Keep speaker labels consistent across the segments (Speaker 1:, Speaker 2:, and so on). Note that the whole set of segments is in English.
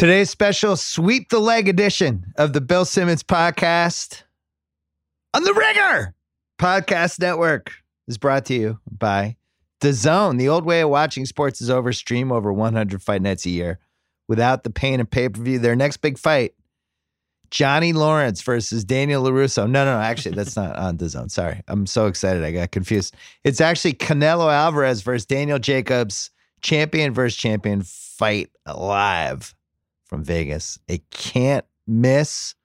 Speaker 1: Today's special sweep the leg edition of the Bill Simmons podcast on the Ringer Podcast Network is brought to you by The Zone. The old way of watching sports is over. Stream over 100 fight nights a year without the pain of pay per view. Their next big fight, Johnny Lawrence versus Daniel LaRusso. No, no, no. Actually, that's not on The Zone. Sorry. I'm so excited. I got confused. It's actually Canelo Alvarez versus Daniel Jacobs, champion versus champion fight live from Vegas. It can't miss.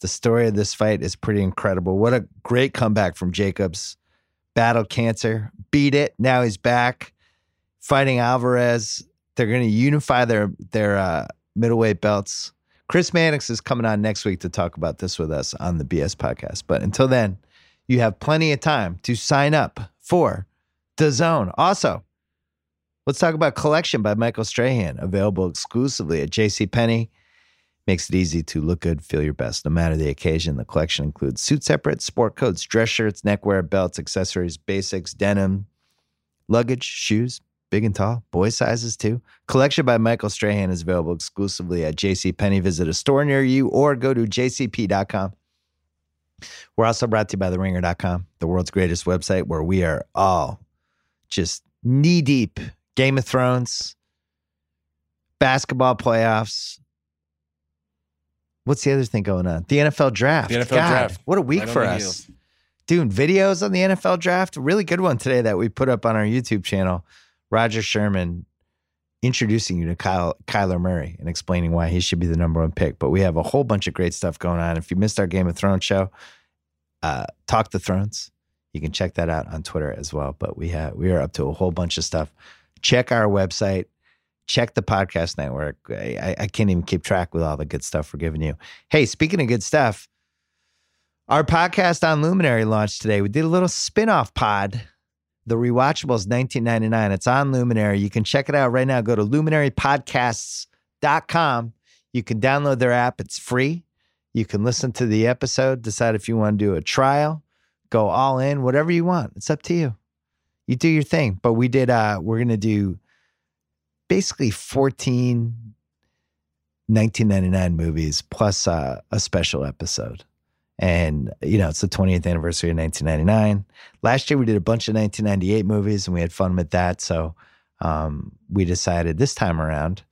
Speaker 1: The story of this fight is pretty incredible. What a great comeback from Jacobs. Battled cancer, beat it. Now he's back fighting Alvarez. They're going to unify their their uh, middleweight belts. Chris Mannix is coming on next week to talk about this with us on the BS podcast. But until then, you have plenty of time to sign up for the zone. Also, let's talk about Collection by Michael Strahan, available exclusively at JCPenney. Makes it easy to look good, feel your best, no matter the occasion. The collection includes suit separates, sport coats, dress shirts, neckwear, belts, accessories, basics, denim, luggage, shoes, big and tall, boy sizes too. Collection by Michael Strahan is available exclusively at JCPenney. Visit a store near you or go to jcp.com. We're also brought to you by theringer.com, the world's greatest website where we are all just knee deep. Game of Thrones, basketball playoffs. What's the other thing going on? The NFL draft.
Speaker 2: The NFL
Speaker 1: God,
Speaker 2: draft.
Speaker 1: What a week for us. Doing videos on the NFL draft. Really good one today that we put up on our YouTube channel. Roger Sherman introducing you to Kyle, Kyler Murray and explaining why he should be the number one pick. But we have a whole bunch of great stuff going on. If you missed our Game of Thrones show, uh, Talk the Thrones, you can check that out on Twitter as well. But we have we are up to a whole bunch of stuff. Check our website. Check the podcast network. I, I- can't even keep track with all the good stuff we're giving you. Hey, speaking of good stuff, our podcast on Luminary launched today. We did a little spin-off pod, The Rewatchables 1999. It's on Luminary. You can check it out right now. Go to luminarypodcasts.com. You can download their app. It's free. You can listen to the episode, decide if you want to do a trial, go all in, whatever you want. It's up to you. You do your thing. But we did uh we're going to do basically 14 1999 movies plus uh, a special episode. And, you know, it's the 20th anniversary of 1999. Last year we did a bunch of 1998 movies and we had fun with that. So um, we decided this time around,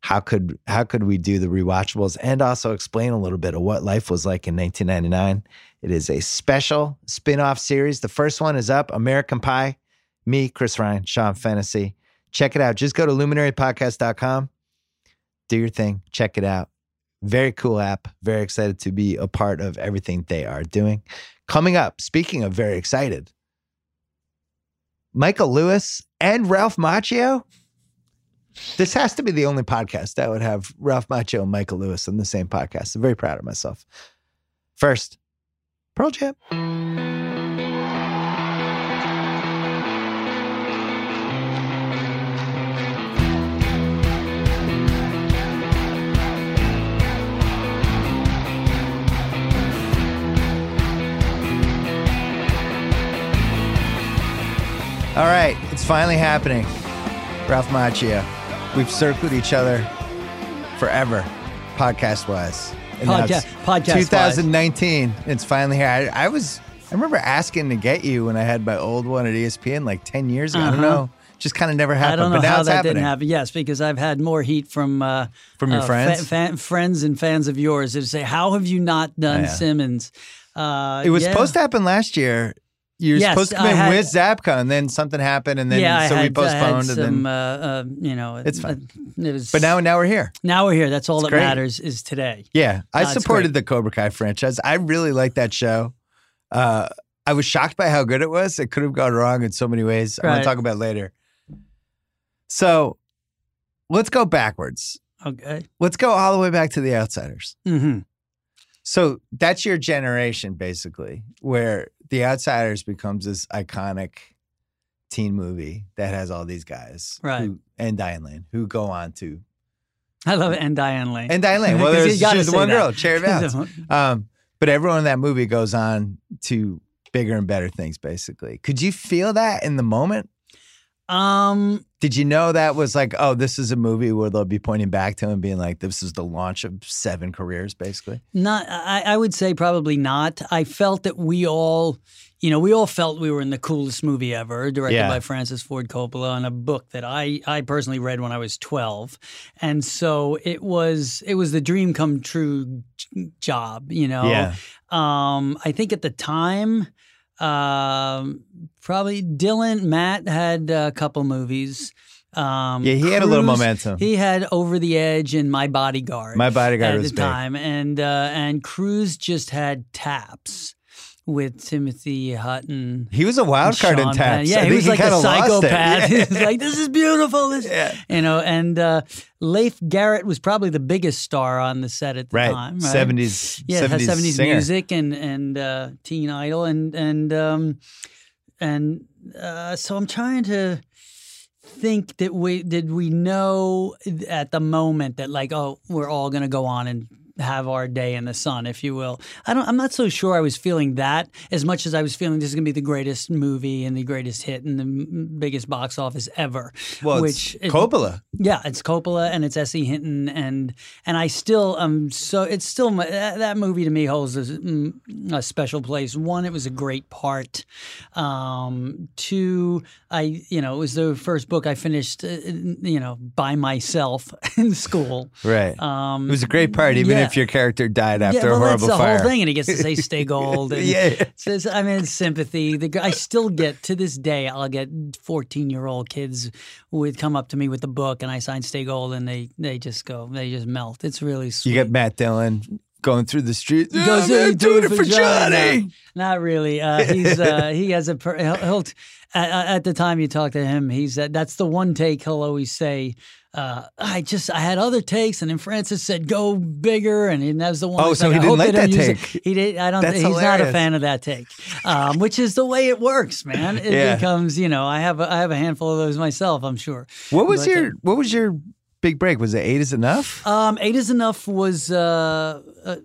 Speaker 1: how could how could we do the rewatchables and also explain a little bit of what life was like in 1999? It is a special spin-off series. The first one is up, American Pie. Me, Chris Ryan, Sean Fennessey. Check it out. Just go to luminarypodcast.com. Do your thing. Check it out. Very cool app. Very excited to be a part of everything they are doing. Coming up, speaking of very excited, Michael Lewis and Ralph Macchio. This has to be the only podcast that would have Ralph Macchio and Michael Lewis in the same podcast. I'm very proud of myself. First, Pearl Jam. All right, it's finally happening. Ralph Macchio. We've circled each other forever, podcast wise.
Speaker 3: Podca- podcast-wise.
Speaker 1: 2019. It's finally here. I, I was, I remember asking to get you when I had my old one at ESPN like 10 years ago. I don't
Speaker 3: Uh-huh.
Speaker 1: know. Just kind of never happened.
Speaker 3: I don't know
Speaker 1: but now
Speaker 3: how that
Speaker 1: happening.
Speaker 3: didn't happen. Yes, because I've had more heat from uh,
Speaker 1: From your
Speaker 3: uh,
Speaker 1: friends?
Speaker 3: fa- fa- friends and fans of yours that say, "How have you not done
Speaker 1: Yeah.
Speaker 3: Simmons?" Uh,
Speaker 1: It was
Speaker 3: yeah.
Speaker 1: supposed to happen last year. You were
Speaker 3: Yes,
Speaker 1: supposed to come
Speaker 3: I
Speaker 1: in
Speaker 3: had-
Speaker 1: with Zabka, and then something happened, and then
Speaker 3: yeah,
Speaker 1: so we
Speaker 3: had, I had
Speaker 1: postponed, and then.
Speaker 3: uh, uh, you know,
Speaker 1: It's fine.
Speaker 3: uh, It was,
Speaker 1: but now, now we're here.
Speaker 3: now we're here. That's all
Speaker 1: It's
Speaker 3: that
Speaker 1: great.
Speaker 3: matters is today.
Speaker 1: Yeah, I
Speaker 3: No,
Speaker 1: supported the Cobra Kai franchise. I really liked that show. Uh, I was shocked by how good it was. It could have gone wrong in so many ways. I'm going to talk about it later. So let's go backwards.
Speaker 3: Okay.
Speaker 1: Let's go all the way back to The Outsiders.
Speaker 3: hmm
Speaker 1: So that's your generation, basically, where The Outsiders becomes this iconic teen movie that has all these guys,
Speaker 3: Right.
Speaker 1: Who, and Diane Lane, who go on to
Speaker 3: I love it. And Diane Lane.
Speaker 1: and Diane Lane. Well,
Speaker 3: you
Speaker 1: just one
Speaker 3: that.
Speaker 1: girl, Cherry Vance. Um, but everyone in that movie goes on to bigger and better things, basically. Could you feel that in the moment?
Speaker 3: Um,
Speaker 1: Did you know that was like, oh, this is a movie where they'll be pointing back to him and being like, this is the launch of seven careers, basically?
Speaker 3: not. I, I would say probably not. I felt that we all, you know, we all felt we were in the coolest movie ever, directed
Speaker 1: Yeah.
Speaker 3: by Francis Ford Coppola, on a book that I I personally read when I was twelve, and so it was it was the dream come true j- job. You know.
Speaker 1: Yeah.
Speaker 3: Um, I think at the time, um, probably Dillon, Matt had a couple movies. Um,
Speaker 1: Yeah, he had a little momentum.
Speaker 3: He had Over the Edge and My Bodyguard.
Speaker 1: My Bodyguard
Speaker 3: at
Speaker 1: was
Speaker 3: the
Speaker 1: big.
Speaker 3: time, and uh, and Cruise just had Taps with Timothy Hutton.
Speaker 1: He was a wild card in
Speaker 3: Sean Penn.
Speaker 1: Taps.
Speaker 3: Yeah, he was like a
Speaker 1: kinda lost it.
Speaker 3: psychopath. He was like, "This is beautiful." This,
Speaker 1: Yeah.
Speaker 3: you know, and uh, Leif Garrett was probably the biggest star on the set at the
Speaker 1: Right.
Speaker 3: time. Right?
Speaker 1: 70s,
Speaker 3: yeah,
Speaker 1: 70s,
Speaker 3: seventies music and and uh, teen idol and and um, and uh, so I'm trying to think that we did we know at the moment that like oh we're all gonna go on and have our day in the sun, if you will. I don't. I'm not so sure. I was feeling that as much as I was feeling this is going to be the greatest movie and the greatest hit and the m- biggest box office ever.
Speaker 1: Well,
Speaker 3: which
Speaker 1: it's Coppola.
Speaker 3: yeah, it's Coppola and it's S.E. Hinton and and I still um so it's still my, that, that movie to me holds a, mm, a special place. One, it was a great part. Um, two, I you know it was the first book I finished uh, you know by myself in school.
Speaker 1: Right.
Speaker 3: Um,
Speaker 1: it was a great part, even
Speaker 3: yeah.
Speaker 1: If your character died after
Speaker 3: yeah, well,
Speaker 1: a horrible
Speaker 3: that's the
Speaker 1: fire.
Speaker 3: whole thing, and he gets to say "Stay gold." And
Speaker 1: Yeah.
Speaker 3: says, I mean, sympathy. The, I still get to this day. I'll get fourteen-year-old kids would come up to me with the book, and I sign "Stay gold," and they they just go, they just melt. It's really sweet.
Speaker 1: You get Matt Dillon going through the street. "Yeah,
Speaker 3: goes,
Speaker 1: man,
Speaker 3: "Hey,
Speaker 1: doing it for Johnny.
Speaker 3: No, not really. Uh, he's uh, he has a per- he'll, he'll at, at the time you talk to him, he's uh, that's the one take he'll always say. Uh, I just I had other takes, and then Francis said go bigger, and he- that was the one.
Speaker 1: Oh,
Speaker 3: that's
Speaker 1: so
Speaker 3: like,
Speaker 1: he didn't like that
Speaker 3: use it.
Speaker 1: take.
Speaker 3: He did. I don't.
Speaker 1: That's
Speaker 3: he's not a fan of that take, um, which is the way it works, man. It
Speaker 1: Yeah.
Speaker 3: becomes you know I have a, I have a handful of those myself. I'm sure.
Speaker 1: What was
Speaker 3: But, uh,
Speaker 1: your What was your big break? Was it eight is enough?
Speaker 3: Um, eight is enough was uh, uh,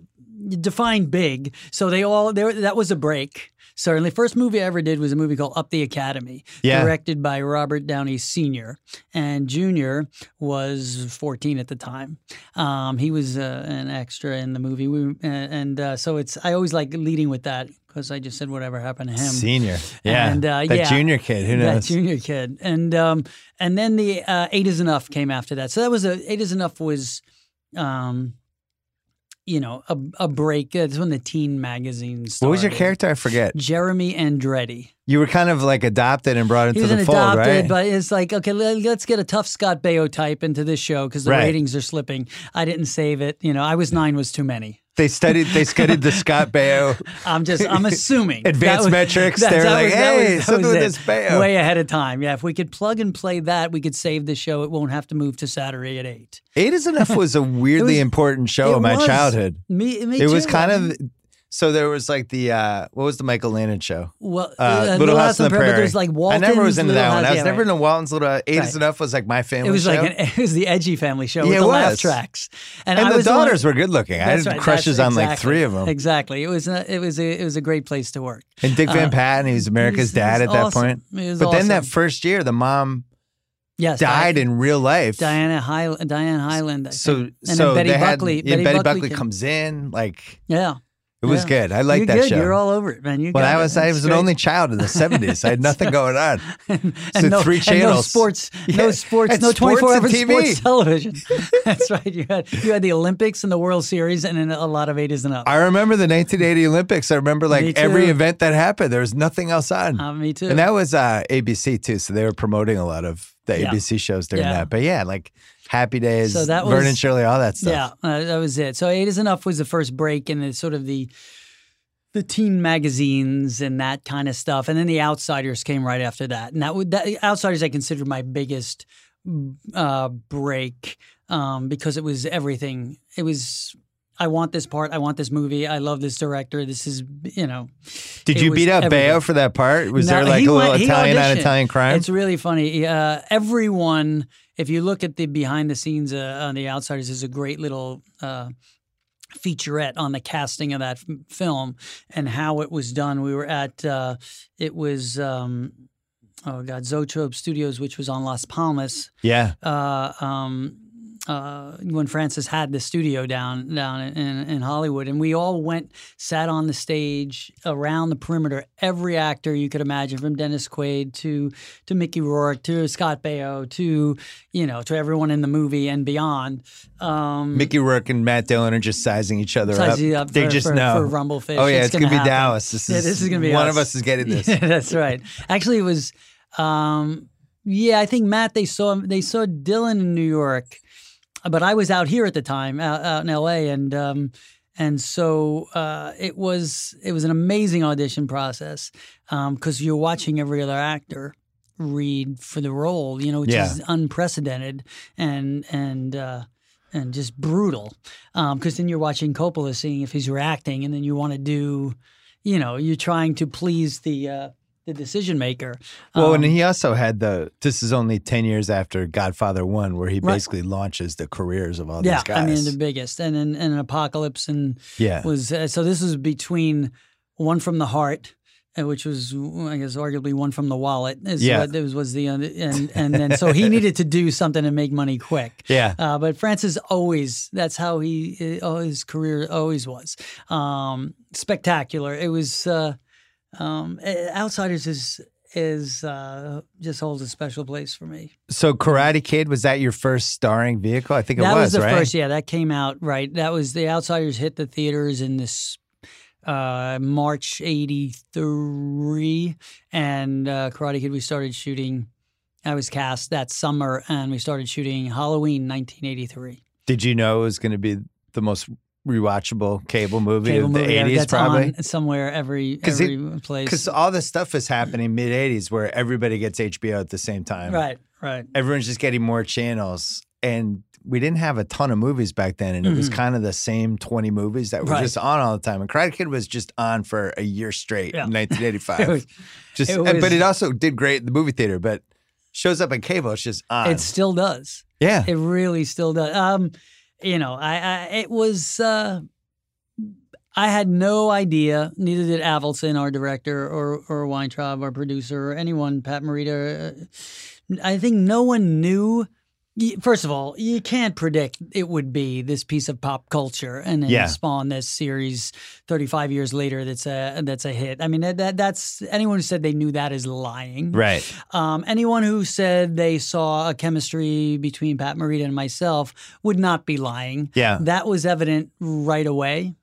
Speaker 3: defined big, so they all there. That was a break. Certainly, first movie I ever did was a movie called Up the Academy,
Speaker 1: Yeah.
Speaker 3: directed by Robert Downey Sr. and Junior was 14 at the time. Um, he was uh, an extra in the movie, we, and, and uh, so it's. I always like leading with that because I just said whatever happened to him.
Speaker 1: Senior. Yeah.
Speaker 3: And, uh,
Speaker 1: that
Speaker 3: yeah.
Speaker 1: junior kid. Who knows?
Speaker 3: That junior kid, and um, and then the uh, Eight is Enough came after that. So that was a Eight is Enough was, um, you know, a, a break. It's when the teen magazine started.
Speaker 1: what was your character? I forget.
Speaker 3: Jeremy Andretti.
Speaker 1: You were kind of like adopted and brought
Speaker 3: He
Speaker 1: into
Speaker 3: was
Speaker 1: the fold,
Speaker 3: adopted,
Speaker 1: right?
Speaker 3: but it's like okay, let- let's get a tough Scott Baio type into this show because the
Speaker 1: Right.
Speaker 3: ratings are slipping. I didn't save it. You know, I was nine was too many.
Speaker 1: They studied. They studied the Scott Baio
Speaker 3: I'm just, I'm assuming.
Speaker 1: Advanced
Speaker 3: was-
Speaker 1: metrics.
Speaker 3: that-
Speaker 1: They were
Speaker 3: that
Speaker 1: like,
Speaker 3: was-
Speaker 1: "Hey,
Speaker 3: was-
Speaker 1: something with this Baio."
Speaker 3: Way ahead of time. Yeah, if we could plug and play that, we could save the show. It won't have to move to Saturday at eight.
Speaker 1: Eight is enough was a weirdly important show in my childhood.
Speaker 3: Me, me
Speaker 1: It was kind of so there was like the uh what was the Michael Landon show?
Speaker 3: well,
Speaker 1: Uh,
Speaker 3: uh,
Speaker 1: Little House on the
Speaker 3: Prairie,
Speaker 1: Prairie.
Speaker 3: There's like Walton's.
Speaker 1: I never was into that
Speaker 3: Little
Speaker 1: one. I was
Speaker 3: yeah,
Speaker 1: never
Speaker 3: right.
Speaker 1: into Walton's Little Eight is
Speaker 3: Right.
Speaker 1: Enough was like my family
Speaker 3: It was
Speaker 1: show.
Speaker 3: like an, it was the edgy family show
Speaker 1: Yeah,
Speaker 3: with
Speaker 1: it
Speaker 3: the laugh tracks,
Speaker 1: and
Speaker 3: I
Speaker 1: the
Speaker 3: one-
Speaker 1: daughters were good looking. I had
Speaker 3: right,
Speaker 1: crushes on like three of them.
Speaker 3: Exactly. It was a, it was a, it was a great place to work.
Speaker 1: And Dick Van
Speaker 3: Uh,
Speaker 1: Patten, he was America's dad at that
Speaker 3: awesome.
Speaker 1: point.
Speaker 3: He was
Speaker 1: But then that first year, the mom
Speaker 3: yes,
Speaker 1: died
Speaker 3: Di-
Speaker 1: in real life.
Speaker 3: Diana Hyland, Diane Hyland.
Speaker 1: So
Speaker 3: and
Speaker 1: so
Speaker 3: then Betty Buckley.
Speaker 1: yeah, Betty, Buckley, comes in. Like
Speaker 3: Yeah,
Speaker 1: it was
Speaker 3: Yeah.
Speaker 1: good. I
Speaker 3: like
Speaker 1: that
Speaker 3: good.
Speaker 1: show.
Speaker 3: You're all over it, man. You
Speaker 1: when I
Speaker 3: it.
Speaker 1: was, I
Speaker 3: That's
Speaker 1: was an only child in the seventies. I had nothing going on.
Speaker 3: and
Speaker 1: So
Speaker 3: no,
Speaker 1: three
Speaker 3: and no sports,
Speaker 1: Yeah,
Speaker 3: no sports,
Speaker 1: and
Speaker 3: no
Speaker 1: sports
Speaker 3: 24
Speaker 1: and
Speaker 3: hour
Speaker 1: TV.
Speaker 3: sports television. That's right. You had you had the Olympics and the World Series, and then a lot of '80s and up.
Speaker 1: I remember the 1980 Olympics. I remember like every event that happened. There was nothing else on.
Speaker 3: Uh, me too.
Speaker 1: And that was uh, ABC too, so they were promoting a lot of the
Speaker 3: Yeah.
Speaker 1: ABC shows during that. But yeah, like Happy Days,
Speaker 3: So that
Speaker 1: Vernon
Speaker 3: was-
Speaker 1: Shirley, all that stuff.
Speaker 3: Yeah, uh, that was it. So eight is enough was the first break, and it's sort of the the teen magazines and that kind of stuff, and then the Outsiders came right after that. And that would that Outsiders I consider my biggest uh, break um, because it was everything. It was. I want this part. I want this movie. I love this director. This is, you know.
Speaker 1: Did you beat up. Baio for that part? Was
Speaker 3: No,
Speaker 1: there like a little
Speaker 3: went-
Speaker 1: Italian on. Italian crime?
Speaker 3: It's really funny. Uh, everyone, if you look at the behind the scenes uh, on the Outsiders, is a great little uh, featurette on the casting of that film and how it was done. We were at uh, it was. Um, oh god, Zoetrope Studios, which was on Las Palmas.
Speaker 1: Yeah.
Speaker 3: Uh, um, uh, when Francis had the studio down down in, in Hollywood, and we all went, sat on the stage around the perimeter. Every actor you could imagine, from Dennis Quaid to to Mickey Rourke to Scott Baio to you know to everyone in the movie and beyond. Um,
Speaker 1: Mickey Rourke and Matt Dillon are just sizing each other
Speaker 3: sizing
Speaker 1: up.
Speaker 3: up
Speaker 1: they
Speaker 3: for-
Speaker 1: just
Speaker 3: for-
Speaker 1: know.
Speaker 3: for Rumblefish.
Speaker 1: Oh yeah, it's, gonna, be
Speaker 3: happen.
Speaker 1: Dallas. This is,
Speaker 3: Yeah, this is gonna be
Speaker 1: one
Speaker 3: us.
Speaker 1: of us is getting this.
Speaker 3: Yeah, that's right. Actually, it was. Um, yeah, I think Matt. They saw they saw Dillon in New York, but I was out here at the time, out, out in L.A. and um, and so uh, it was it was an amazing audition process because you're watching every other actor read for the role, you know, which
Speaker 1: Yeah.
Speaker 3: is unprecedented and and. Uh, and just brutal, because then you're watching Coppola, seeing if he's reacting, and then you want to do, you know, you're trying to please the uh, the decision maker.
Speaker 1: Well, and
Speaker 3: Um,
Speaker 1: he also had the. This is only ten years after Godfather One, where he
Speaker 3: Right.
Speaker 1: basically launches the careers of all
Speaker 3: yeah,
Speaker 1: these guys.
Speaker 3: I mean the biggest, and and, and Apocalypse, and
Speaker 1: yeah,
Speaker 3: was uh, so this was between one from the heart. uh, Which was, I guess, arguably one from the wallet. Is
Speaker 1: Yeah.
Speaker 3: what was, was the uh, and and then so he needed to do something to make money quick.
Speaker 1: yeah.
Speaker 3: Uh, but Francis always, that's how he, uh, his career always was. Um, spectacular. It was, uh, um, Outsiders is, is, uh, just holds a special place for me.
Speaker 1: So Karate Kid was that your first starring vehicle? I think it
Speaker 3: that was, the
Speaker 1: right?
Speaker 3: first, yeah, that came out, right. That was, The Outsiders hit the theaters in this, uh, March 83. And, uh, Karate Kid, we started shooting, I was cast that summer and we started shooting Halloween 1983.
Speaker 1: Did you know it was going to be the most rewatchable cable movie
Speaker 3: cable
Speaker 1: of the
Speaker 3: movie
Speaker 1: eighties?
Speaker 3: that's
Speaker 1: Probably
Speaker 3: on somewhere every
Speaker 1: 'Cause it-
Speaker 3: every place.
Speaker 1: because all this stuff is happening mid eighties, where everybody gets HBO at the same time.
Speaker 3: right, right.
Speaker 1: Everyone's just getting more channels, and we didn't have a ton of movies back then, and it was
Speaker 3: Mhm.
Speaker 1: kind of the same twenty movies that were
Speaker 3: Right.
Speaker 1: just on all the time. And Karate Kid was just on for a year straight
Speaker 3: Yeah.
Speaker 1: in nineteen eighty
Speaker 3: It was-
Speaker 1: Just,
Speaker 3: it
Speaker 1: and- but it also did great in the movie theater. But shows up on cable, it's just on.
Speaker 3: it still does.
Speaker 1: yeah,
Speaker 3: It really still does. Um, you know, I, I it was. Uh, I had no idea. Neither did Avildsen, our director, or or Weintraub, our producer, or anyone. Pat Morita. I think no one knew. First of all, you can't predict it would be this piece of pop culture and then
Speaker 1: Yeah.
Speaker 3: spawn this series 35 years later that's a that's a hit. I mean that, that that's anyone who said they knew that is lying.
Speaker 1: right.
Speaker 3: Um, anyone who said they saw a chemistry between Pat Morita and myself would not be lying.
Speaker 1: Yeah.
Speaker 3: That was evident right away.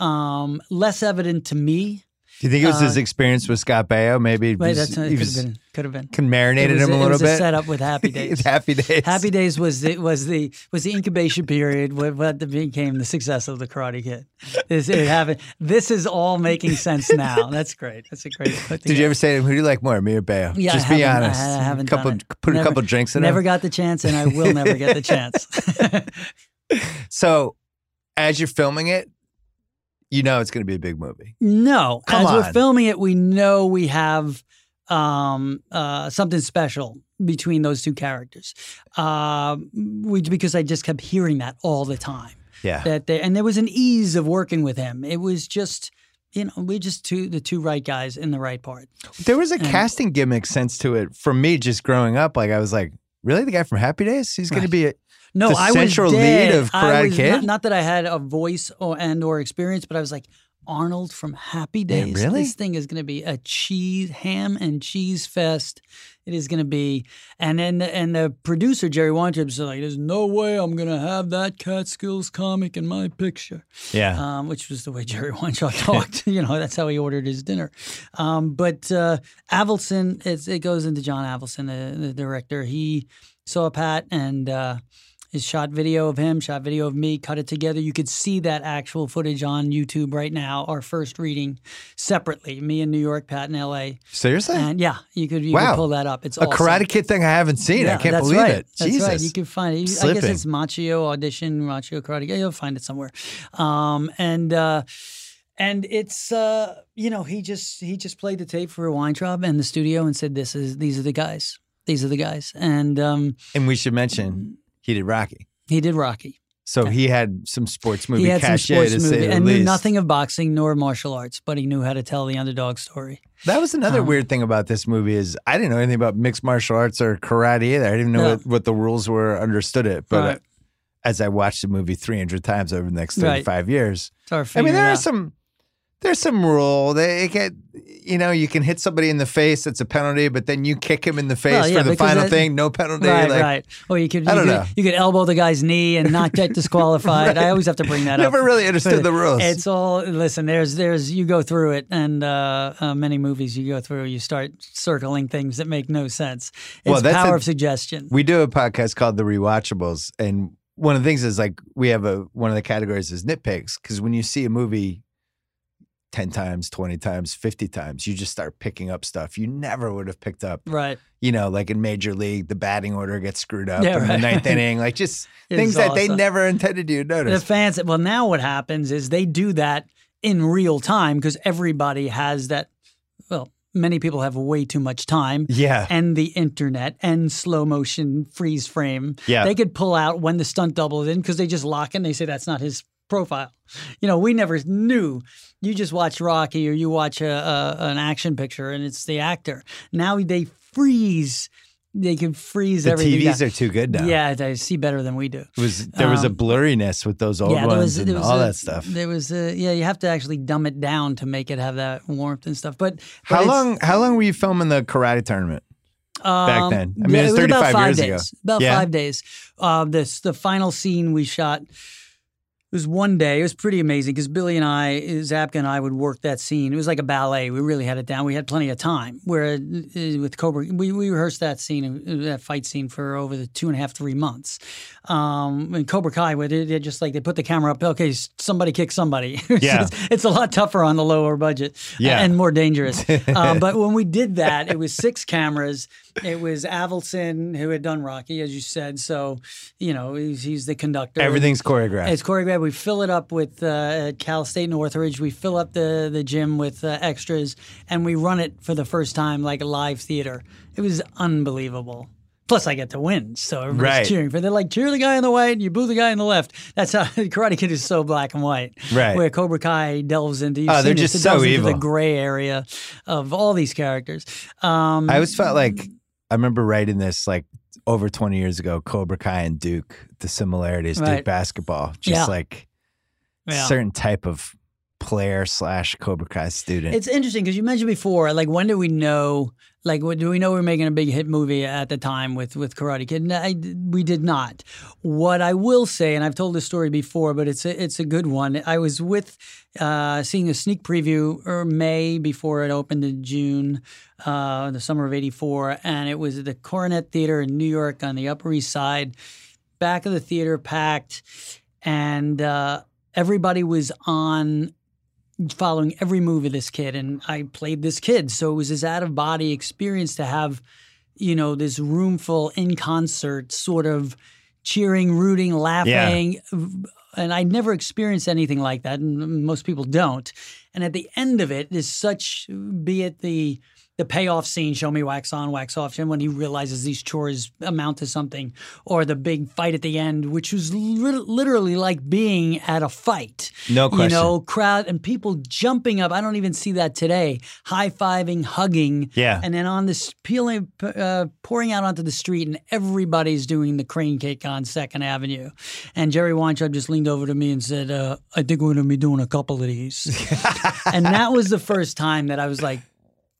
Speaker 3: Um, less evident to me.
Speaker 1: Do you think it was
Speaker 3: Uh,
Speaker 1: his experience with Scott Baio? Maybe
Speaker 3: Wait, that's it
Speaker 1: he
Speaker 3: could have been. Could have been.
Speaker 1: can marinated
Speaker 3: was,
Speaker 1: him a
Speaker 3: it
Speaker 1: little
Speaker 3: was
Speaker 1: bit.
Speaker 3: a setup with Happy Days.
Speaker 1: Happy days.
Speaker 3: Happy Days was the was the was the incubation period what, what became the success of the Karate Kid. This it happened. This is all making sense now. That's great. That's a great.
Speaker 1: Did you ever say who do you like more, me or Baio?
Speaker 3: Yeah,
Speaker 1: Just be
Speaker 3: haven't- I
Speaker 1: honest.
Speaker 3: I haven't
Speaker 1: couple,
Speaker 3: done it.
Speaker 1: Put
Speaker 3: Never-
Speaker 1: a couple drinks in it.
Speaker 3: Never
Speaker 1: him.
Speaker 3: got the chance, and I will never get the chance.
Speaker 1: So, as you're filming it, you know it's going to be a big movie.
Speaker 3: No,
Speaker 1: Come
Speaker 3: as we're filming it, we know we have um, uh, something special between those two characters. Uh, we because I just kept hearing that all the time.
Speaker 1: Yeah.
Speaker 3: That they, and there was an ease of working with him. It was just you know we just two the two right guys in the right part.
Speaker 1: There was a
Speaker 3: And-
Speaker 1: casting gimmick sense to it for me just growing up. Like, I was like, really? The guy from Happy Days? He's going to be a.
Speaker 3: No,
Speaker 1: The
Speaker 3: I was
Speaker 1: central lead
Speaker 3: dead.
Speaker 1: of Karate
Speaker 3: was
Speaker 1: Kid?
Speaker 3: Not, not that I had a voice or and or experience, but I was like Arnold from Happy
Speaker 1: Yeah,
Speaker 3: Days.
Speaker 1: really?
Speaker 3: This thing is going to be a cheese ham and cheese fest. It is going to be, and then the, and the producer Jerry Weintraub's like, "There's no way I'm going to have that Catskills comic in my picture."
Speaker 1: Yeah.
Speaker 3: um, which was the way Jerry Weintraub talked. you know, that's how he ordered his dinner. Um, but uh, it's, it goes into John Avildsen, the, the director. He saw Pat and uh, his shot video of him, shot video of me, cut it together. You could see that actual footage on YouTube right now. Our first reading separately, me in New York, Pat in L.A.
Speaker 1: Seriously?
Speaker 3: And yeah, you could you
Speaker 1: Wow.
Speaker 3: could pull that up. It's
Speaker 1: a
Speaker 3: awesome.
Speaker 1: Karate Kid thing I haven't seen. I can't believe
Speaker 3: right.
Speaker 1: it.
Speaker 3: That's
Speaker 1: Jesus.
Speaker 3: right. You can find it. I guess it's Macchio audition, Macchio karate. Yeah, you'll find it somewhere. Um, and uh, and it's uh, you know he just he just played the tape for Weintraub and the studio and said this is these are the guys. These are the guys. And um,
Speaker 1: and we should mention he did Rocky.
Speaker 3: he did Rocky.
Speaker 1: So he had some sports movie
Speaker 3: he had some
Speaker 1: cachet
Speaker 3: sports
Speaker 1: to
Speaker 3: movie
Speaker 1: say the
Speaker 3: and
Speaker 1: least.
Speaker 3: knew nothing of boxing nor martial arts, but he knew how to tell the underdog story.
Speaker 1: That was another
Speaker 3: Um,
Speaker 1: weird thing about this movie is I didn't know anything about mixed martial arts or karate either. I didn't know
Speaker 3: No.
Speaker 1: what, what the rules were, understood it. But
Speaker 3: Right.
Speaker 1: as I watched the movie 300 times over the next
Speaker 3: Right.
Speaker 1: 35 years, I mean, there are some there's some rule. They get you know, you can hit somebody in the face, it's a penalty, but then you kick him in the face
Speaker 3: Well, yeah,
Speaker 1: for the final
Speaker 3: that-
Speaker 1: thing, no penalty.
Speaker 3: Right,
Speaker 1: like,
Speaker 3: right. Or you could, you
Speaker 1: I don't
Speaker 3: could,
Speaker 1: know.
Speaker 3: you could elbow the guy's knee and not get disqualified. I always have to bring that
Speaker 1: Never
Speaker 3: up.
Speaker 1: Never really understood the rules.
Speaker 3: It's all listen. There's there's you go through it, and uh, uh, many movies you go through, you start circling things that make no sense. It's
Speaker 1: Well, that's
Speaker 3: power
Speaker 1: a-
Speaker 3: of suggestion.
Speaker 1: we do a podcast called The Rewatchables, and one of the things is like we have a one of the categories is nitpicks because when you see a movie ten times, twenty times, fifty times, you just start picking up stuff you never would have picked up.
Speaker 3: right.
Speaker 1: You know, like in Major League, the batting order gets screwed up
Speaker 3: Yeah,
Speaker 1: in the ninth inning, like just things that they never intended you to notice.
Speaker 3: The fans. Well, now what happens is they do that in real time because everybody has that. Well, many people have way too much time.
Speaker 1: yeah,
Speaker 3: and the internet and slow motion freeze frame.
Speaker 1: Yeah.
Speaker 3: They could pull out when the stunt double is in because they just lock in. They say that's not his profile. You know, we never knew. You just watch Rocky or you watch a, a an action picture and it's the actor. Now they freeze. They can freeze
Speaker 1: the
Speaker 3: everything.
Speaker 1: TVs
Speaker 3: down.
Speaker 1: are too good now.
Speaker 3: Yeah, they see better than we do.
Speaker 1: It was there was a
Speaker 3: Um,
Speaker 1: blurriness with those old
Speaker 3: yeah,
Speaker 1: ones
Speaker 3: there was,
Speaker 1: and
Speaker 3: there was
Speaker 1: all
Speaker 3: a-
Speaker 1: that stuff.
Speaker 3: There was, a, yeah, you have to actually dumb it down to make it have that warmth and stuff. But, but
Speaker 1: How long? How long were you filming the karate tournament?
Speaker 3: um, back
Speaker 1: then? I mean,
Speaker 3: yeah,
Speaker 1: it was
Speaker 3: about five
Speaker 1: years
Speaker 3: days,
Speaker 1: ago.
Speaker 3: About
Speaker 1: Yeah?
Speaker 3: five days. Uh, this the final scene we shot. It was one day. It was pretty amazing because Billy and I, Zabka and I, would work that scene. It was like a ballet. We really had it down. We had plenty of time. Where uh, with Cobra, we, we rehearsed that scene, that fight scene, for over the two and a half, three months. Um, and Cobra Kai, where they, they just like they put the camera up. Okay, somebody kick somebody.
Speaker 1: Yeah.
Speaker 3: it's, it's a lot tougher on the lower budget.
Speaker 1: Yeah.
Speaker 3: and more dangerous. uh, but when we did that, it was six cameras. It was Avildsen who had done Rocky, as you said. So, you know, he's, he's the conductor.
Speaker 1: Everything's choreographed.
Speaker 3: It's choreographed. We fill it up with uh, at Cal State Northridge. We fill up the the gym with uh, extras, and we run it for the first time like a live theater. It was unbelievable. Plus, I get to win, so everybody's
Speaker 1: Right.
Speaker 3: cheering for. They're like, cheer the guy on the right, you boo the guy on the left. That's how Karate Kid is so black and white.
Speaker 1: Right.
Speaker 3: Where Cobra Kai delves into.
Speaker 1: Oh, they're just
Speaker 3: it
Speaker 1: so evil.
Speaker 3: the gray area of all these characters. Um,
Speaker 1: I always felt like I remember writing this like over 20 years ago, Cobra Kai and Duke, the similarities, Duke basketball, just
Speaker 3: Yeah.
Speaker 1: like
Speaker 3: Yeah.
Speaker 1: certain type of player slash Cobra Kai student.
Speaker 3: It's interesting because you mentioned before, like when did we know? Like, what, do we know we are making a big hit movie at the time with with Karate Kid? No, I, we did not. What I will say, and I've told this story before, but it's a, it's a good one. I was with uh, seeing a sneak preview or May before it opened in June, uh, the summer of '84, and it was at the Coronet Theater in New York on the Upper East Side. Back of the theater packed, and uh, everybody was on following every move of this kid and I played this kid. So it was this out of body experience to have, you know, this room full in concert sort of cheering, rooting, laughing. And I'd never experienced anything like that. And most people don't. And at the end of it is such, be it the the payoff scene, show me wax on, wax off, and when he realizes these chores amount to something, or the big fight at the end, which was lit- literally like being at a fight.
Speaker 1: No question.
Speaker 3: You know, crowd and people jumping up. I don't even see that today. High fiving, hugging.
Speaker 1: Yeah.
Speaker 3: And then on this peeling, uh, pouring out onto the street, and everybody's doing the crane cake on Second Avenue. And Jerry Weintraub just leaned over to me and said, uh, "I think we're going to be doing a couple of these." and that was the first time that I was like,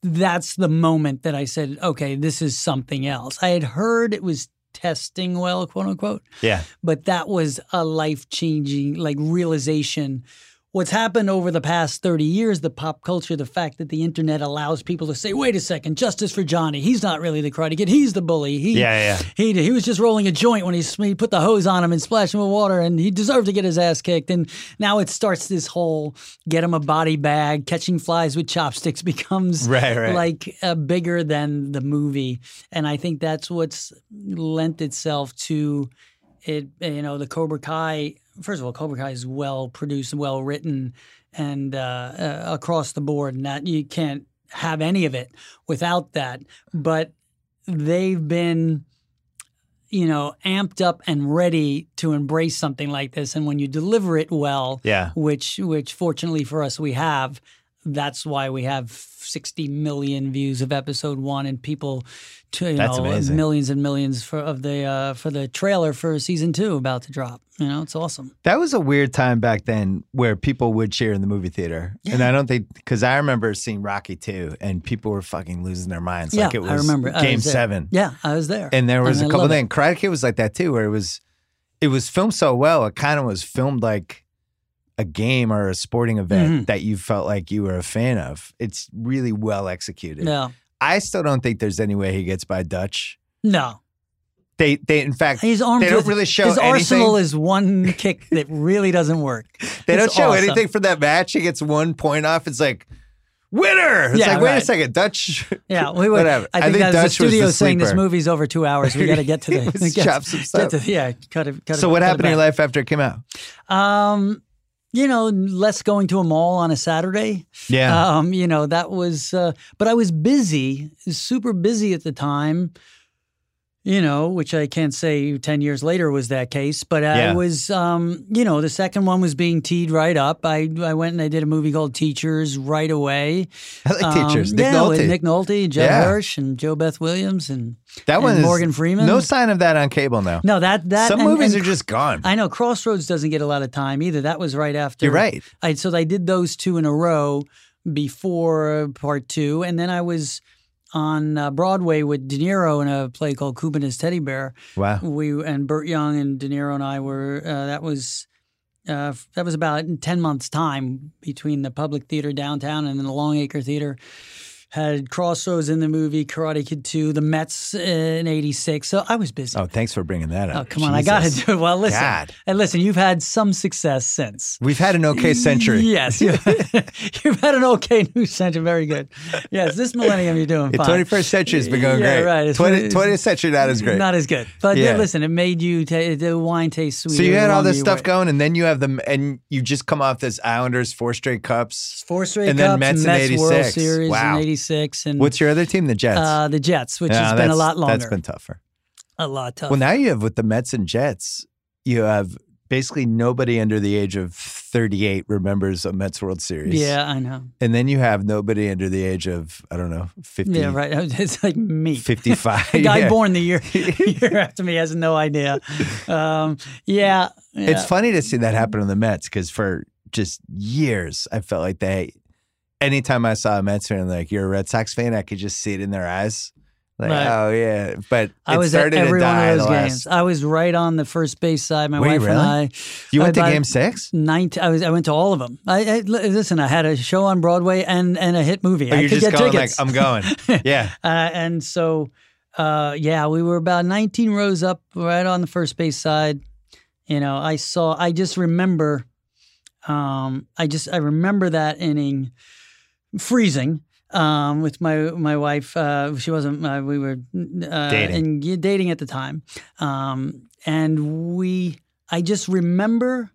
Speaker 3: "That's the moment that I said, okay, this is something else." I had heard it was testing well, quote unquote
Speaker 1: yeah.
Speaker 3: but that was a life changing like realization what's happened over the past 30 years the pop culture the fact that the internet allows people to say wait a second justice for johnny. He's not really the karate kid. He's the bully. He
Speaker 1: Yeah, yeah.
Speaker 3: he, he was just rolling a joint when he, he put the hose on him and splashed him with water and he deserved to get his ass kicked. And now it starts this whole get him a body bag catching flies with chopsticks becomes
Speaker 1: Right, right.
Speaker 3: like uh, bigger than the movie. And i think that's what's lent itself to it you know the cobra kai first of all cobra kai is well produced well written and uh, uh, across the board and that you can't have any of it without that but they've been you know, amped up and ready to embrace something like this. And when you deliver it well,
Speaker 1: Yeah.
Speaker 3: which which fortunately for us we have, that's why we have 60 million views of episode one and people to, you
Speaker 1: That's
Speaker 3: know
Speaker 1: amazing.
Speaker 3: millions and millions for of the uh, for the trailer for season two about to drop. You know, it's awesome.
Speaker 1: That was a weird time back then where people would cheer in the movie theater. And I don't think, because I remember seeing Rocky 2 and people were fucking losing their minds.
Speaker 3: Yeah,
Speaker 1: like it was
Speaker 3: I remember. I
Speaker 1: game
Speaker 3: was there.
Speaker 1: seven.
Speaker 3: Yeah, I was there.
Speaker 1: And there was
Speaker 3: And
Speaker 1: a
Speaker 3: I
Speaker 1: couple things. Karate Kid was like that too, where it was, it was filmed so well. It kind of was filmed like a game or a sporting event
Speaker 3: Mhm.
Speaker 1: that you felt like you were a fan of. It's really well executed.
Speaker 3: No,
Speaker 1: I still don't think there's any way he gets by Dutch.
Speaker 3: no.
Speaker 1: They, they, in fact,
Speaker 3: He's armed
Speaker 1: they don't
Speaker 3: with-
Speaker 1: really show
Speaker 3: his
Speaker 1: anything.
Speaker 3: arsenal is one kick that really doesn't work.
Speaker 1: They don't show
Speaker 3: awesome.
Speaker 1: anything for that match. He gets one point off. It's like winner. It's
Speaker 3: Yeah,
Speaker 1: like wait a second, Dutch.
Speaker 3: Yeah, we would,
Speaker 1: Whatever.
Speaker 3: I
Speaker 1: I
Speaker 3: think,
Speaker 1: think
Speaker 3: that's
Speaker 1: Dutch
Speaker 3: the
Speaker 1: was
Speaker 3: studio
Speaker 1: the
Speaker 3: saying this movie's over two hours. We got to get to the get,
Speaker 1: chop some stuff.
Speaker 3: to- yeah, cut it. Cut
Speaker 1: so
Speaker 3: it,
Speaker 1: what
Speaker 3: cut
Speaker 1: happened in your life after it came out?
Speaker 3: Um, you know, less going to a mall on a Saturday.
Speaker 1: Yeah,
Speaker 3: Um, you know, that was, uh, but I was busy, super busy at the time. You know, which I can't say 10 years later was that case, but I
Speaker 1: Yeah.
Speaker 3: was, um, you know, the second one was being teed right up. I, I went and I did a movie called Teachers right away.
Speaker 1: I like
Speaker 3: Um,
Speaker 1: teachers. Nick
Speaker 3: yeah,
Speaker 1: Nolte.
Speaker 3: with Nick Nolte, Judd
Speaker 1: Yeah.
Speaker 3: Hirsch, and JoBeth Williams, and
Speaker 1: that one
Speaker 3: and Morgan Freeman.
Speaker 1: No sign of that on cable now.
Speaker 3: no, that that
Speaker 1: Some
Speaker 3: and-
Speaker 1: movies
Speaker 3: and
Speaker 1: are just gone.
Speaker 3: I know Crossroads doesn't get a lot of time either. That was right after.
Speaker 1: You're right.
Speaker 3: I so I did those two in a row before part two, and then I was on uh, Broadway with De Niro in a play called Cuba and His Teddy Bear.
Speaker 1: Wow.
Speaker 3: We and Burt Young and De Niro and I were. Uh, that was. Uh, that was about ten months' time between the Public Theater downtown and then the Longacre Theater. Had Crossroads in the movie, Karate Kid 2, the Mets in '86. So I was busy.
Speaker 1: Oh, thanks for bringing that up.
Speaker 3: Oh, come on. I got to do it. Well, listen.
Speaker 1: God.
Speaker 3: And listen, you've had some success since.
Speaker 1: We've had an okay century.
Speaker 3: Yes. You, you've had an okay new century. Very good. Yes. This millennium, you're doing
Speaker 1: The
Speaker 3: fine.
Speaker 1: 21st century has been going
Speaker 3: Yeah,
Speaker 1: great.
Speaker 3: right. It's-
Speaker 1: 20,
Speaker 3: it's-
Speaker 1: 20th century not as great.
Speaker 3: Not as good. But
Speaker 1: Yeah.
Speaker 3: uh, listen, it made you, ta the wine taste sweet.
Speaker 1: so you had all this stuff going, and then you have them, and you just come off this Islanders four straight cups.
Speaker 3: Four straight
Speaker 1: and then
Speaker 3: cups,
Speaker 1: Mets
Speaker 3: Mets,
Speaker 1: in
Speaker 3: World
Speaker 1: 86.
Speaker 3: Series
Speaker 1: Wow.
Speaker 3: in 86. And
Speaker 1: What's your other team? The Jets.
Speaker 3: uh, the Jets, which
Speaker 1: Yeah,
Speaker 3: has been a lot longer.
Speaker 1: That's been tougher.
Speaker 3: a lot tougher.
Speaker 1: Well, now you have with the Mets and Jets, you have basically nobody under the age of 38 remembers a Mets World Series.
Speaker 3: yeah, I know.
Speaker 1: And then you have nobody under the age of, I don't know, 50,
Speaker 3: Yeah, right. It's like me.
Speaker 1: 55.
Speaker 3: The guy
Speaker 1: Yeah.
Speaker 3: born the year, year after me has no idea. Um, yeah, yeah.
Speaker 1: It's funny to see that happen on the Mets because for just years, I felt like they, anytime I saw a Mets fan, like, you're a Red Sox fan, I could just see it in their eyes. Like,
Speaker 3: Right.
Speaker 1: oh, yeah. But
Speaker 3: I
Speaker 1: it
Speaker 3: was at every one
Speaker 1: die
Speaker 3: of those games.
Speaker 1: last.
Speaker 3: I was right on the first base side. My
Speaker 1: you
Speaker 3: wife and? I.
Speaker 1: You went to game six?
Speaker 3: 19, I was. I went to all of them. I, I listen. I had a show on Broadway and and a hit movie.
Speaker 1: Or
Speaker 3: I
Speaker 1: you're
Speaker 3: could
Speaker 1: just
Speaker 3: get
Speaker 1: going
Speaker 3: tickets.
Speaker 1: like, I'm going. Yeah.
Speaker 3: uh, and so, uh, yeah, we were about 19 rows up, right on the first base side. You know, I saw. I just remember. Um, I just I remember that inning freezing. Um, with my my wife, uh, she wasn't. Uh, we were uh,
Speaker 1: Dating.
Speaker 3: yeah, dating at the time, um, and we. I just remember.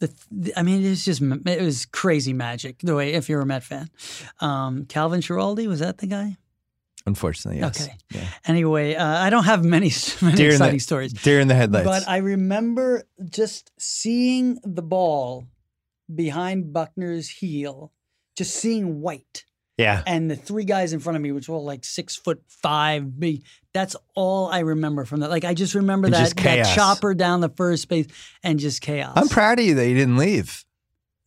Speaker 3: The, the- I mean, it's just it was crazy magic. The way, if you're a Met fan, um, Calvin Schiraldi was that the guy?
Speaker 1: Unfortunately, yes.
Speaker 3: Okay.
Speaker 1: Yeah.
Speaker 3: Anyway, uh, I don't have many, many
Speaker 1: Deer in the-
Speaker 3: exciting stories,
Speaker 1: Deer in the headlights.
Speaker 3: but I remember just seeing the ball behind Buckner's heel, just seeing white,
Speaker 1: yeah.
Speaker 3: and the three guys in front of me, which were like six foot five, big. That's all I remember from that. Like I just remember
Speaker 1: And
Speaker 3: that,
Speaker 1: just
Speaker 3: that chopper down the first base and just chaos.
Speaker 1: I'm proud of you that you didn't leave.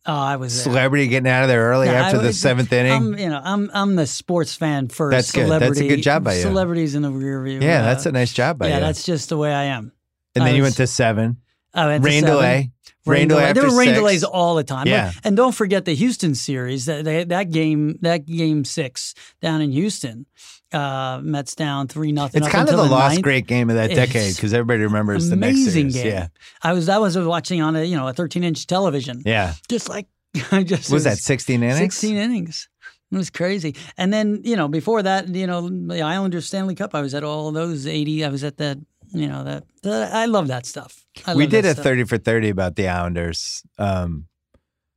Speaker 3: Oh, I was there.
Speaker 1: Celebrity getting out of there early
Speaker 3: Yeah,
Speaker 1: after
Speaker 3: I
Speaker 1: the
Speaker 3: was-
Speaker 1: seventh inning.
Speaker 3: I'm, you know, I'm I'm the sports fan first.
Speaker 1: That's good. That's a good job by you.
Speaker 3: Celebrities in the rear view.
Speaker 1: yeah,
Speaker 3: uh,
Speaker 1: that's a nice job by
Speaker 3: yeah,
Speaker 1: you.
Speaker 3: that's just the way I am.
Speaker 1: and then
Speaker 3: I
Speaker 1: you went to seven.
Speaker 3: Went to
Speaker 1: Rain delay.
Speaker 3: Rain,
Speaker 1: Rain
Speaker 3: delay. There were rain
Speaker 1: six.
Speaker 3: delays all the time.
Speaker 1: Yeah.
Speaker 3: And don't forget the Houston series. That that, that game, that game six down in Houston, uh, Mets down three nothing.
Speaker 1: It's kind of
Speaker 3: until
Speaker 1: the lost
Speaker 3: ninth.
Speaker 1: great game of that
Speaker 3: It's
Speaker 1: decade because everybody remembers the next
Speaker 3: Amazing
Speaker 1: series.
Speaker 3: game.
Speaker 1: Yeah.
Speaker 3: I was I was watching on a you know a 13 inch television.
Speaker 1: Yeah.
Speaker 3: Just like I just
Speaker 1: Was
Speaker 3: it
Speaker 1: that 16 innings?
Speaker 3: 16 innings. It was crazy. And then, you know, before that, you know, the Islanders Stanley Cup, I was at all those 80. I was at that, you know, that, that I love that stuff. I
Speaker 1: We did a
Speaker 3: stuff.
Speaker 1: 30 for 30 about the Islanders. Um,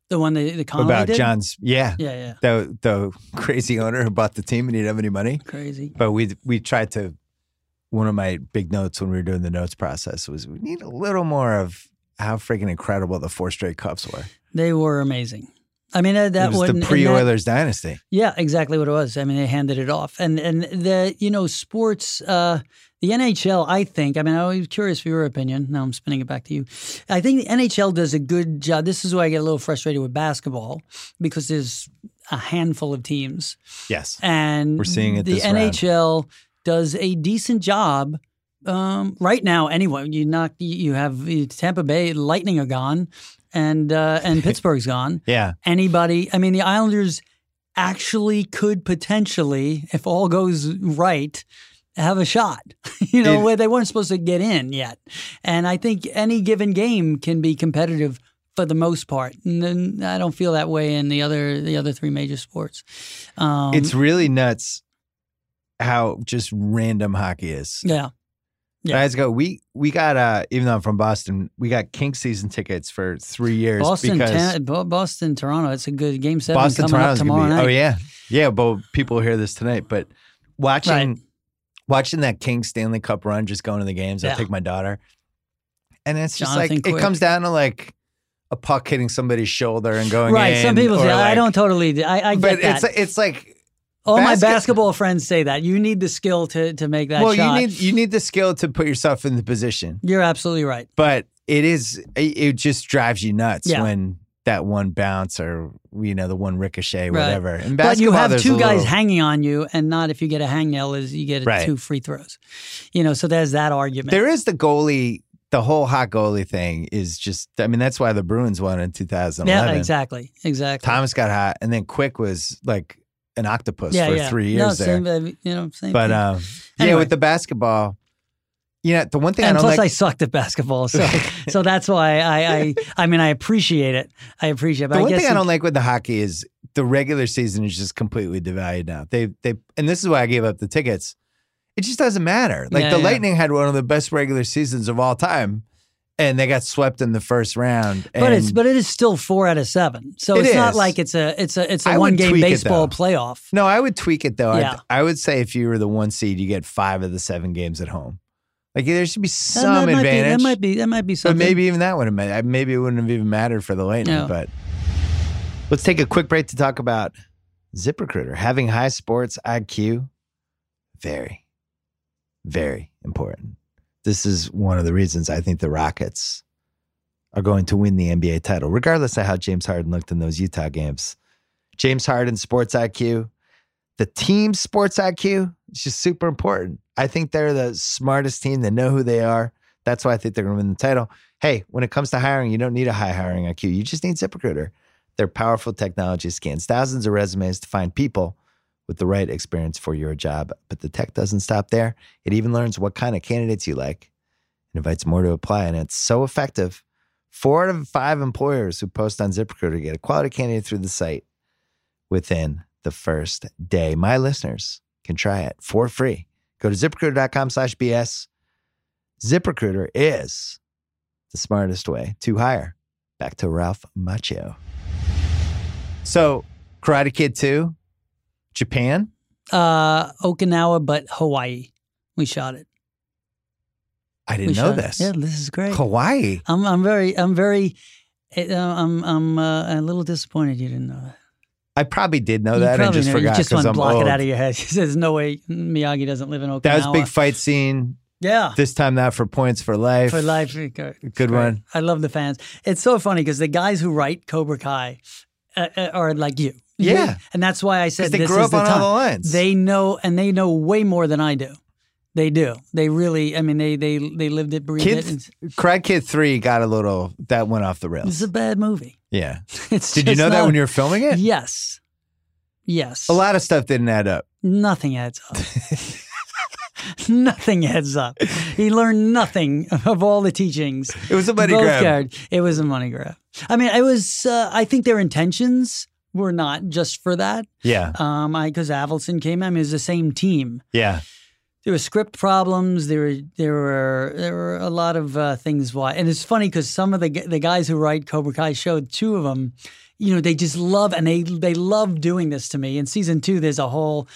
Speaker 3: The one the, the Connolly
Speaker 1: about
Speaker 3: did?
Speaker 1: John's, yeah,
Speaker 3: Yeah, yeah.
Speaker 1: the the crazy owner who bought the team and he didn't have any money.
Speaker 3: Crazy.
Speaker 1: But we we tried to one of my big notes when we were doing the notes process was we need a little more of how freaking incredible the four straight cups were.
Speaker 3: They were amazing. I mean, uh, that
Speaker 1: it was the pre-Oilers dynasty.
Speaker 3: Yeah, exactly what it was. I mean, they handed it off, and and the you know sports, uh, the NHL. I think. I mean, I was curious for your opinion. Now I'm spinning it back to you. I think the NHL does a good job. This is why I get a little frustrated with basketball because there's a handful of teams,
Speaker 1: Yes.
Speaker 3: and
Speaker 1: We're seeing it
Speaker 3: The
Speaker 1: this round.
Speaker 3: NHL does a decent job. Um, right now, anyway, you knock you have Tampa Bay Lightning are gone, and uh, and Pittsburgh's gone
Speaker 1: Yeah.
Speaker 3: anybody. I mean, the Islanders actually could potentially, if all goes right, have a shot. you know,
Speaker 1: It-
Speaker 3: where they weren't supposed to get in yet. And I think any given game can be competitive for the most part. And then I don't feel that way in the other the other three major sports. Um,
Speaker 1: it's really nuts how just random hockey is.
Speaker 3: yeah. Yeah.
Speaker 1: Guys go, we we got uh even though I'm from Boston, we got King season tickets for three years
Speaker 3: Boston,
Speaker 1: because
Speaker 3: Tan- Bo- Boston, Toronto. It's a good game seven
Speaker 1: Boston
Speaker 3: coming
Speaker 1: Toronto's
Speaker 3: up
Speaker 1: gonna
Speaker 3: tomorrow
Speaker 1: be.
Speaker 3: night.
Speaker 1: Oh yeah, yeah. But people hear this tonight. But watching
Speaker 3: Right.
Speaker 1: watching that King Stanley Cup run, just going to the games. I take my daughter, and it's just
Speaker 3: Jonathan
Speaker 1: like it comes down to like a puck hitting somebody's shoulder and going
Speaker 3: Right.
Speaker 1: in,
Speaker 3: Some people say, I don't totally, I, I get
Speaker 1: But
Speaker 3: that.
Speaker 1: it's it's like
Speaker 3: All my basketball friends say that. You need the skill to, to make that
Speaker 1: well,
Speaker 3: shot.
Speaker 1: you need you need the skill to put yourself in the position,
Speaker 3: You're absolutely right.
Speaker 1: but it is it, it just drives you nuts
Speaker 3: Yeah.
Speaker 1: when that one bounce or you know the one ricochet,
Speaker 3: Right.
Speaker 1: whatever.
Speaker 3: But you
Speaker 1: basketball,
Speaker 3: have
Speaker 1: there's
Speaker 3: two guys
Speaker 1: little-
Speaker 3: hanging on you, and not if you get a hangnail is you get
Speaker 1: Right.
Speaker 3: two free throws. You know, so there's that argument.
Speaker 1: There is the goalie. The whole hot goalie thing is just. I mean, that's why the Bruins won in 2011.
Speaker 3: yeah, exactly, exactly.
Speaker 1: Thomas got hot, and then Quick was like an octopus
Speaker 3: yeah,
Speaker 1: for
Speaker 3: yeah.
Speaker 1: three
Speaker 3: no,
Speaker 1: years there.
Speaker 3: same, you know, same.
Speaker 1: but um, yeah, with the basketball, you know, the one thing
Speaker 3: and
Speaker 1: I don't
Speaker 3: plus,
Speaker 1: like.
Speaker 3: I sucked at basketball, so so that's why I, I I mean I appreciate it. I appreciate. it. But
Speaker 1: the
Speaker 3: I
Speaker 1: one
Speaker 3: guess
Speaker 1: thing I don't like with the hockey is the regular season is just completely devalued now. They they and this is why I gave up the tickets. It just doesn't matter. Like
Speaker 3: Yeah,
Speaker 1: the. Lightning had one of the best regular seasons of all time, and they got swept in the first round.
Speaker 3: But it's but it is still four out of seven, so
Speaker 1: It
Speaker 3: it's not like it's a it's a it's
Speaker 1: I
Speaker 3: a
Speaker 1: would
Speaker 3: one game baseball playoff.
Speaker 1: no, I would tweak it though.
Speaker 3: Yeah.
Speaker 1: I would say if you were the one seed, you get five of the seven games at home. Like there should be some
Speaker 3: that
Speaker 1: advantage.
Speaker 3: Might be, that might be that might be
Speaker 1: But maybe even that would have. Maybe it wouldn't have even mattered for the Lightning.
Speaker 3: Yeah.
Speaker 1: But let's take a quick break to talk about ZipRecruiter. Having high sports IQ, very, very important. This is one of the reasons I think the Rockets are going to win the NBA title, regardless of how James Harden looked in those Utah games. James Harden sports IQ, the team sports IQ is just super important. I think they're the smartest team. They know who they are. That's why I think they're going to win the title. Hey, when it comes to hiring, you don't need a high hiring IQ. You just need ZipRecruiter. Their powerful technology scans thousands of resumes to find people with the right experience for your job. But the tech doesn't stop there. It even learns what kind of candidates you like and invites more to apply. And it's so effective. Four out of five employers who post on ZipRecruiter get a quality candidate through the site within the first day. My listeners can try it for free. Go to ziprecruiter.com slash BS. ZipRecruiter is the smartest way to hire. Back to Ralph Macchio. So, Karate Kid 2, Japan.
Speaker 3: uh, Okinawa, but Hawaii. We shot it.
Speaker 1: I didn't know
Speaker 3: shot it.
Speaker 1: this.
Speaker 3: Yeah, this is great.
Speaker 1: Hawaii.
Speaker 3: I'm I'm very I'm very uh, I'm I'm uh, a little disappointed you didn't know that.
Speaker 1: I probably did know
Speaker 3: you
Speaker 1: that. I
Speaker 3: probably
Speaker 1: just
Speaker 3: know.
Speaker 1: forgot
Speaker 3: You just want to block
Speaker 1: old.
Speaker 3: it out of your head. There's no way Miyagi doesn't live in Okinawa.
Speaker 1: that was a big fight scene.
Speaker 3: Yeah.
Speaker 1: This time, that for points for life.
Speaker 3: For life,
Speaker 1: Good
Speaker 3: great.
Speaker 1: one.
Speaker 3: I love the fans. It's so funny because the guys who write Cobra Kai uh, uh, are like you.
Speaker 1: Yeah.
Speaker 3: and that's why I said
Speaker 1: they
Speaker 3: this
Speaker 1: grew
Speaker 3: is
Speaker 1: up
Speaker 3: the
Speaker 1: on
Speaker 3: time.
Speaker 1: all the lines.
Speaker 3: They know, and they know way more than I do. They do. They really. I mean, they they they lived it, breathed
Speaker 1: Kid,
Speaker 3: it. It's,
Speaker 1: Karate Kid 3 got a little, that went off the rails.
Speaker 3: it's a bad movie.
Speaker 1: yeah.
Speaker 3: It's
Speaker 1: Did you know that when you were filming it?
Speaker 3: Yes. Yes.
Speaker 1: A lot of stuff didn't add up.
Speaker 3: Nothing adds up. nothing adds up. He learned nothing of all the teachings.
Speaker 1: It was a money grab.
Speaker 3: characters- It was a money grab. I mean, it was. Uh, I think their intentions were not just for that.
Speaker 1: Yeah.
Speaker 3: Um, I because Avildsen came. I mean, it was the same team.
Speaker 1: Yeah.
Speaker 3: There were script problems. There were there were there were a lot of uh, things why, and it's funny because some of the the guys who write Cobra Kai showed two of them. You know, they just love and they they love doing this to me. In season two, there's a whole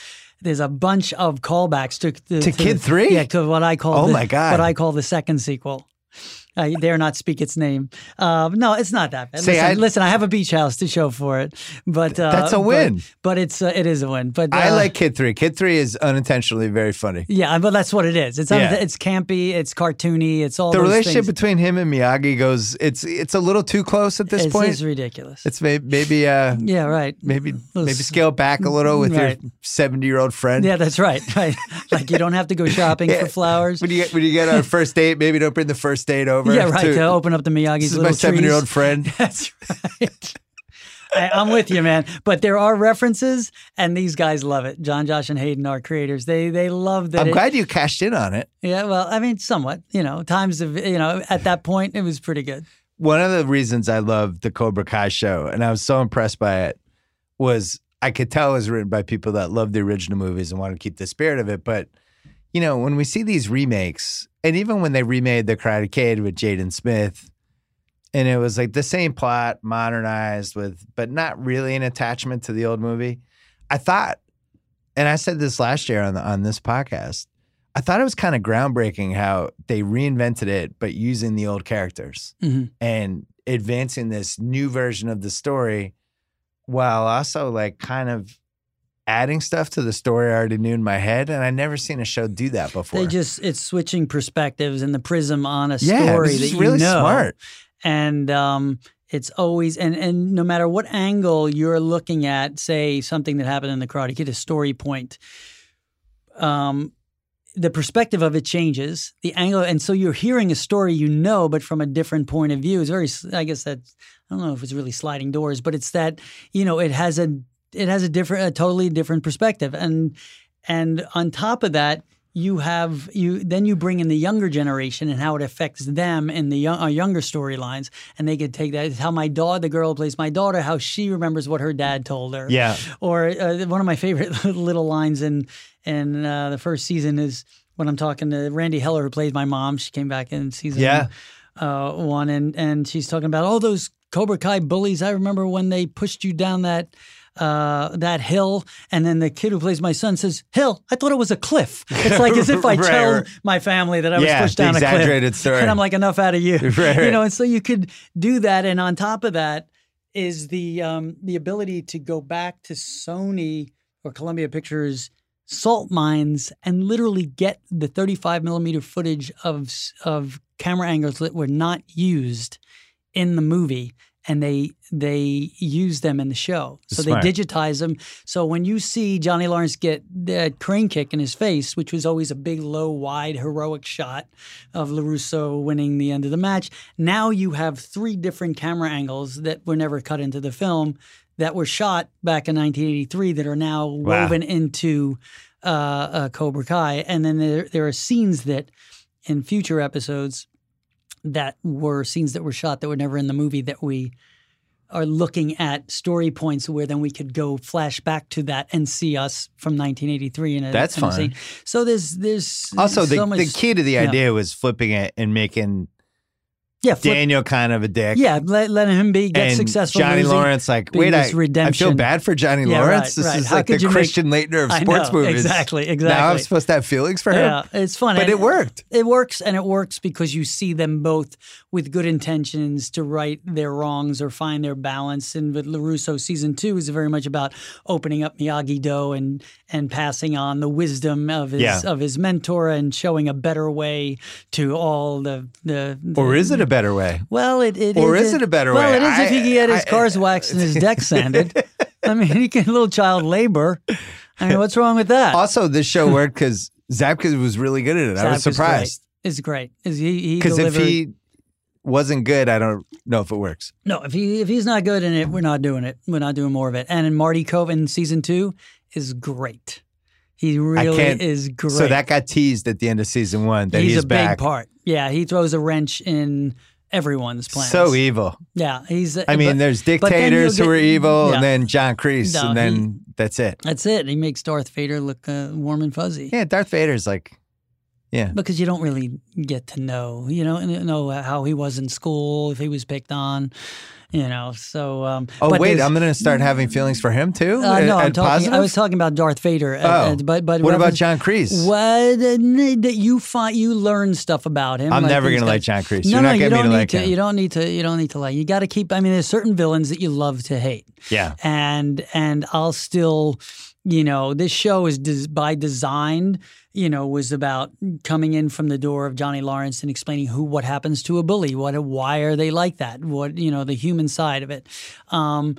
Speaker 3: there's a bunch of callbacks to to,
Speaker 1: To Kid Three?
Speaker 3: Yeah, to what I call
Speaker 1: Oh
Speaker 3: the,
Speaker 1: my God.
Speaker 3: what I call the second sequel. I dare not speak its name. Um, no, it's not that bad.
Speaker 1: See,
Speaker 3: listen,
Speaker 1: I-
Speaker 3: listen, I have a beach house to show for it, but uh,
Speaker 1: That's a win.
Speaker 3: But, it's uh, it is a win. But
Speaker 1: I
Speaker 3: uh,
Speaker 1: like Kid Three. Kid Three is unintentionally very funny.
Speaker 3: Yeah, but that's what it is. It's
Speaker 1: Yeah.
Speaker 3: it's campy, it's cartoony, it's all
Speaker 1: The relationship
Speaker 3: things.
Speaker 1: between him and Miyagi goes. It's it's a little too close at this
Speaker 3: It's,
Speaker 1: point.
Speaker 3: it's ridiculous.
Speaker 1: It's may, maybe uh
Speaker 3: yeah, right.
Speaker 1: maybe
Speaker 3: Those-
Speaker 1: maybe scale back a little with
Speaker 3: Right.
Speaker 1: your seventy year old friend.
Speaker 3: Yeah, that's right. Right. like you don't have to go shopping
Speaker 1: Yeah.
Speaker 3: for flowers.
Speaker 1: When you get when you get on a first date, maybe don't bring the first date over.
Speaker 3: Yeah, right.
Speaker 1: to-
Speaker 3: To open up the Miyagi's
Speaker 1: this is
Speaker 3: little
Speaker 1: my seven year old friend.
Speaker 3: That's right. I, I'm with you, man. But there are references, and these guys love it. Jon, Josh, and Hayden, are creators, they they love that.
Speaker 1: I'm
Speaker 3: it-
Speaker 1: glad you cashed in on it.
Speaker 3: Yeah, well, I mean, somewhat. You know, times of you know, at that point, it was pretty good.
Speaker 1: One of the reasons I love the Cobra Kai show, and I was so impressed by it, was I could tell it was written by people that love the original movies and want to keep the spirit of it. But you know, when we see these remakes, and even when they remade the Karate Kid with Jaden Smith, and it was like the same plot, modernized with, but not really an attachment to the old movie. I thought, and I said this last year on the, on this podcast. I thought it was kind of groundbreaking how they reinvented it, but using the old characters
Speaker 3: Mhm.
Speaker 1: and advancing this new version of the story while also like kind of adding stuff to the story I already knew in my head. And I never seen a show do that before.
Speaker 3: They just it's switching perspectives and the prism on a
Speaker 1: yeah,
Speaker 3: story that
Speaker 1: is
Speaker 3: you
Speaker 1: really
Speaker 3: know.
Speaker 1: smart.
Speaker 3: and um, it's always and and no matter what angle you're looking at, say something that happened in the crowd, Karate Kid, a story point, um, the perspective of it changes, the angle, and so you're hearing a story you know, but from a different point of view. It's very, I guess that I don't know if it's really sliding doors, but it's that you know it has a it has a different, a totally different perspective, and and on top of that, you have you then you bring in the younger generation and how it affects them in the young, uh, younger storylines, and they could take that. It's how my daughter, the girl plays my daughter, how she remembers what her dad told her.
Speaker 1: Yeah.
Speaker 3: Or uh, one of my favorite little lines in in uh, the first season is when I'm talking to Randee Heller, who plays my mom. She came back in season
Speaker 1: Yeah.
Speaker 3: uh, one, and and she's talking about all those Cobra Kai bullies. I remember when they pushed you down that uh, that hill, and then the kid who plays my son says, "Hill." I thought it was a cliff. It's like as if I
Speaker 1: Right,
Speaker 3: told
Speaker 1: right.
Speaker 3: my family that I was
Speaker 1: Yeah,
Speaker 3: pushed
Speaker 1: the
Speaker 3: down a cliff.
Speaker 1: exaggerated story.
Speaker 3: And I'm like, enough out of you,
Speaker 1: Right,
Speaker 3: you know. And so you could do that, and on top of that is the um, the ability to go back to Sony or Columbia Pictures salt mines and literally get the 35 millimeter footage of of camera angles that were not used in the movie and they they use them in the show so
Speaker 1: Smart.
Speaker 3: they digitize them so when you see johnny lawrence get that crane kick in his face which was always a big low wide heroic shot of larusso winning the end of the match now you have three different camera angles that were never cut into the film that were shot back in 1983 that are now
Speaker 1: Wow.
Speaker 3: woven into uh, uh, Cobra Kai, and then there there are scenes that in future episodes that were scenes that were shot that were never in the movie that we are looking at story points where then we could go flash back to that and see us from 1983 in a
Speaker 1: That's
Speaker 3: in a
Speaker 1: fun.
Speaker 3: scene. So there's there's
Speaker 1: Also, the,
Speaker 3: much,
Speaker 1: the key to the idea was flipping it and making
Speaker 3: yeah flip,
Speaker 1: Daniel kind of a dick.
Speaker 3: yeah let, letting him be get
Speaker 1: and
Speaker 3: successful
Speaker 1: Johnny
Speaker 3: losing.
Speaker 1: Lawrence, like, wait, I,
Speaker 3: this
Speaker 1: I feel
Speaker 3: redemption.
Speaker 1: bad for Johnny
Speaker 3: Yeah,
Speaker 1: Lawrence.
Speaker 3: right,
Speaker 1: this
Speaker 3: right.
Speaker 1: is
Speaker 3: How
Speaker 1: like the
Speaker 3: you make-
Speaker 1: Christian Laettner of sports
Speaker 3: know,
Speaker 1: movies.
Speaker 3: exactly exactly.
Speaker 1: Now I'm supposed to have feelings for him.
Speaker 3: Yeah, it's fun.
Speaker 1: But
Speaker 3: And
Speaker 1: it worked.
Speaker 3: It works, and it works because you see them both with good intentions to right their wrongs or find their balance. And with Larusso, season two is very much about opening up Miyagi Do and and passing on the wisdom of his
Speaker 1: Yeah.
Speaker 3: of his mentor and showing a better way to all the the.
Speaker 1: Or is it a better way?
Speaker 3: Well, it, it
Speaker 1: Or
Speaker 3: is
Speaker 1: it a better
Speaker 3: well,
Speaker 1: way?
Speaker 3: Well, it is if he can get his
Speaker 1: I-
Speaker 3: cars waxed and his deck sanded. I mean, he can little child labor. I mean, what's wrong with that?
Speaker 1: Also, this show worked because Zabka was really good at it. I was surprised.
Speaker 3: It's great. Is he he
Speaker 1: Because if he wasn't good, I don't know if it works.
Speaker 3: No, if he if he's not good in it, we're not doing it. We're not doing more of it. And in Marty Kove in season two is great. He really is great.
Speaker 1: So that got teased at the end of season one that he's,
Speaker 3: he's, a
Speaker 1: back.
Speaker 3: big part. Yeah, he throws a wrench in everyone's plans.
Speaker 1: So evil.
Speaker 3: yeah, he's.
Speaker 1: I mean,
Speaker 3: but
Speaker 1: there's dictators
Speaker 3: you'll
Speaker 1: who are evil,
Speaker 3: yeah.
Speaker 1: and then John Kreese,
Speaker 3: No,
Speaker 1: and then that's it.
Speaker 3: that's it. He makes Darth Vader look uh, warm and fuzzy.
Speaker 1: Yeah, Darth Vader's like Yeah.
Speaker 3: because you don't really get to know, you know, know how he was in school, if he was picked on, you know. So, um,
Speaker 1: Oh wait, I'm gonna start having feelings for him too.
Speaker 3: Uh, no,
Speaker 1: Uh,
Speaker 3: I'm talking. I was talking about Darth Vader. uh,
Speaker 1: Oh.
Speaker 3: uh, but but
Speaker 1: What about John Kreese?
Speaker 3: What uh, that you find you learn stuff about him.
Speaker 1: I'm
Speaker 3: like
Speaker 1: never gonna like. John Kreese.
Speaker 3: No,
Speaker 1: You're
Speaker 3: no,
Speaker 1: not
Speaker 3: you don't
Speaker 1: to
Speaker 3: need
Speaker 1: like
Speaker 3: to.
Speaker 1: him.
Speaker 3: You don't need to. You don't need to like. You got to keep. I mean, there's certain villains that you love to hate,
Speaker 1: Yeah.
Speaker 3: and and I'll still, you know, this show is des- by design. You know, was about coming in from the door of Johnny Lawrence and explaining who, what happens to a bully, what, why are they like that, what you know, the human side of it. Um,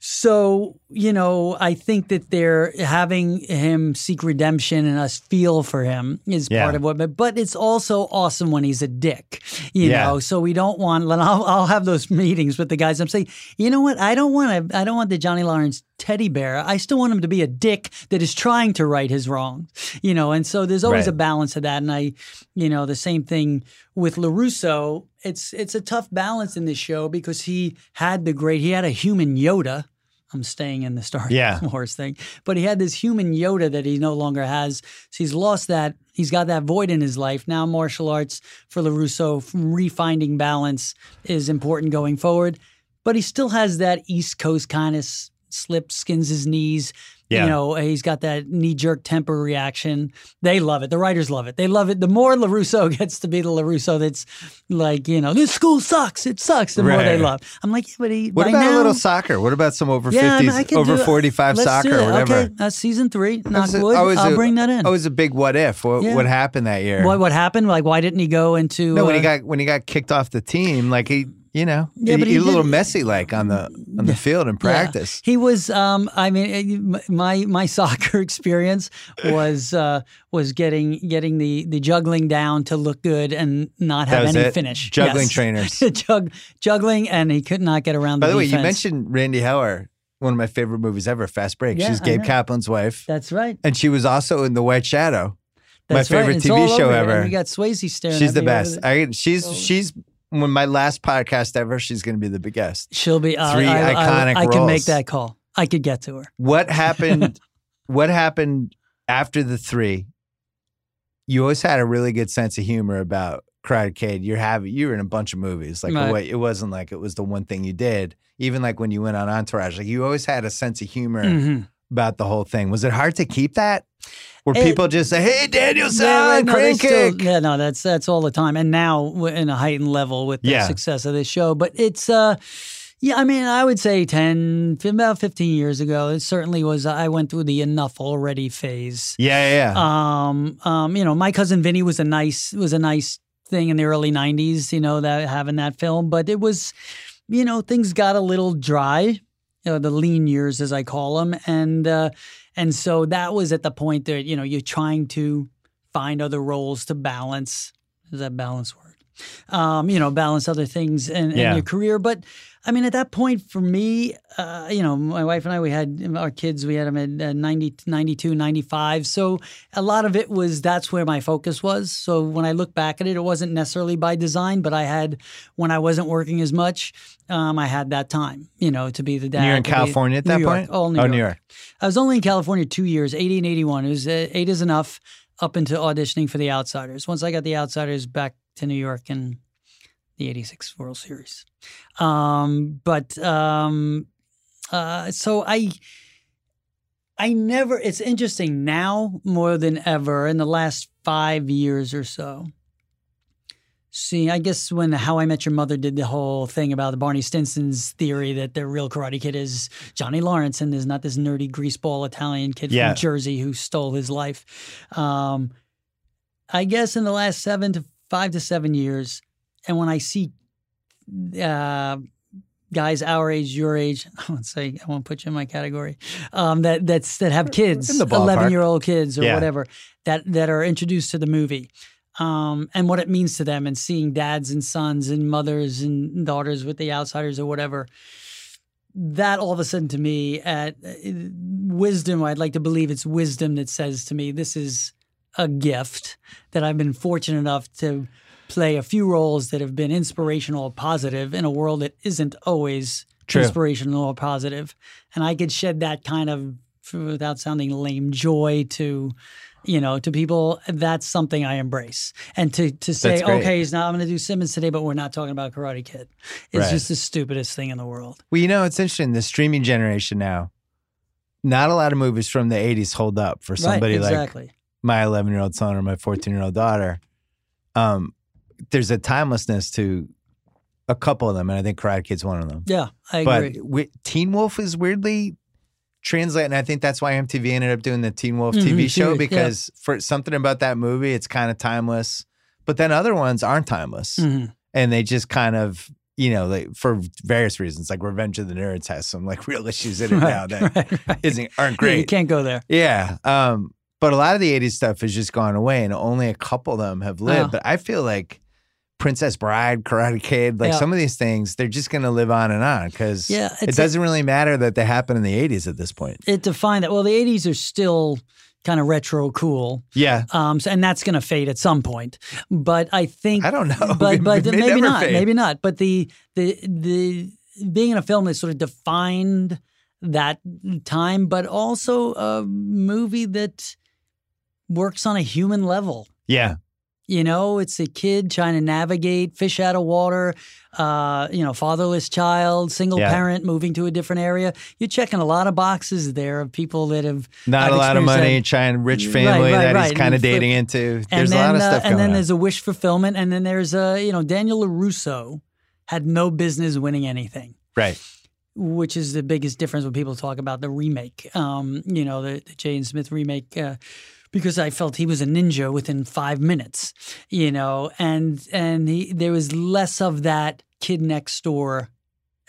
Speaker 3: so, you know, I think that they're having him seek redemption and us feel for him is
Speaker 1: Yeah.
Speaker 3: part of what, but, but it's also awesome when he's a dick, you
Speaker 1: Yeah.
Speaker 3: know, so we don't want, I'll, I'll have those meetings with the guys. I'm saying, you know what? I don't want to, I don't want the Johnny Lawrence teddy bear. I still want him to be a dick that is trying to right his wrongs, you know, and so there's always
Speaker 1: Right.
Speaker 3: a balance of that. And I, you know, the same thing with LaRusso. It's, it's a tough balance in this show because he had the great, he had a human Yoda. I'm staying in the Star
Speaker 1: Yeah.
Speaker 3: Wars thing. But he had this human Yoda that he no longer has. So he's lost that. He's got that void in his life. Now, martial arts for LaRusso, refinding balance is important going forward. But he still has that East Coast kind of s- slip, skins his knees.
Speaker 1: Yeah.
Speaker 3: You know, he's got that knee jerk temper reaction. They love it. The writers love it. They love it. The more LaRusso gets to be the LaRusso that's like, you know, this school sucks. It sucks. The more they
Speaker 1: Right.
Speaker 3: love. I'm like, yeah, but he,
Speaker 1: What about
Speaker 3: now,
Speaker 1: a little soccer? What about some over
Speaker 3: yeah, I mean, I
Speaker 1: fifties, over
Speaker 3: do
Speaker 1: forty five
Speaker 3: Let's
Speaker 1: soccer
Speaker 3: do
Speaker 1: or whatever?
Speaker 3: Okay, that's season three. Knock wood. I'll
Speaker 1: a-
Speaker 3: bring that in.
Speaker 1: Always a big what if. What,
Speaker 3: Yeah.
Speaker 1: what happened that year?
Speaker 3: What what happened? Like, why didn't he go into?
Speaker 1: no, when he
Speaker 3: uh,
Speaker 1: got when he got kicked off the team, like he, you know,
Speaker 3: Yeah,
Speaker 1: he,
Speaker 3: but he
Speaker 1: he a little messy, like on the on the field in
Speaker 3: Yeah.
Speaker 1: practice.
Speaker 3: He was. Um, I mean, uh, my my soccer experience was uh, was getting getting the the juggling down to look good and not have any
Speaker 1: it?
Speaker 3: finish.
Speaker 1: Juggling
Speaker 3: Yes.
Speaker 1: trainers.
Speaker 3: Jug, juggling, and he could not get around.
Speaker 1: By the way, you mentioned Randee Heller, one of my favorite movies ever, Fast Break.
Speaker 3: Yeah,
Speaker 1: She's Gabe. Kaplan's wife,
Speaker 3: That's right.
Speaker 1: and she was also in The White Shadow.
Speaker 3: That's
Speaker 1: my favorite
Speaker 3: It's
Speaker 1: TV show ever.
Speaker 3: We got Swayze staring.
Speaker 1: She's the best. I, she's she's when my last podcast ever. She's going to be the big guest.
Speaker 3: She'll be uh,
Speaker 1: Three
Speaker 3: I, I-
Speaker 1: iconic
Speaker 3: I, can make that call. I could get to her.
Speaker 1: What happened? what happened after the three? You always had a really good sense of humor about Karate Kid. You're having you were in a bunch of movies. Like
Speaker 3: Right.
Speaker 1: it wasn't like it was the one thing you did. Even like when you went on Entourage, like you always had a sense of humor
Speaker 3: Mhm.
Speaker 1: About the whole thing. Was it hard to keep that? Where
Speaker 3: It-
Speaker 1: people just say, "Hey, Danielson,
Speaker 3: Yeah, right, no,
Speaker 1: crane
Speaker 3: still-
Speaker 1: kick."
Speaker 3: yeah, no, that's that's all the time, and now we're in a heightened level with the
Speaker 1: Yeah.
Speaker 3: success of this show. But it's, uh, yeah, I mean, I would say 10, about fifteen years ago, it certainly was. I went through the enough already phase.
Speaker 1: Yeah, yeah, yeah.
Speaker 3: Um, um, you know, my cousin Vinny was a nice was a nice thing in the early '90s. You know, that having that film, but it was, you know, things got a little dry. You know, the lean years, as I call them, and uh, and so that was at the point that you know you're trying to find other roles to balance. Is that balance word? Um, you know, balance other things in, in your career. But I mean, at that point for me, uh, you know, my wife and I, we had our kids, we had them at uh, 90, 92, 95. So a lot of it was that's where my focus was. So when I look back at it, it wasn't necessarily by design, but I had, when I wasn't working as much, um, I had that time, you know, to be the dad.
Speaker 1: You're in California at that
Speaker 3: York,
Speaker 1: point.
Speaker 3: All New
Speaker 1: oh,
Speaker 3: York.
Speaker 1: New York.
Speaker 3: I was only in California two years, 80 and 81. It was uh, eight is enough up into auditioning for the Outsiders. Once I got the Outsiders back to New York and the 86 World Series. Um, but um, uh, so I. I never, it's interesting now more than ever in the last five years or so. See, I guess when How I Met Your Mother did the whole thing about the Barney Stinson's theory that the real Karate Kid is Johnny Lawrence and is not this nerdy greaseball Italian kid
Speaker 1: Yeah.
Speaker 3: from Jersey who stole his life. Um, I guess in the last seven to five to seven years, and when I see uh, guys our age, your age, I won't say I won't put you in my category, um, that that's that have kids,
Speaker 1: In the ballpark.
Speaker 3: eleven year old kids or
Speaker 1: Yeah.
Speaker 3: whatever that that are introduced to the movie. Um, and what it means to them, and seeing dads and sons and mothers and daughters with the outsiders or whatever, that all of a sudden to me, at uh, wisdom, I'd like to believe it's wisdom that says to me, this is a gift that I've been fortunate enough to play a few roles that have been inspirational or positive in a world that isn't always
Speaker 1: True.
Speaker 3: inspirational or positive. And I could shed that kind of, without sounding lame, joy to, You know, to people, that's something I embrace. And to to say, okay, he's not. I'm going to do Simmons today, but we're not talking about Karate Kid. It's
Speaker 1: Right.
Speaker 3: just the stupidest thing in the world.
Speaker 1: Well, you know, it's interesting. The streaming generation now, not a lot of movies from the 80s hold up for somebody
Speaker 3: right?
Speaker 1: like my 11 year old son or my 14 year old daughter. Um, there's a timelessness to a couple of them, and I think Karate Kid's one of them.
Speaker 3: yeah, I
Speaker 1: but
Speaker 3: agree.
Speaker 1: wi- Teen Wolf is weirdly translated, and I think that's why MTV ended up doing the Teen Wolf
Speaker 3: Mhm,
Speaker 1: TV show
Speaker 3: series, yeah.
Speaker 1: because for something about that movie, it's kind of timeless. But then other ones aren't timeless,
Speaker 3: Mhm.
Speaker 1: and they just kind of. You know, like for various reasons, like Revenge of the Nerds has some like real issues in it now that
Speaker 3: right, right.
Speaker 1: isn't aren't
Speaker 3: Yeah, you
Speaker 1: great.
Speaker 3: can't go there.
Speaker 1: Yeah. Um, but a lot of the 80s stuff has just gone away and only a couple of them have lived.
Speaker 3: Yeah.
Speaker 1: But I feel like Princess Bride, Karate Kid, like
Speaker 3: Yeah.
Speaker 1: some of these things, they're just going to live on and on because
Speaker 3: Yeah,
Speaker 1: it doesn't really matter that they happen in the 80s at this point.
Speaker 3: It defined that. Well, the '80s are still kind of retro cool,
Speaker 1: Yeah.
Speaker 3: um, so, and that's going to fade at some point. But I think
Speaker 1: I don't know.
Speaker 3: but but
Speaker 1: It may
Speaker 3: maybe not,
Speaker 1: fade.
Speaker 3: maybe not. But the the the being in a film that sort of defined that time, but also a movie that works on a human level.
Speaker 1: Yeah.
Speaker 3: You know, it's a kid trying to navigate, fish out of water, uh, you know, fatherless child, single
Speaker 1: Yeah.
Speaker 3: parent moving to a different area. You're checking a lot of boxes there of people that have
Speaker 1: Not a lot of money,
Speaker 3: that.
Speaker 1: trying rich family
Speaker 3: right,
Speaker 1: that
Speaker 3: right.
Speaker 1: he's kind of
Speaker 3: And
Speaker 1: dating into.
Speaker 3: and
Speaker 1: There's
Speaker 3: then,
Speaker 1: a lot of stuff.
Speaker 3: uh,
Speaker 1: stuff
Speaker 3: and
Speaker 1: going
Speaker 3: then
Speaker 1: on.
Speaker 3: there's a wish fulfillment, and then there's a you know Daniel Larusso had no business winning anything,
Speaker 1: Right.
Speaker 3: which is the biggest difference when people talk about the remake. Um, you know the, the Jaden Smith remake. Uh, because I felt he was a ninja within five minutes, you know, and and he, there was less of that kid next door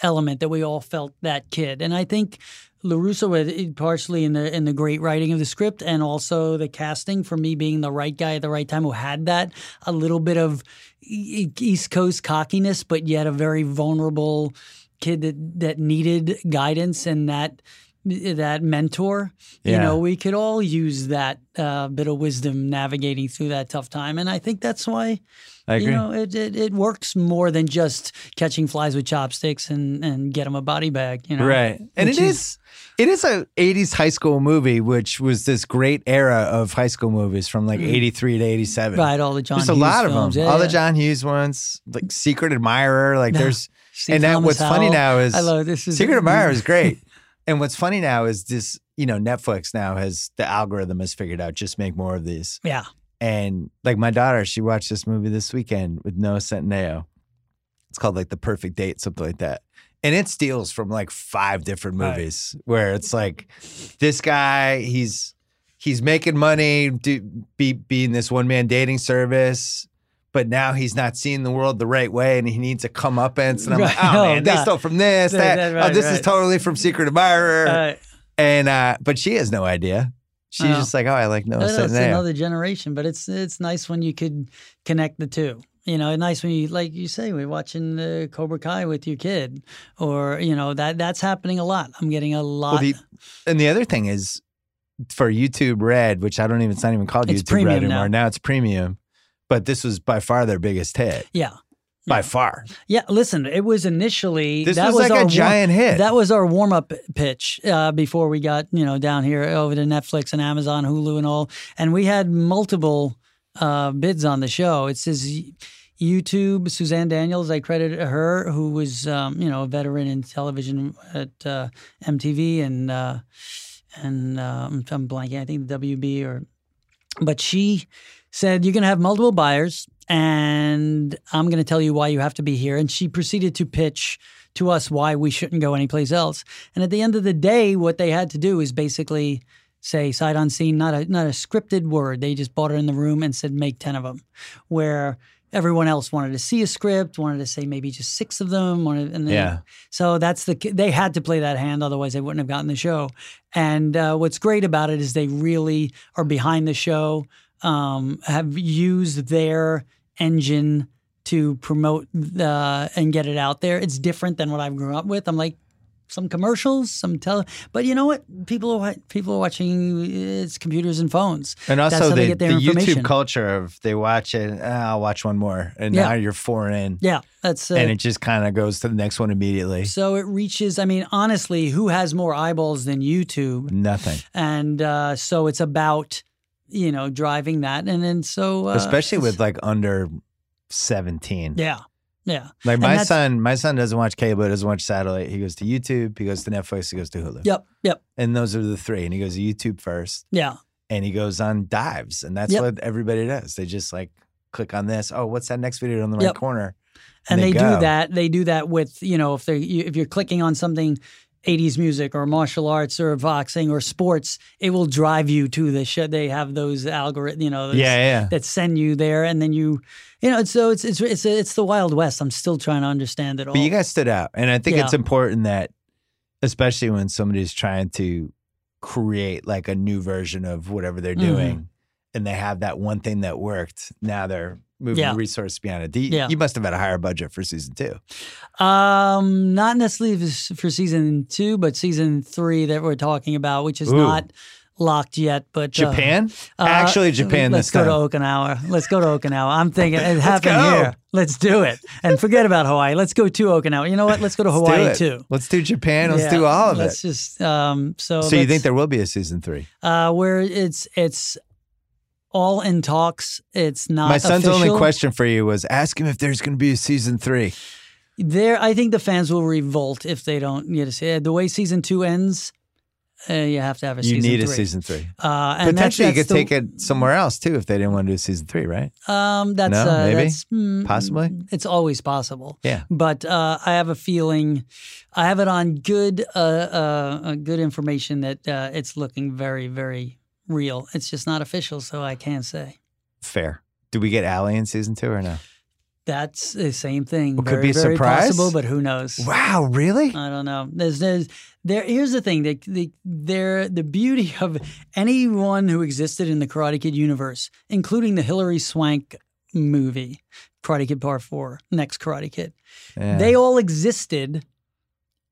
Speaker 3: element that we all felt that kid, and I think Larusso had eh, partially in the in the great writing of the script and also the casting for me being the right guy at the right time who had that a little bit of East Coast cockiness, but yet a very vulnerable kid that that needed guidance and that that mentor. You know, we could all use that uh, bit of wisdom navigating through that tough time, and I think that's why you know it, it it works more than just catching flies with chopsticks and and get them a body bag. You know,
Speaker 1: Right. And it is it is a 80s high school movie which was this great era of high school movies from like 83 to 87.
Speaker 3: Mm. right. All the John
Speaker 1: There's a
Speaker 3: Hughes
Speaker 1: lot
Speaker 3: films.
Speaker 1: of them.
Speaker 3: Yeah,
Speaker 1: All the. John Hughes ones, like Secret Admirer, like
Speaker 3: Yeah.
Speaker 1: there's
Speaker 3: Steve
Speaker 1: and that
Speaker 3: Thomas
Speaker 1: what's funny now is
Speaker 3: I love this. Is
Speaker 1: Secret Admirer is great. and what's funny now is this, you know, Netflix now has the algorithm has figured out just make more of these.
Speaker 3: Yeah.
Speaker 1: And like my daughter, she watched this movie this weekend with Noah Centineo. It's called like The Perfect Date, something like that. And it steals from like five different
Speaker 3: Right.
Speaker 1: movies where it's like this guy, he's he's making money, do, be being this one man dating service, but now he's not seeing the world the right way and he needs a comeuppance. And I'm like,
Speaker 3: Right.
Speaker 1: oh,
Speaker 3: Oh,
Speaker 1: man, they stole from this,
Speaker 3: That-
Speaker 1: that.
Speaker 3: that-
Speaker 1: oh,
Speaker 3: right,
Speaker 1: this is totally from Secret Admirer. And uh, but she has no idea. She's
Speaker 3: Oh.
Speaker 1: just like, oh, I like
Speaker 3: know it's another generation, but it's it's nice when you could connect the two. You know, nice when you like you say we're watching uh, Cobra Kai with your kid, or you know that that's happening a lot. I'm getting a lot.
Speaker 1: Well, the, and the other thing is for YouTube Red, which I don't even, it's not even called
Speaker 3: It's
Speaker 1: YouTube Red anymore.
Speaker 3: now.
Speaker 1: Now. it's premium, but this was by far their biggest hit.
Speaker 3: yeah,
Speaker 1: By
Speaker 3: Yeah.
Speaker 1: far.
Speaker 3: yeah. Listen, it was initially
Speaker 1: This
Speaker 3: that
Speaker 1: was,
Speaker 3: was
Speaker 1: like
Speaker 3: our
Speaker 1: a giant hit.
Speaker 3: That was our warm up pitch uh, before we got you know down here over to Netflix and Amazon, Hulu, and all. And we had multiple uh, bids on the show. It says YouTube. Suzanne Daniels, I credit her, who was um, you know a veteran in television at uh, MTV and uh, and um, I'm blanking. I think WB or, but she said you're going to have multiple buyers, and I'm going to tell you why you have to be here. And she proceeded to pitch to us why we shouldn't go anyplace else. And at the end of the day, what they had to do is basically say sight unseen, not a not a scripted word. They just bought it in the room and said make ten of them, where everyone else wanted to see a script, wanted to say maybe just six of them, wanted, and then,
Speaker 1: Yeah.
Speaker 3: So that's the they had to play that hand, otherwise they wouldn't have gotten the show. And uh, what's great about it is they really are behind the show, um, have used their engine to promote the and get it out there. It's different than what I've grown up with. I'm like some commercials, some tele, but you know what? People are people are watching it's computers and phones.
Speaker 1: And also the,
Speaker 3: get their
Speaker 1: the. YouTube culture of they watch it, "Ah, I'll watch one more. And
Speaker 3: Yeah.
Speaker 1: now you're four in.
Speaker 3: Yeah, that's uh,
Speaker 1: And it just kind of goes to the next one immediately.
Speaker 3: so it reaches. I mean, honestly, who has more eyeballs than YouTube?
Speaker 1: Nothing.
Speaker 3: and uh, so it's about you know, driving that, and then so uh,
Speaker 1: especially with like under 17.
Speaker 3: yeah, yeah,
Speaker 1: Like my son, my son doesn't watch cable, doesn't watch satellite. He goes to YouTube, he goes to Netflix, he goes to Hulu.
Speaker 3: yep, yep,
Speaker 1: And those are the three. And he goes to YouTube first,
Speaker 3: yeah,
Speaker 1: and he goes on dives, and that's
Speaker 3: Yep.
Speaker 1: what everybody does. They just like click on this. Oh, what's that next video on the right
Speaker 3: Yep.
Speaker 1: corner?
Speaker 3: and, they,
Speaker 1: go.
Speaker 3: do that. They do that with you know if they if you're clicking on something. 80s music or martial arts or boxing or sports, it will drive you to the show. They have those algorithms, you know, those,
Speaker 1: Yeah, yeah.
Speaker 3: that send you there, and then you, you know, so it's it's it's it's the Wild West. I'm still trying to understand it all.
Speaker 1: But you guys stood out. And I think
Speaker 3: Yeah.
Speaker 1: it's important that, especially when somebody's trying to create like a new version of whatever they're
Speaker 3: Mhm.
Speaker 1: doing and they have that one thing that worked, now they're moving
Speaker 3: Yeah.
Speaker 1: resource beyond it. You,
Speaker 3: Yeah.
Speaker 1: you must have had a higher budget for season two.
Speaker 3: Um, not necessarily for season two, but season three that we're talking about, which is
Speaker 1: Ooh.
Speaker 3: not locked yet. But uh,
Speaker 1: Japan?
Speaker 3: uh,
Speaker 1: Actually, Japan
Speaker 3: Let's
Speaker 1: this
Speaker 3: go
Speaker 1: time.
Speaker 3: to Okinawa. Let's go to Okinawa. I'm thinking it happened
Speaker 1: go.
Speaker 3: here. Let's do it and forget about Hawaii. Let's go to Okinawa. You know what? Let's go to
Speaker 1: Let's
Speaker 3: Hawaii too.
Speaker 1: Let's do Japan. Let's
Speaker 3: Yeah,
Speaker 1: do all of it.
Speaker 3: let's just um. So
Speaker 1: So you think there will be a season three?
Speaker 3: uh where it's it's all in talks. It's not.
Speaker 1: My son's only question for you was ask him if there's going to be a season three.
Speaker 3: There, I think the fans will revolt if they don't get to see it. The way season two ends, uh, you have to have a
Speaker 1: You
Speaker 3: season
Speaker 1: need
Speaker 3: three.
Speaker 1: a season three.
Speaker 3: Uh, and
Speaker 1: Potentially, you
Speaker 3: that's,
Speaker 1: could
Speaker 3: that's
Speaker 1: take it somewhere else too if they didn't want to do a season three, right?
Speaker 3: Um, that's
Speaker 1: No,
Speaker 3: uh,
Speaker 1: maybe?
Speaker 3: that's, mm,
Speaker 1: Possibly?
Speaker 3: It's always possible.
Speaker 1: Yeah.
Speaker 3: But uh, I have a feeling, I have it on good, uh, uh, uh, good information that uh, it's looking very, very real. It's just not official, so I can't say.
Speaker 1: Fair. Do we get Ali in season two or no?
Speaker 3: That's the same thing.
Speaker 1: Well, could
Speaker 3: very,
Speaker 1: be a
Speaker 3: very
Speaker 1: surprise.
Speaker 3: possible, but who knows?
Speaker 1: Wow, really?
Speaker 3: I don't know. There's, there's, there. Here's the thing: the, the, there, the beauty of anyone who existed in the Karate Kid universe, including the Hilary Swank movie, Karate Kid Part Four, next Karate Kid,
Speaker 1: Yeah.
Speaker 3: they all existed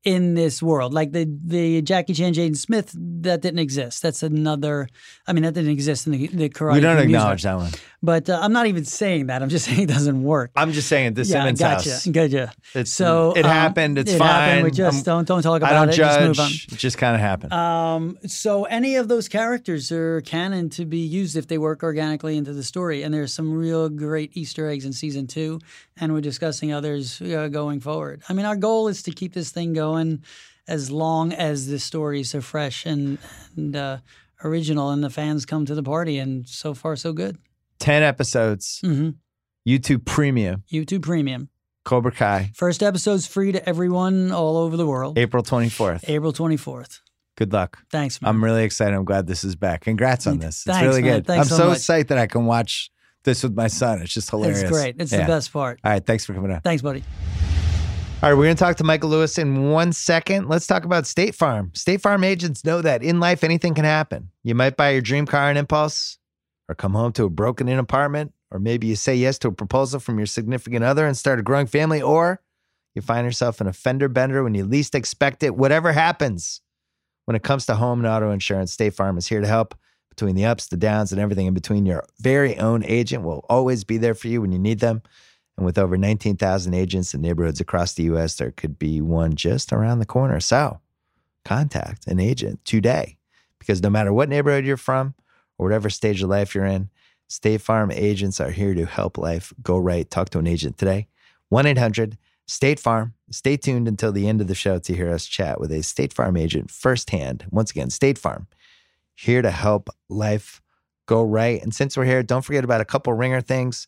Speaker 3: in this world. Like the the Jackie Chan, Jaden Smith, that didn't exist. That's another. I mean, that didn't exist in the, the Karate.
Speaker 1: we don't acknowledge
Speaker 3: music.
Speaker 1: that one.
Speaker 3: But uh, I'm not even saying that. I'm just saying it doesn't work.
Speaker 1: I'm just saying the
Speaker 3: yeah,
Speaker 1: Simmons
Speaker 3: gotcha,
Speaker 1: house.
Speaker 3: gotcha.
Speaker 1: It's,
Speaker 3: So
Speaker 1: it
Speaker 3: um,
Speaker 1: happened. It's
Speaker 3: it
Speaker 1: fine.
Speaker 3: Happened. We just
Speaker 1: I'm-
Speaker 3: don't don't talk about
Speaker 1: I don't
Speaker 3: it.
Speaker 1: judge.
Speaker 3: Just move
Speaker 1: It just kind of happened.
Speaker 3: Um, so any of those characters are canon to be used if they work organically into the story, and there's some real great Easter eggs in season two, and we're discussing others uh, going forward. I mean, our goal is to keep this thing going as long as the stories are fresh and and uh, original, and the fans come to the party. And so far, so good.
Speaker 1: Ten episodes.
Speaker 3: hmm
Speaker 1: YouTube Premium.
Speaker 3: YouTube Premium.
Speaker 1: Cobra Kai.
Speaker 3: First episode's free to everyone all over the world.
Speaker 1: April 24th.
Speaker 3: April 24th.
Speaker 1: Good luck.
Speaker 3: Thanks, man.
Speaker 1: I'm really excited. I'm glad this is back. Congrats on this. It's
Speaker 3: Thanks,
Speaker 1: really
Speaker 3: man.
Speaker 1: good.
Speaker 3: Thanks
Speaker 1: I'm
Speaker 3: so
Speaker 1: so psyched that I can watch this with my son. It's just hilarious.
Speaker 3: It's great. It's
Speaker 1: Yeah.
Speaker 3: the best part.
Speaker 1: All right. Thanks for coming on.
Speaker 3: Thanks, buddy.
Speaker 1: All right, we're going to talk to Michael Lewis in one second. Let's talk about State Farm. State Farm agents know that in life, anything can happen. You might buy your dream car on impulse, or come home to a broken in apartment, or maybe you say yes to a proposal from your significant other and start a growing family, or you find yourself in a fender bender when you least expect it. Whatever happens when it comes to home and auto insurance, State Farm is here to help. Between the ups, the downs, and everything in between, your very own agent will always be there for you when you need them. And with over 19,000 agents in neighborhoods across the U.S., there could be one just around the corner. So contact an agent today because no matter what neighborhood you're from or whatever stage of life you're in, State Farm agents are here to help life go right. Talk to an agent today. 1 800 State Farm. Stay tuned until the end of the show to hear us chat with a State Farm agent firsthand. Once again, State Farm, here to help life go right. And since we're here, don't forget about a couple ringer things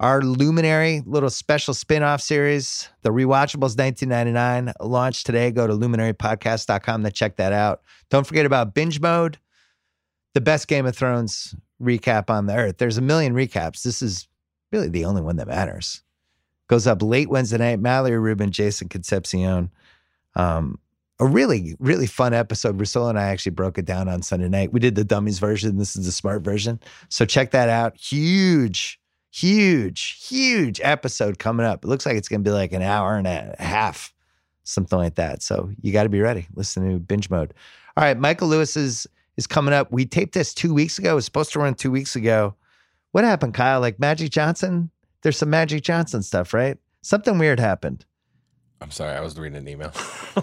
Speaker 1: our Luminary little special spin-off series, The Rewatchables 1999, launched today. Go to luminarypodcast.com to check that out. Don't forget about Binge Mode, the best Game of Thrones recap on the earth. There's a million recaps. This is really the only one that matters. Goes up late Wednesday night. Mallory Rubin, Jason Concepcion. Um, a really, really fun episode. Russell and I actually broke it down on Sunday night. We did the dummies version. This is the smart version. So check that out. Huge huge, huge episode coming up. It looks like it's going to be like an hour and a half, something like that. So you got to be ready. Listen to binge mode. All right, Michael Lewis is coming up. We taped this two weeks ago. It was supposed to run two weeks ago. What happened, Kyle? Like Magic Johnson? There's some Magic Johnson stuff, right? Something weird happened.
Speaker 2: I'm sorry, I was reading an email.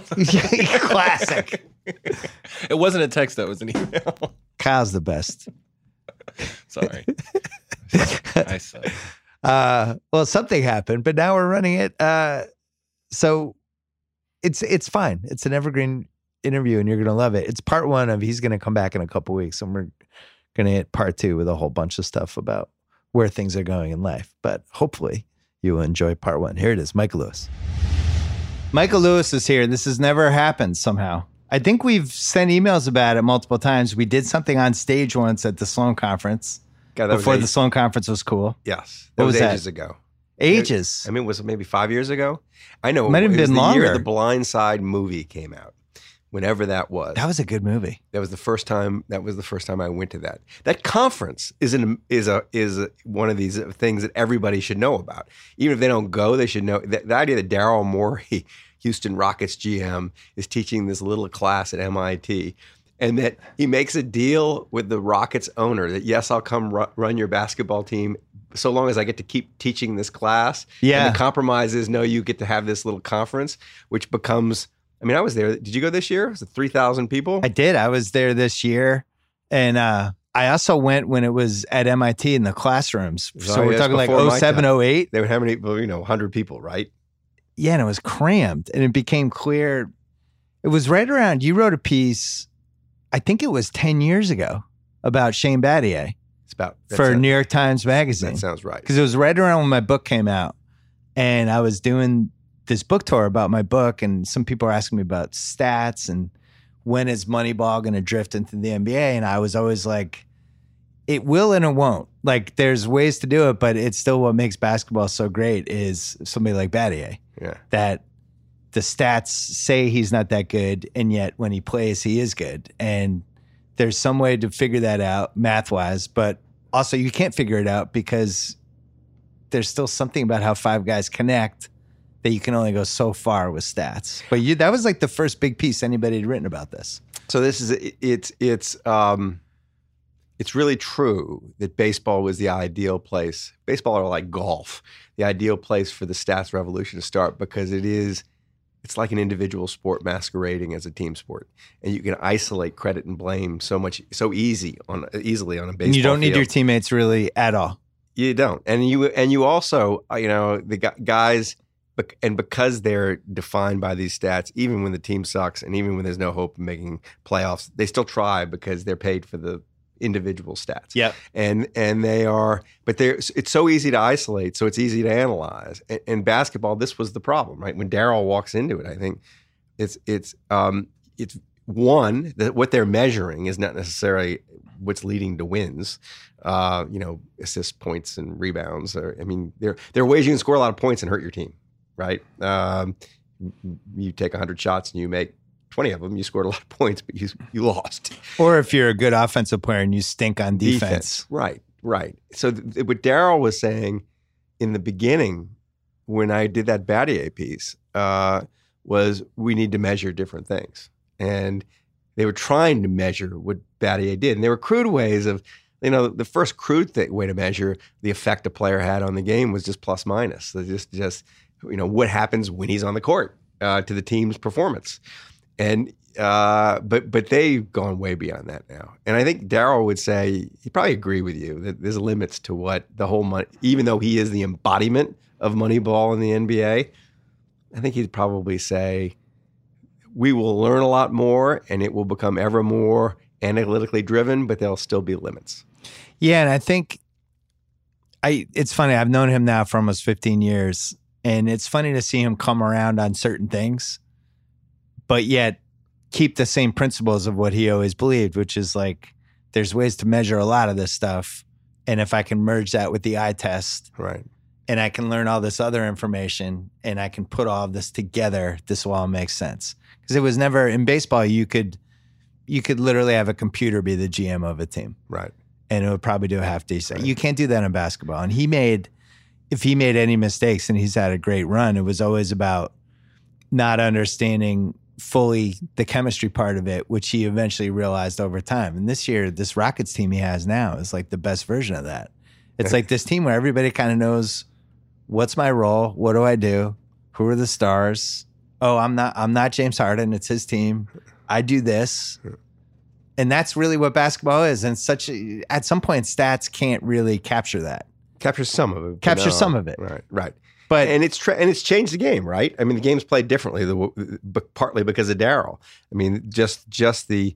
Speaker 1: Classic.
Speaker 2: it wasn't a text, though. It was an email.
Speaker 1: Kyle's the best.
Speaker 2: Sorry. I suck.
Speaker 1: Uh, well, something happened, but now we're running it. Uh, so it's it's fine. It's an evergreen interview, and you're gonna love it. It's part one of he's gonna come back in a couple weeks, and we're gonna hit part two with a whole bunch of stuff about where things are going in life. But hopefully, you will enjoy part one. Here it is, Michael Lewis. Michael Lewis is here. This has never happened somehow. I think we've sent emails about it multiple times. We did something on stage once at the Sloan conference
Speaker 4: God, that was
Speaker 1: before the Sloan conference was cool.
Speaker 4: yes,
Speaker 1: What
Speaker 4: that
Speaker 1: was
Speaker 4: was,
Speaker 1: that?
Speaker 4: ages ago.
Speaker 1: Ages.
Speaker 4: I mean, was it maybe five years ago? I know.
Speaker 1: it Might have
Speaker 4: it was
Speaker 1: been
Speaker 4: the year
Speaker 1: longer.
Speaker 4: the Blind Side movie came out. Whenever that was,
Speaker 1: That was a good movie.
Speaker 4: that was the first time. That was the first time I went to that. That conference is an is a is a, one of these things that everybody should know about. Even if they don't go, they should know. The, the idea that Daryl Morey, Houston Rockets GM, is teaching this little class at MIT. And that he makes a deal with the Rockets owner that yes, I'll come ru- run your basketball team so long as I get to keep teaching this class.
Speaker 1: Yeah.
Speaker 4: And the compromise is no, you get to have this little conference, which becomes. I mean, I was there. Did you go this year? Was it three thousand people?
Speaker 1: I did. I was there this year, and uh, I also went when it was at MIT in the classrooms. So we're talking like
Speaker 4: before my
Speaker 1: 07,
Speaker 4: time.
Speaker 1: 08.
Speaker 4: They would how many? You know, hundred people, right?
Speaker 1: Yeah, and it was crammed, and it became clear. It was right around. You wrote a piece, I think it was ten years ago, about Shane Battier
Speaker 4: It's about
Speaker 1: for
Speaker 4: sounds-
Speaker 1: New York Times Magazine.
Speaker 4: That sounds right.
Speaker 1: because it was right around when my book came out and i was doing this book tour about my book and some people are asking me about stats and when is moneyball going to drift into the nba and i was always like it will and it won't. Like there's ways to do it but it's still what makes basketball so great is somebody like Battier.
Speaker 4: Yeah,
Speaker 1: that the stats say he's not that good and yet when he plays he is good. And there's some way to figure that out math wise but also you can't figure it out because there's still something about how five guys connect that you can only go so far with stats but you that was like the first big piece anybody had written about this
Speaker 4: So this is it- it's it's um, it's really true that baseball was the ideal place. Baseball are like golf, the ideal place for the stats revolution to start because it is. It's like an individual sport masquerading as a team sport, and you can isolate credit and blame so much so easy on easily on a baseball.
Speaker 1: and you don't need
Speaker 4: field.
Speaker 1: your teammates really at all
Speaker 4: You don't, and you and you also, you know, the guys, and because they're defined by these stats, even when the team sucks, and even when there's no hope of making playoffs, they still try because they're paid for the individual stats.
Speaker 1: Yep.
Speaker 4: and and they are, but they're. It's so easy to isolate, so it's easy to analyze. In, in basketball, this was the problem, right? When Daryl walks into it, I think it's it's um it's one that what they're measuring is not necessarily what's leading to wins uh, you know, assist points and rebounds. Or, I mean, there there are ways you can score a lot of points and hurt your team, right? Um, you take 100 shots and you make 20 of them, you scored a lot of points, but you you lost.
Speaker 1: or if you're a good offensive player and you stink on defense,
Speaker 4: Right, right. So th- what Daryl was saying in the beginning when I did that Battier piece uh, was we need to measure different things. And they were trying to measure what Battier did. And there were crude ways of, you know, the first crude th- way to measure the effect a player had on the game was just plus minus. So just, just, you know, what happens when he's on the court uh, to the team's performance. And uh, but but they've gone way beyond that now. And I think Daryl would say he'd probably agree with you that there's limits to what the whole money. Even though he is the embodiment of Moneyball in the NBA, I think he'd probably say we will learn a lot more and it will become ever more analytically driven, but there'll still be limits.
Speaker 1: Yeah, and I think I it's funny. I've known him now for almost 15 years, and it's funny to see him come around on certain things, but yet keep the same principles of what he always believed, which is like there's ways to measure a lot of this stuff, and if I can merge that with the eye test,
Speaker 4: Right.
Speaker 1: and I can learn all this other information, and I can put all of this together, this will all make sense. Because it was never in baseball. You could you could literally have a computer be the GM of a team
Speaker 4: Right.
Speaker 1: and it would probably do a half decent.
Speaker 4: Right.
Speaker 1: You can't do that in basketball. And he made, if he made any mistakes, and he's had a great run, it was always about not understanding fully the chemistry part of it, which he eventually realized over time. And this year, this Rockets team he has now is like the best version of that. It's like this team where everybody kind of knows what's my role, what do I do, who are the stars. Oh, I'm not I'm not James Harden, it's his team. I do this. And that's really what basketball is. And such at some point, stats can't really capture that.
Speaker 4: Captures some of it. but
Speaker 1: Capture
Speaker 4: no.
Speaker 1: some of it.
Speaker 4: Right. Right.
Speaker 1: But
Speaker 4: and it's tra- and it's changed the game, right? I mean, the game's played differently, the, but partly because of Daryl. I mean, just just the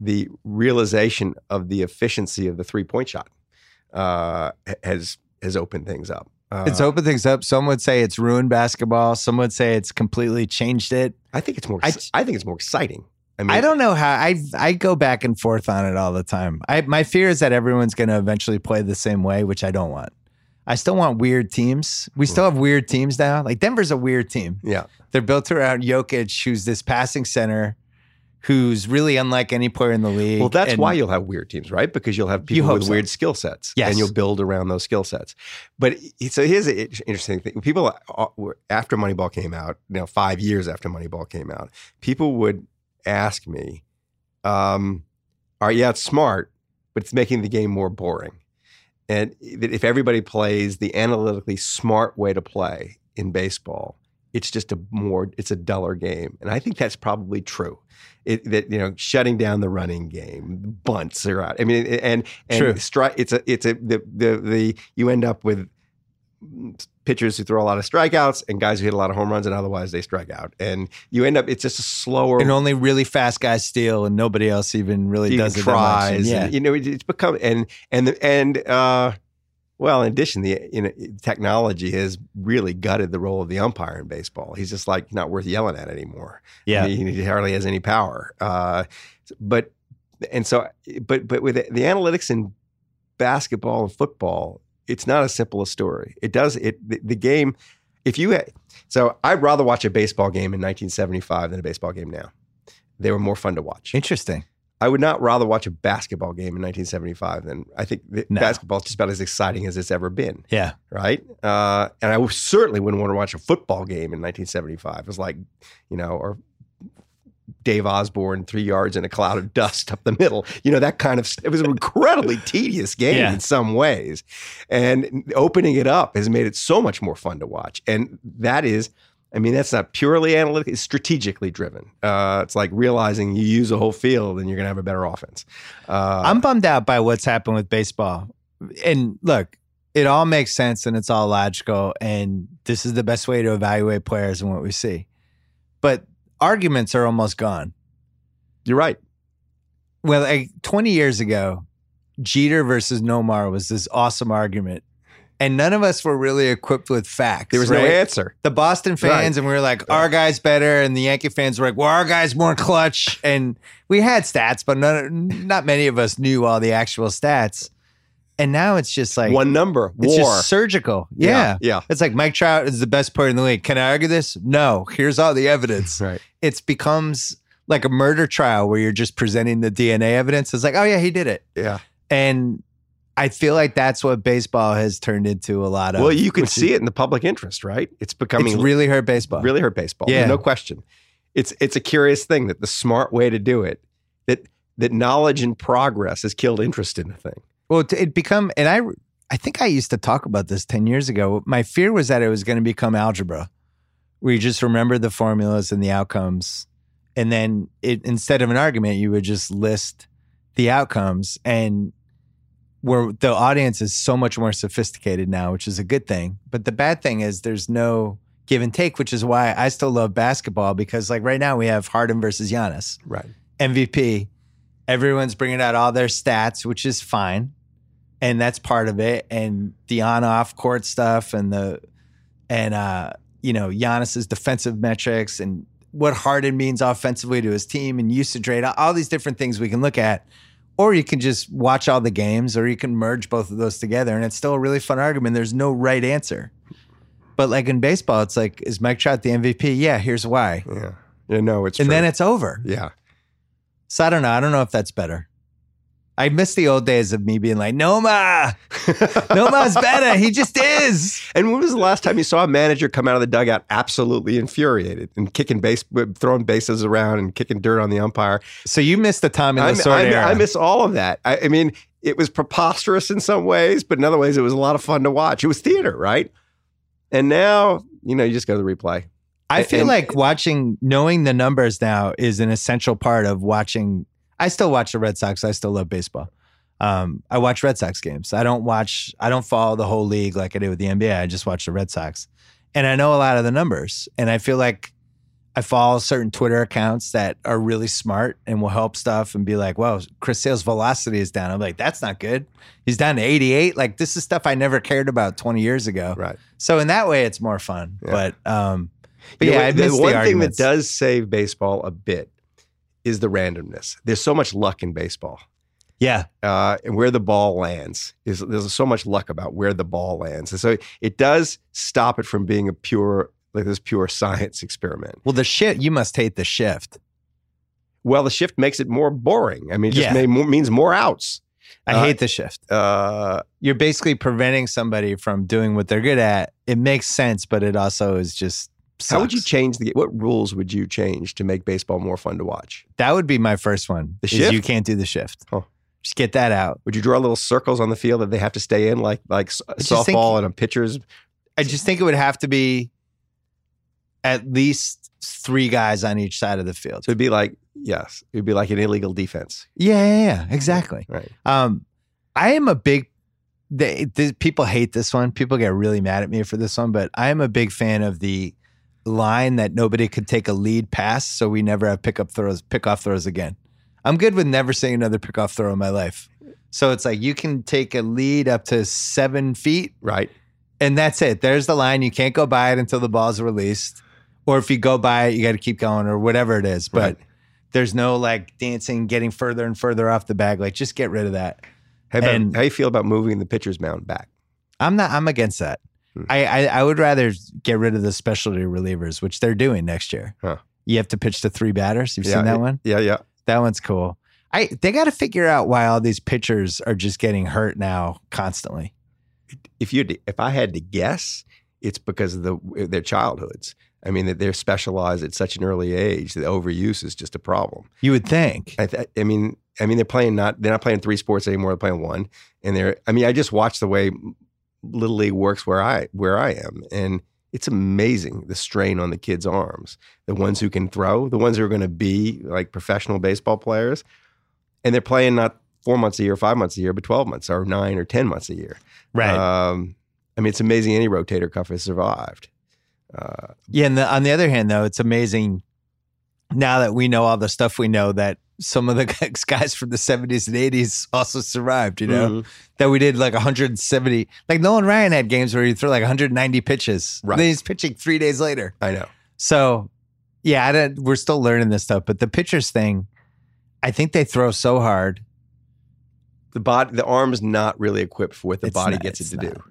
Speaker 4: the realization of the efficiency of the three point shot uh, has has opened things up. Uh,
Speaker 1: it's opened things up. Some would say it's ruined basketball. Some would say it's completely changed it.
Speaker 4: I think it's more.
Speaker 1: I-
Speaker 4: I, think it's more exciting. I mean,
Speaker 1: I don't know how I I go back and forth on it all the time. I my fear is that everyone's going to eventually play the same way, which I don't want. I still want weird teams. We still have weird teams now. Like Denver's a weird team.
Speaker 4: Yeah,
Speaker 1: They're built around Jokic, who's this passing center, who's really unlike any player in the league.
Speaker 4: well, that's
Speaker 1: And
Speaker 4: why you'll have weird teams, right? Because you'll have people
Speaker 1: hope
Speaker 4: with
Speaker 1: so.
Speaker 4: weird skill sets,
Speaker 1: Yes.
Speaker 4: and you'll build around those skill sets. But so here's an interesting thing: people uh, after Moneyball came out, you know, five years after Moneyball came out, people would ask me, um, "All right, yeah, it's smart, but it's making the game more boring." And if everybody plays the analytically smart way to play in baseball, it's just a more it's a duller game, and I think that's probably true. It, that you know, shutting down the running game, bunts are out. I mean, and and
Speaker 1: True.
Speaker 4: stri- It's a it's a the the the you end up with pitchers who throw a lot of strikeouts and guys who hit a lot of home runs, and otherwise they strike out, and you end up it's just a slower.
Speaker 1: and only really fast guys steal, and nobody else even really does it. that much.
Speaker 4: tries.
Speaker 1: And
Speaker 4: and,
Speaker 1: yeah,
Speaker 4: you know, it's become and and the, and uh, well, in addition, the you know technology has really gutted the role of the umpire in baseball. He's just like not worth yelling at anymore.
Speaker 1: yeah.
Speaker 4: he, he hardly has any power. Uh, but and so, but but with the analytics in basketball and football, it's not as simple a story. It does it the, the game. If you had, so, I'd rather watch a baseball game in 1975 than a baseball game now. They were more fun to watch.
Speaker 1: Interesting.
Speaker 4: I would not rather watch a basketball game in 1975 than I think
Speaker 1: No.
Speaker 4: basketball is just about as exciting as it's ever been,
Speaker 1: Yeah.
Speaker 4: right? Uh, and I certainly wouldn't want to watch a football game in 1975. It was like, you know, or Dave Osborn three yards in a cloud of dust up the middle. You know that kind of. It was an incredibly tedious game
Speaker 1: Yeah.
Speaker 4: in some ways, and opening it up has made it so much more fun to watch. And that is. I mean, that's not purely analytic; it's strategically driven. Uh, it's like realizing you use a whole field and you're going to have a better offense. Uh,
Speaker 1: I'm bummed out by what's happened with baseball. And look, it all makes sense and it's all logical. And this is the best way to evaluate players and what we see. But arguments are almost gone.
Speaker 4: you're right.
Speaker 1: Well, like 20 years ago, Jeter versus Nomar was this awesome argument. And none of us were really equipped with facts.
Speaker 4: There was no answer.
Speaker 1: the Boston fans,
Speaker 4: Right.
Speaker 1: and we were like, our guy's better, and the Yankee fans were like, well, our guy's more clutch. And we had stats, but none, not many of us knew all the actual stats. And now it's just like
Speaker 4: One number,
Speaker 1: it's
Speaker 4: war.
Speaker 1: just surgical. Yeah.
Speaker 4: yeah,
Speaker 1: It's like Mike Trout is the best player in the league. Can I argue this? No. Here's all the evidence.
Speaker 4: right.
Speaker 1: It's becomes like a murder trial where you're just presenting the DNA evidence. It's like, oh yeah, he did it.
Speaker 4: Yeah.
Speaker 1: And I feel like that's what baseball has turned into a lot of.
Speaker 4: Well, you can see
Speaker 1: is-
Speaker 4: it in the public interest, right? It's becoming
Speaker 1: It's really hurt baseball.
Speaker 4: really hurt baseball.
Speaker 1: Yeah.
Speaker 4: no question. It's it's a curious thing that the smart way to do it that that knowledge and progress has killed interest in the thing.
Speaker 1: Well, it become, and I, I think I used to talk about this ten years ago. My fear was that it was going to become algebra, where you just remember the formulas and the outcomes, and then it instead of an argument, you would just list the outcomes, and where the audience is so much more sophisticated now, which is a good thing. But the bad thing is there's no give and take, which is why I still love basketball because, like right now, we have Harden versus Giannis.
Speaker 4: Right.
Speaker 1: MVP. Everyone's bringing out all their stats, which is fine, and that's part of it. And the on-off court stuff, and the and uh, you know Giannis's defensive metrics, and what Harden means offensively to his team, and usage rate, all these different things we can look at. Or you can just watch all the games, or you can merge both of those together, and it's still a really fun argument. There's no right answer. But like in baseball, it's like, is Mike Trout the MVP? Yeah, here's why.
Speaker 4: Yeah. Yeah. No, it's
Speaker 1: And
Speaker 4: true.
Speaker 1: then it's over.
Speaker 4: yeah.
Speaker 1: So I don't know. I don't know if that's better. I miss the old days of me being like, Noma, Noma's better. He just is.
Speaker 4: And when was the last time you saw a manager come out of the dugout absolutely infuriated and kicking base, throwing bases around and kicking dirt on the umpire?
Speaker 1: So you missed the Tommy Lasorda era.
Speaker 4: I miss all of that. I, I mean, it was preposterous in some ways, but in other ways, it was a lot of fun to watch. It was theater, right? And now, you know, you just go to the replay.
Speaker 1: I feel
Speaker 4: and-
Speaker 1: like watching, knowing the numbers now is an essential part of watching. I still watch the Red Sox. I still love baseball. Um, I watch Red Sox games. I don't watch. I don't follow the whole league like I do with the NBA. I just watch the Red Sox, and I know a lot of the numbers. And I feel like I follow certain Twitter accounts that are really smart and will help stuff and be like, "Well, Chris Sale's velocity is down." I'm like, "That's not good. He's down to 88." Like this is stuff I never cared about 20 years ago.
Speaker 4: Right.
Speaker 1: So in that way, it's more fun.
Speaker 4: Yeah.
Speaker 1: But um, but
Speaker 4: You know
Speaker 1: yeah, I miss
Speaker 4: the
Speaker 1: the
Speaker 4: one thing that does save baseball a bit is the randomness. There's so much luck in baseball.
Speaker 1: Yeah,
Speaker 4: uh, and where the ball lands is there's so much luck about where the ball lands, and so it does stop it from being a pure like this pure science experiment.
Speaker 1: Well, the shift, you must hate the shift.
Speaker 4: Well, the shift makes it more boring. I mean, it just
Speaker 1: Yeah.
Speaker 4: may, more, means more outs.
Speaker 1: I
Speaker 4: Uh,
Speaker 1: hate the shift.
Speaker 4: Uh,
Speaker 1: You're basically preventing somebody from doing what they're good at. It makes sense, but it also is just.
Speaker 4: How would you change the? What rules would you change to make baseball more fun to watch?
Speaker 1: That would be my first one.
Speaker 4: The shift?
Speaker 1: You can't do the shift.
Speaker 4: Huh.
Speaker 1: Just get that out.
Speaker 4: Would you draw little circles on the field that they have to stay in, like like s-
Speaker 1: just think-
Speaker 4: softball and a pitcher's?
Speaker 1: I just think it would have to be at least three guys on each side of the field.
Speaker 4: So it'd be like yes, it'd be like an illegal defense,
Speaker 1: Yeah, yeah, yeah, exactly.
Speaker 4: right?
Speaker 1: Um, I am a big. They, the, people hate this one. People get really mad at me for this one, but I am a big fan of the line that nobody could take a lead pass, so we never have pickup throws, pickoff throws again. I'm good with never seeing another pickoff throw in my life. So it's like you can take a lead up to seven feet,
Speaker 4: Right.
Speaker 1: and that's it. There's the line. You can't go by it until the ball's released, or if you go by it, you got to keep going, or whatever it is. But
Speaker 4: Right.
Speaker 1: there's no like dancing, getting further and further off the bag. Like just get rid of that.
Speaker 4: How, about,
Speaker 1: And-
Speaker 4: how you feel about moving the pitcher's mound back?
Speaker 1: I'm not. I'm against that.
Speaker 4: Hmm.
Speaker 1: I, I I would rather get rid of the specialty relievers, which they're doing next year.
Speaker 4: Huh.
Speaker 1: You have to pitch to three batters. You've
Speaker 4: Yeah,
Speaker 1: seen that
Speaker 4: it-
Speaker 1: one?
Speaker 4: Yeah, yeah.
Speaker 1: That one's cool. I they got to figure out why all these pitchers are just getting hurt now constantly.
Speaker 4: if you if I had to guess, it's because of the their childhoods. I mean, that they're specialized at such an early age that overuse is just a problem.
Speaker 1: You would think.
Speaker 4: I, th- I mean, I mean, they're playing not they're not playing three sports anymore. They're playing one, and they're. I mean, I just watched the way little league works where I where I am, and it's amazing the strain on the kids' arms. The ones who can throw, the ones who are going to be like professional baseball players, and they're playing not four months a year, five months a year, but twelve months or nine or ten months a year. Right. Um, I mean, it's amazing any rotator cuff has survived. Uh,
Speaker 1: yeah. And the, on the other hand, though, it's amazing now that we know all the stuff we know that some of the guys from the 70s and 80s also survived. You know
Speaker 4: mhm.
Speaker 1: that we did like 170. Like Nolan Ryan had games where he threw like 190 pitches.
Speaker 4: Right.
Speaker 1: Then he's pitching three days later.
Speaker 4: I know.
Speaker 1: So, yeah, we're still learning this stuff. But the pitchers thing, I think they throw so hard.
Speaker 4: The body, the arm's not really equipped for what the body
Speaker 1: not-
Speaker 4: gets it to
Speaker 1: not.
Speaker 4: do.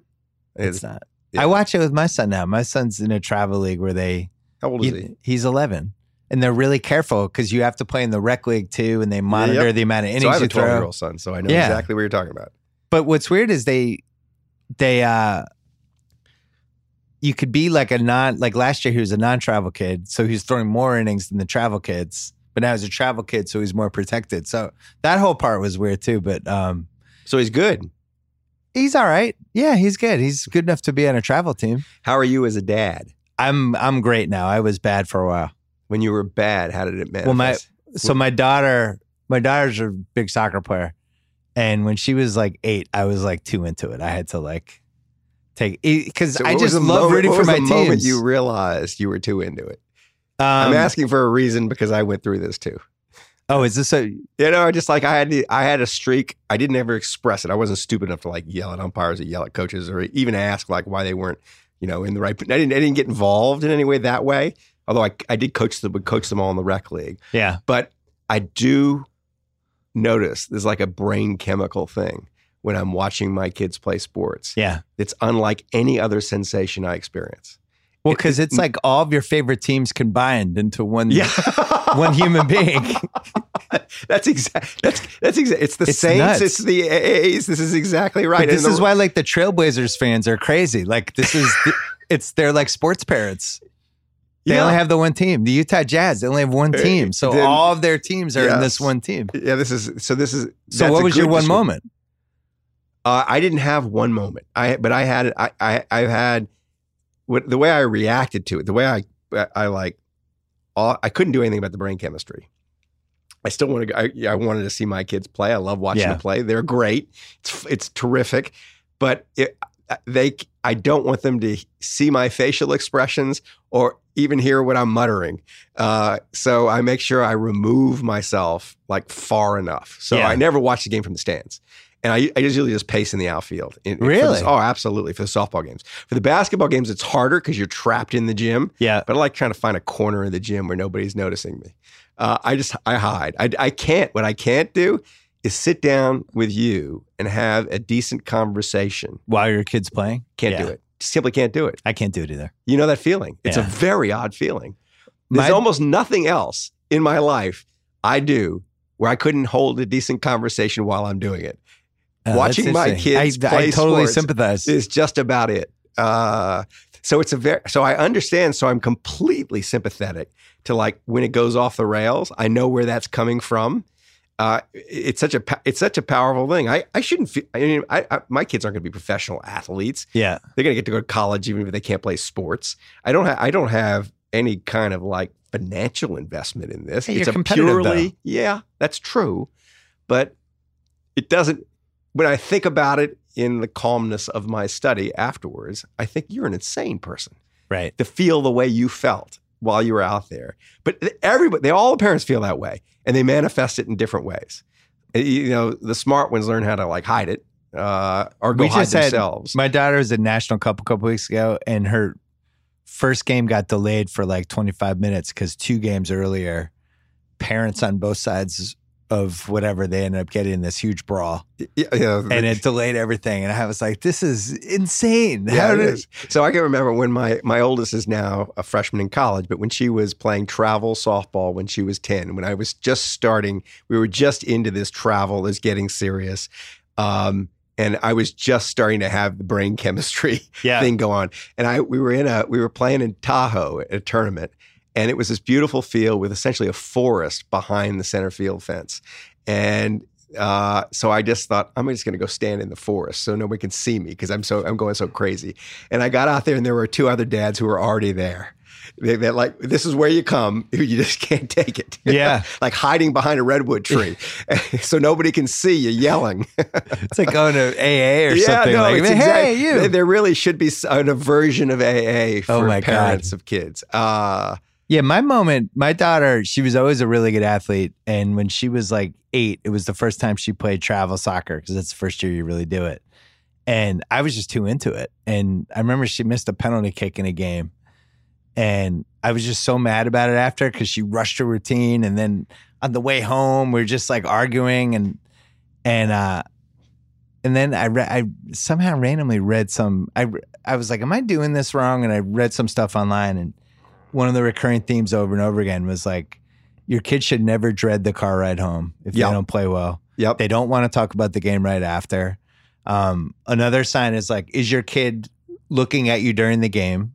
Speaker 1: It's,
Speaker 4: It's,
Speaker 1: not. I watch it with my son now. My son's in a travel league where they
Speaker 4: how old is
Speaker 1: he-
Speaker 4: he?
Speaker 1: he's 11, and they're really careful because you have to play in the rec league too, and they monitor
Speaker 4: Yep.
Speaker 1: the amount of innings
Speaker 4: So I have a twelve-year-old son, so I know
Speaker 1: Yeah.
Speaker 4: exactly what you're talking about.
Speaker 1: But what's weird is they they uh you could be like a non like last year he was a non-travel kid, so he's throwing more innings than the travel kids. But now he's a travel kid, so he's more protected. So that whole part was weird too. But um
Speaker 4: So he's good.
Speaker 1: he's all right. Yeah, he's good. He's good enough to be on a travel team.
Speaker 4: How are you as a dad?
Speaker 1: I'm I'm great now. I was bad for a while.
Speaker 4: When you were bad, how did it manifest?
Speaker 1: Well, my so my daughter, my daughter's a big soccer player, and when she was like eight, I was like too into it. I had to like take because
Speaker 4: So
Speaker 1: I just love
Speaker 4: moment-
Speaker 1: rooting for my
Speaker 4: the moment you realized you were too into it.
Speaker 1: um,
Speaker 4: I'm asking for a reason because I went through this too.
Speaker 1: Oh, is this a?
Speaker 4: You know, I just like I had I had a streak. I didn't ever express it. I wasn't stupid enough to like yell at umpires or yell at coaches or even ask like why they weren't, you know, in the right. I didn't. I didn't get involved in any way that way. Although I, I did coach them, would coach them all in the rec league.
Speaker 1: Yeah,
Speaker 4: But I do notice there's like a brain chemical thing when I'm watching my kids play sports.
Speaker 1: yeah.
Speaker 4: It's unlike any other sensation I experience.
Speaker 1: Well,
Speaker 4: It-
Speaker 1: because it's like all of your favorite teams combined into one.
Speaker 4: Yeah,
Speaker 1: one human being.
Speaker 4: that's exact. That's that's exact. It's the
Speaker 1: It's
Speaker 4: Saints.
Speaker 1: nuts.
Speaker 4: It's the A's. This is exactly right.
Speaker 1: But this
Speaker 4: And
Speaker 1: is
Speaker 4: the-
Speaker 1: why like the Trailblazers fans are crazy. Like this is it's they're like sports parents. They
Speaker 4: Yeah.
Speaker 1: only have the one team. The Utah Jazz, they only have one team. So
Speaker 4: then-
Speaker 1: all of their teams are in this one team.
Speaker 4: Yeah, this is so. This is
Speaker 1: So what was your one moment?
Speaker 4: Uh, I didn't have one moment. I but I had I I I've had what the way I reacted to it. The way I I like all, I couldn't do anything about the brain chemistry. I still want to. I, I wanted to see my kids play. I love watching
Speaker 1: Yeah.
Speaker 4: them play. They're great. It's it's terrific, but it, they. I don't want them to see my facial expressions or even hear what I'm muttering. Uh, so I make sure I remove myself like far enough. So
Speaker 1: Yeah.
Speaker 4: I never watch the game from the stands. And I, I usually just pace in the outfield. For the-
Speaker 1: Really?
Speaker 4: oh, absolutely. For the softball games. For the basketball games, it's harder because you're trapped in the gym.
Speaker 1: Yeah.
Speaker 4: But I like trying to find a corner in the gym where nobody's noticing me. Uh, I just I hide. I, I can't. What I can't do is sit down with you and have a decent conversation.
Speaker 1: While your kid's playing,
Speaker 4: Can't
Speaker 1: Yeah.
Speaker 4: do it. Simply can't do it.
Speaker 1: I can't do it either.
Speaker 4: You know that feeling. It's a very odd feeling. There's
Speaker 1: My-
Speaker 4: almost nothing else in my life I do where I couldn't hold a decent conversation while I'm doing it.
Speaker 1: Oh,
Speaker 4: Watching my kids
Speaker 1: I, I totally
Speaker 4: sports
Speaker 1: sympathize.
Speaker 4: is just about it. Uh, so it's a very so I understand. So I'm completely sympathetic to like when it goes off the rails. I know where that's coming from. Uh, it's such a it's such a powerful thing. I, I shouldn't feel. I mean, I, I, my kids aren't going to be professional athletes.
Speaker 1: yeah.
Speaker 4: They're going to get to go to college even if they can't play sports. I don't. Ha- I don't have any kind of like financial investment in this.
Speaker 1: Hey,
Speaker 4: it's a purely yeah, that's true, but it doesn't. When I think about it in the calmness of my study afterwards, I think you're an insane person
Speaker 1: Right.
Speaker 4: to feel the way you felt while you were out there. But everybody, they all the parents feel that way, and they manifest it in different ways. You know, the smart ones learn how to like hide it uh, or go
Speaker 1: We
Speaker 4: hide
Speaker 1: just had-
Speaker 4: themselves.
Speaker 1: My daughter was at National Cup a couple weeks ago, and her first game got delayed for like 25 minutes because two games earlier, parents on both sides of whatever they ended up getting this huge brawl,
Speaker 4: yeah, yeah,
Speaker 1: and it delayed everything. And I was like, "This is insane."
Speaker 4: Yeah, it. So I can remember when my my oldest is now a freshman in college, but when she was playing travel softball when she was ten, when I was just starting, we were just into this travel is getting serious, um, and I was just starting to have the brain chemistry
Speaker 1: Yeah.
Speaker 4: thing go on, and I we were in a we were playing in Tahoe at a tournament, and it was this beautiful field with essentially a forest behind the center field fence, and uh, so I just thought I'm just going to go stand in the forest so nobody can see me because I'm so I'm going so crazy. And I got out there and there were two other dads who were already there. They, they're like, "This is where you come. You just can't take it."
Speaker 1: Yeah.
Speaker 4: like hiding behind a redwood tree, so nobody can see you yelling.
Speaker 1: It's like going to AA or
Speaker 4: yeah,
Speaker 1: something.
Speaker 4: no,
Speaker 1: like,
Speaker 4: it's
Speaker 1: hey, you.
Speaker 4: There, really should be an aversion of AA for
Speaker 1: Oh my God.
Speaker 4: parents of kids. Uh,
Speaker 1: Yeah, my moment, my daughter, she was always a really good athlete. And when she was like eight, it was the first time she played travel soccer because that's the first year you really do it. And I was just too into it. And I remember she missed a penalty kick in a game. And I was just so mad about it after because she rushed her routine. And then on the way home, we are just like arguing and, and, uh, and then I re- I somehow randomly read some. I I was like, "Am I doing this wrong?" And I read some stuff online, and one of the recurring themes over and over again was like, "Your kid should never dread the car ride home if
Speaker 4: Yeah.
Speaker 1: they don't play well.
Speaker 4: yep.
Speaker 1: They don't want to talk about the game right after." Um, another sign is like, "Is your kid looking at you during the game?"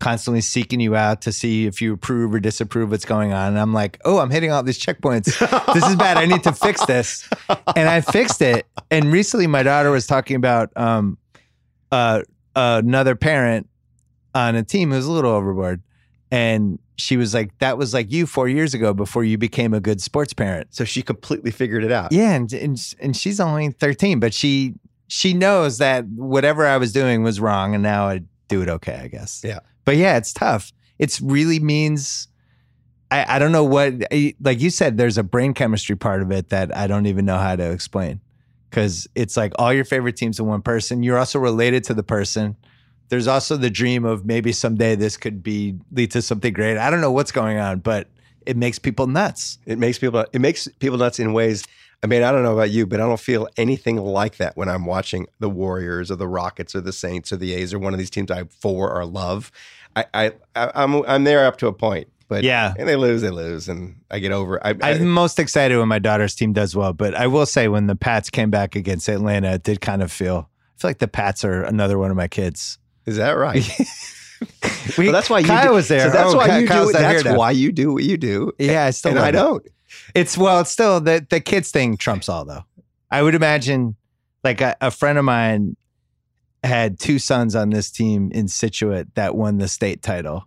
Speaker 1: Constantly seeking you out to see if you approve or disapprove what's going on. And I'm like, oh, I'm hitting all these checkpoints this is bad. I need to fix this. And I fixed it. And recently, my daughter was talking about um, uh, another parent on a team who was a little overboard. And she was like, that was like you four years ago before you became a good sports parent.
Speaker 4: so she completely figured it out.
Speaker 1: Yeah. And, and, and she's only 13, but she, she knows that whatever I was doing was wrong. And now I do it okay, I guess.
Speaker 4: Yeah.
Speaker 1: But yeah, it's tough. It's really means I, I don't know what like you said there's a brain chemistry part of it that I don't even know how to explain cuz it's like all your favorite teams in one person you're also related to the person there's also the dream of maybe someday this could be lead to something great I don't know what's going on but it makes people nuts
Speaker 4: It makes people it makes people nuts in ways. I mean, I don't know about you, but I don't feel anything like that when I'm watching the Warriors or the Rockets or the Saints or the A's or one of these teams I for or love. I, I, I I'm I'm there up to a point, but
Speaker 1: Yeah.
Speaker 4: and they lose, they lose, and I get over. I, I,
Speaker 1: I'm most excited when my daughter's team does well but I will say when the Pats came back against Atlanta it did kind of feel I feel like the Pats are another one of my kids
Speaker 4: is that right?
Speaker 1: we,
Speaker 4: Well, that's why you
Speaker 1: Kyle
Speaker 4: do,
Speaker 1: was there
Speaker 4: So that's
Speaker 1: Oh,
Speaker 4: why
Speaker 1: Ky-
Speaker 4: you
Speaker 1: Kyle's
Speaker 4: do. That's why you do what you do.
Speaker 1: yeah I still
Speaker 4: and I don't.
Speaker 1: It's well, it's still the the kids thing trumps all though. I would imagine, like a, a friend of mine had two sons on this team in Scituate that won the state title,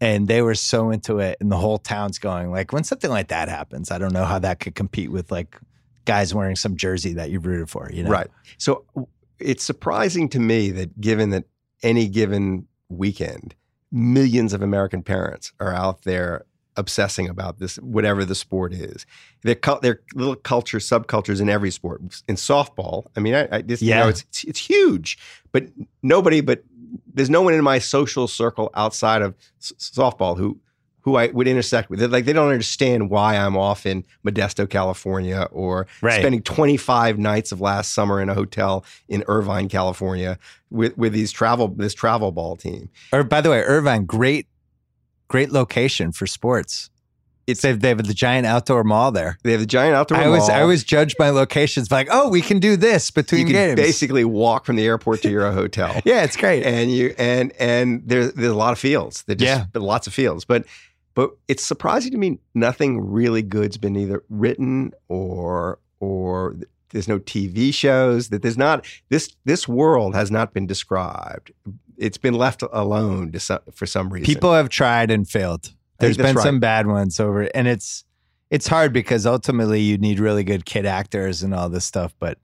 Speaker 1: and they were so into it, and the whole town's going like, when something like that happens, I don't know how that could compete with like guys wearing some jersey that you rooted for, you know?
Speaker 4: Right. So it's surprising to me that given that any given weekend, millions of American parents are out there obsessing about this, whatever the sport is. There are there are little culture, subcultures in every sport. In softball, I mean, I, I just, you
Speaker 1: Yeah.
Speaker 4: know, it's, it's it's huge, but nobody, but there's no one in my social circle outside of s- softball who who I would intersect with. Like they don't understand why I'm off in Modesto, California, or
Speaker 1: Right.
Speaker 4: spending 25 nights of last summer in a hotel in Irvine, California, with with these travel this travel ball team.
Speaker 1: Or by the way, Irvine, great, great location for sports. It's they, they have the giant outdoor mall there.
Speaker 4: They have the giant outdoor
Speaker 1: I always
Speaker 4: mall.
Speaker 1: I always judge my locations by like, oh, we can do this
Speaker 4: you
Speaker 1: between
Speaker 4: can
Speaker 1: games.
Speaker 4: basically walk from the airport to your hotel.
Speaker 1: yeah, it's great.
Speaker 4: and you and and there's there's a lot of fields. Just
Speaker 1: Yeah.
Speaker 4: lots of fields. But but it's surprising to me nothing really good's been either written or or there's no TV shows that there's not this this world has not been described. It's been left alone to some, for some reason.
Speaker 1: People have tried and failed. There's been
Speaker 4: right.
Speaker 1: some bad ones over, and it's it's hard because ultimately you need really good kid actors and all this stuff. But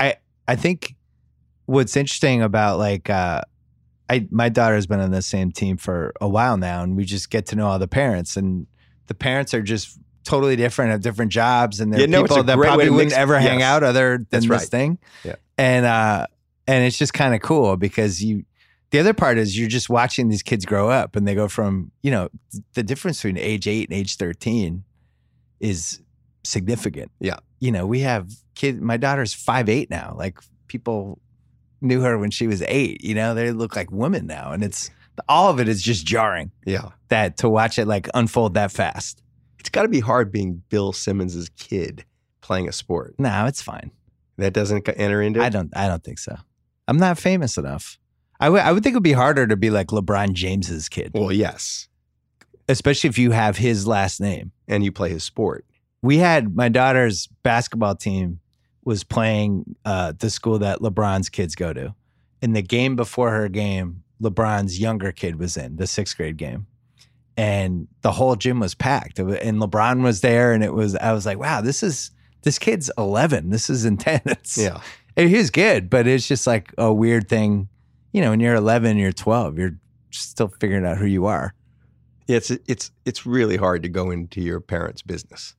Speaker 1: I I think what's interesting about like uh, I my daughter's been on the same team for a while now, and we just get to know all the parents, and the parents are just totally different, have different jobs, and they're
Speaker 4: Yeah, no,
Speaker 1: people that probably wouldn't ever hang out other than
Speaker 4: That's
Speaker 1: this
Speaker 4: right.
Speaker 1: thing.
Speaker 4: Yeah.
Speaker 1: and uh, and it's just kind of cool because you. The other part is you're just watching these kids grow up, and they go from you know the difference between age eight and age thirteen is significant.
Speaker 4: Yeah.
Speaker 1: you know we have kid. My daughter's five eight now. Like people knew her when she was eight. You know, they look like women now, and it's all of it is just jarring.
Speaker 4: yeah.
Speaker 1: That to watch it like unfold that fast.
Speaker 4: It's got to be hard being Bill Simmons's kid playing a sport.
Speaker 1: No, it's fine.
Speaker 4: That doesn't enter into it.
Speaker 1: I don't. I don't think so. I'm not famous enough. I would. I would think it would be harder to be like LeBron James's kid,
Speaker 4: Well, yes.
Speaker 1: especially if you have his last name.
Speaker 4: And you play his sport.
Speaker 1: We had my daughter's basketball team was playing uh, the school that LeBron's kids go to. In the game before her game, LeBron's younger kid was in the sixth grade game, and the whole gym was packed. And LeBron was there, and it was. I was like, wow, this is this kid's 11. This is intense.
Speaker 4: Yeah.
Speaker 1: And he's good, but it's just like a weird thing. You know, when you're 11, you're 12, you're still figuring out who you are.
Speaker 4: It's it's it's really hard to go into your parents' business.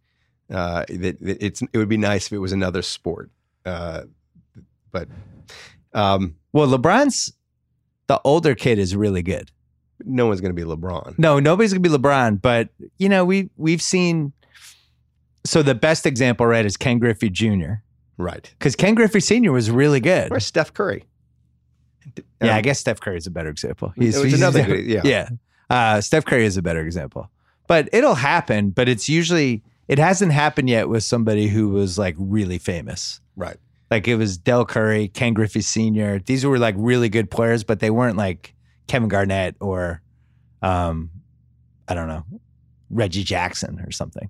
Speaker 4: Uh, that that it's it would be nice if it was another sport, uh, but um,
Speaker 1: Well, LeBron's the older kid is really good.
Speaker 4: no one's going to be LeBron.
Speaker 1: No, nobody's gonna be LeBron, but you know, we we've seen. So the best example, right, is Ken Griffey Jr.
Speaker 4: Right.
Speaker 1: Because Ken Griffey Sr. was really good.
Speaker 4: Or Steph Curry.
Speaker 1: yeah, I
Speaker 4: Um,
Speaker 1: guess Steph Curry is a better example.
Speaker 4: It's another good- yeah.
Speaker 1: yeah. Uh, Steph Curry is a better example, but it'll happen. But it's usually it hasn't happened yet with somebody who was like really famous.
Speaker 4: Right.
Speaker 1: Like it was Del Curry, Ken Griffey Sr. These were like really good players, but they weren't like Kevin Garnett or, um, I don't know, Reggie Jackson or something.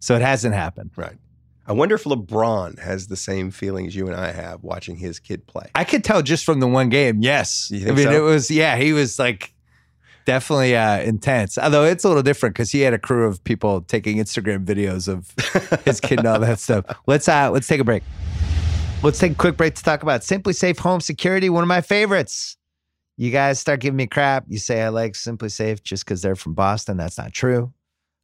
Speaker 1: So it hasn't happened.
Speaker 4: Right. I wonder if LeBron has the same feelings you and I have watching his kid play.
Speaker 1: I could tell just from the one game. Yes, I mean
Speaker 4: so?
Speaker 1: it was. Yeah, he was like definitely uh, intense. Although it's a little different because he had a crew of people taking Instagram videos of his kid and all that stuff. Let's uh, let's take a break. Let's take a quick break to talk about SimpliSafe Home Security, one of my favorites. You guys start giving me crap. You say I like SimpliSafe just because they're from Boston. That's not true.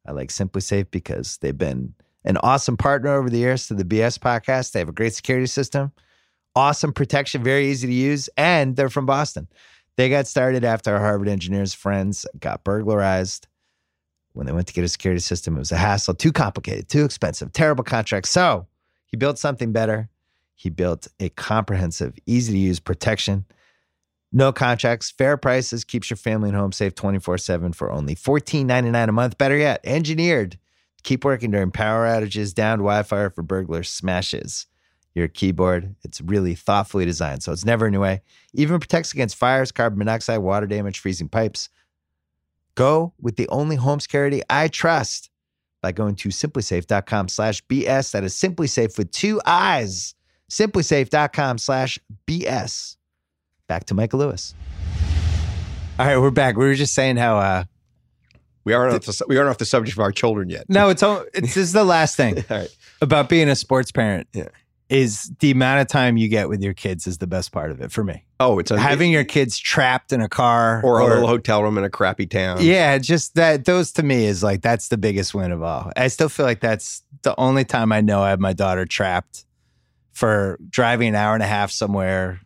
Speaker 1: I like SimpliSafe because they've been an awesome partner over the years to the BS podcast. They have a great security system, awesome protection, very easy to use, and they're from Boston. They got started after our Harvard engineers friends got burglarized. When they went to get a security system, it was a hassle, too complicated, too expensive, terrible contract. So he built something better. He built a comprehensive, easy to use protection. No contracts, fair prices, keeps your family and home safe 24 7 for only $14.99 a month. Better yet, engineered keep working during power outages, downed Wi Fi, for burglar smashes. Your keyboard, it's really thoughtfully designed, so it's never in your way. Even protects against fires, carbon monoxide, water damage, freezing pipes. Go with the only home security I trust by going to simplisafe.com slash BS. That is SimpliSafe with two eyes. Simplisafe.com slash BS. Back to Michael Lewis. All right, we're back. We were just saying how uh
Speaker 4: We aren't off the, we aren't off the subject of our children yet.
Speaker 1: No, it's all, it's this is the last thing
Speaker 4: All right.
Speaker 1: about being a sports parent.
Speaker 4: Yeah.
Speaker 1: Is the amount of time you get with your kids is the best part of it for me.
Speaker 4: Oh, it's a,
Speaker 1: Having your kids trapped in a car
Speaker 4: or a little hotel room in a crappy town.
Speaker 1: Yeah, just that those to me is like that's the biggest win of all. I still feel like that's the only time I know I have my daughter trapped for driving an hour and a half somewhere.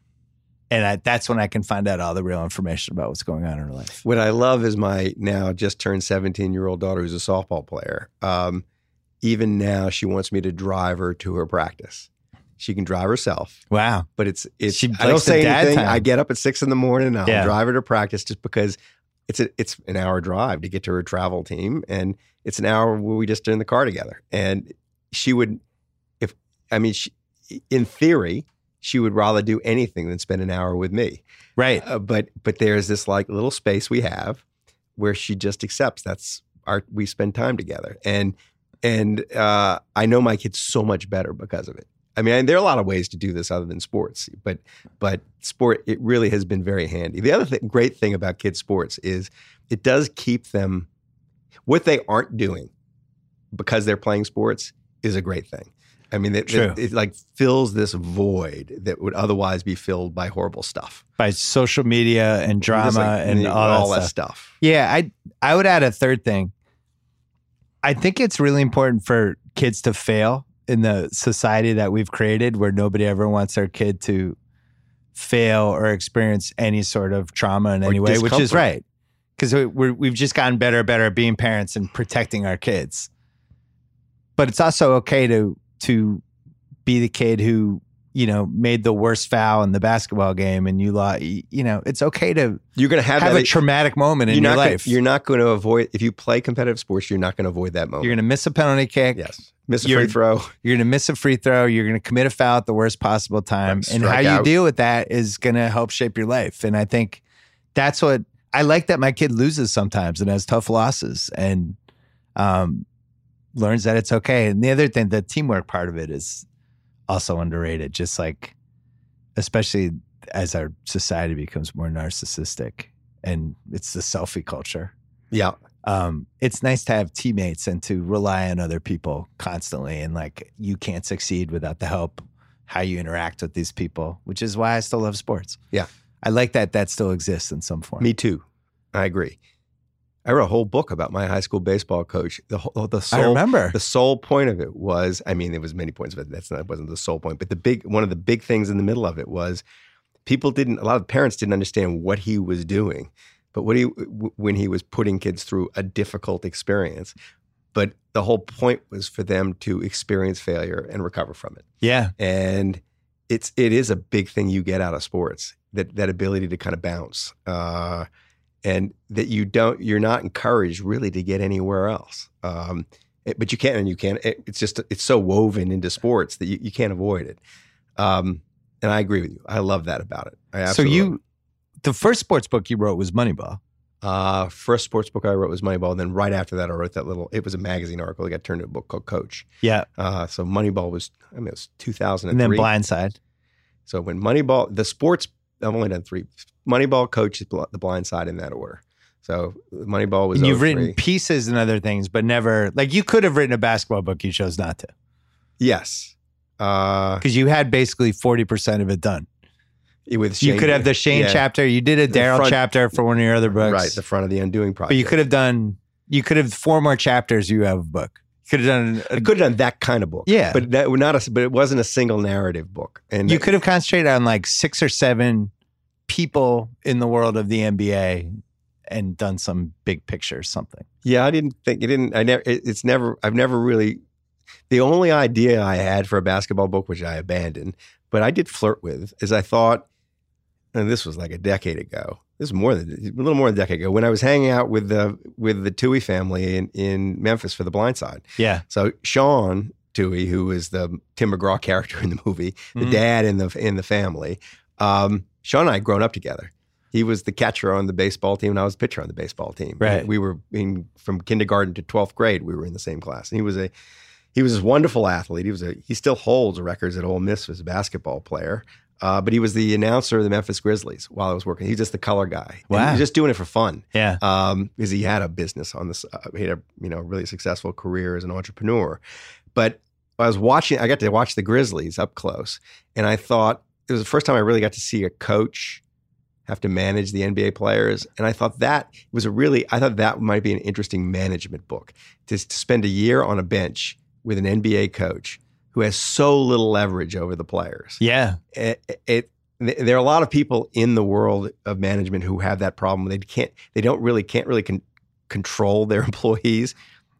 Speaker 1: And I, that's when I can find out all the real information about what's going on in her life.
Speaker 4: What I love is my now just turned 17 year old daughter who's a softball player. Um, even now, she wants me to drive her to her practice. She can drive herself,
Speaker 1: Wow.
Speaker 4: but it's it's.
Speaker 1: She
Speaker 4: I don't say anything.
Speaker 1: time.
Speaker 4: I get up at six in the morning. and I'll
Speaker 1: Yeah.
Speaker 4: drive her to practice just because it's a, it's an hour drive to get to her travel team, and it's an hour where we just are in the car together. And she would, if I mean, she, in theory, she would rather do anything than spend an hour with me.
Speaker 1: Right.
Speaker 4: Uh, but but there's this like little space we have where she just accepts that's our we spend time together and and uh, I know my kids so much better because of it. I mean, there are a lot of ways to do this other than sports, but but sport it really has been very handy. The other thing, great thing about kids sports is it does keep them what they aren't doing because they're playing sports is a great thing. I mean, it, it, it like fills this void that would otherwise be filled by horrible stuff
Speaker 1: By social media and drama
Speaker 4: like
Speaker 1: and
Speaker 4: the-
Speaker 1: all, that,
Speaker 4: that
Speaker 1: stuff.
Speaker 4: stuff.
Speaker 1: Yeah, I I would add a third thing. I think it's really important for kids to fail in the society that we've created where nobody ever wants their kid to fail or experience any sort of trauma in
Speaker 4: Or
Speaker 1: any way, which is right. Because we're, we've just gotten better and better at being parents and protecting our kids. But it's also okay to to be the kid who you know made the worst foul in the basketball game and you lost. You know, it's okay to
Speaker 4: You're going to have,
Speaker 1: have
Speaker 4: that.
Speaker 1: a traumatic moment in your
Speaker 4: not gonna-
Speaker 1: life.
Speaker 4: you're not going to avoid if you play competitive sports. You're not going to avoid that moment.
Speaker 1: You're going to miss a penalty kick.
Speaker 4: yes, miss a free throw.
Speaker 1: You're going to miss a free throw. You're going to commit a foul at the worst possible time. And how
Speaker 4: strike
Speaker 1: you deal with that is going to help shape your life. And I think that's what I like that my kid loses sometimes and has tough losses and um, learns that it's okay. And the other thing, the teamwork part of it is also underrated. Just like, especially as our society becomes more narcissistic and it's the selfie culture.
Speaker 4: Yeah,
Speaker 1: um, it's nice to have teammates and to rely on other people constantly. And like, you can't succeed without the help, how you interact with these people, which is why I still love sports.
Speaker 4: Yeah.
Speaker 1: I like that that still exists in some form.
Speaker 4: me too. I agree. I wrote a whole book about my high school baseball coach. The whole, the
Speaker 1: I
Speaker 4: sole,
Speaker 1: remember.
Speaker 4: the sole point of it was, I mean, there was many points, but that's not wasn't the sole point. But the big one of the big things in the middle of it was people didn't. A lot of parents didn't understand what he was doing, but what he w- when he was putting kids through a difficult experience. But the whole point was for them to experience failure and recover from it.
Speaker 1: yeah.
Speaker 4: and it's it is a big thing you get out of sports that that ability to kind of bounce uh, and that you don't you're not encouraged really to get anywhere else. Um, it- but you can and you can it, it's just it's so woven into sports that you, you can't avoid it. Um, and I agree with you. I love that about it. I
Speaker 1: So you, the first sports book you wrote was Moneyball.
Speaker 4: uh, first sports book I wrote was Moneyball. And then right after that I wrote that little it was a magazine article it got turned into a book called Coach.
Speaker 1: Yeah.
Speaker 4: uh, so Moneyball was I mean it was 2003
Speaker 1: And then Blindside.
Speaker 4: So when Moneyball, the sports, I've only done three. Moneyball, Coach, The Blind Side in that order. So Moneyball was.
Speaker 1: And you've
Speaker 4: 03.
Speaker 1: written pieces and other things, but never, like, you could have written a basketball book. You chose not to
Speaker 4: Yes. Uh,
Speaker 1: because you had basically 40% of it done.
Speaker 4: with
Speaker 1: you could have the Shane
Speaker 4: yeah,
Speaker 1: chapter. You did a Daryl chapter for one of your other books.
Speaker 4: right? The front of the Undoing Project.
Speaker 1: But you could have done, you could have four more chapters. You have a book. Could have done,
Speaker 4: I
Speaker 1: a,
Speaker 4: could have done that kind of book.
Speaker 1: Yeah.
Speaker 4: but that not a. But it wasn't a single narrative book. And
Speaker 1: you could have concentrated on like six or seven people in the world of the NBA and done some big picture or something.
Speaker 4: Yeah, I didn't think it didn't. I never. It, it's never. I've never really. The only idea I had for a basketball book, which I abandoned, but I did flirt with, is I thought, and this was like a decade ago. This is more than a little more than a decade ago when I was hanging out with the with the Tuohy family in in Memphis for The Blind Side.
Speaker 1: Yeah.
Speaker 4: So Sean Tuohy, who is the Tim McGraw character in the movie, the
Speaker 1: Mhm.
Speaker 4: dad in the in the family, um, Sean and I had grown up together. He was the catcher on the baseball team, and I was the pitcher on the baseball team.
Speaker 1: Right.
Speaker 4: We were in from kindergarten to twelfth grade. We were in the same class, and he was a he was a wonderful athlete. He was a he still holds records at Ole Miss as a basketball player. Uh, but he was the announcer of the Memphis Grizzlies while I was working. He's just the color guy. And
Speaker 1: Wow.
Speaker 4: He was just doing it for fun
Speaker 1: Yeah.
Speaker 4: um, because he had a business on this. Uh, he had a you know really successful career as an entrepreneur. But I was watching. I got to watch the Grizzlies up close, and I thought it was the first time I really got to see a coach have to manage the NBA players. And I thought that was a really. I thought that might be an interesting management book to, to spend a year on a bench with an NBA coach who has so little leverage over the players
Speaker 1: Yeah.
Speaker 4: Eh, eh, it, it there are a lot of people in the world of management who have that problem. They can't, they don't really can't really con- control their employees.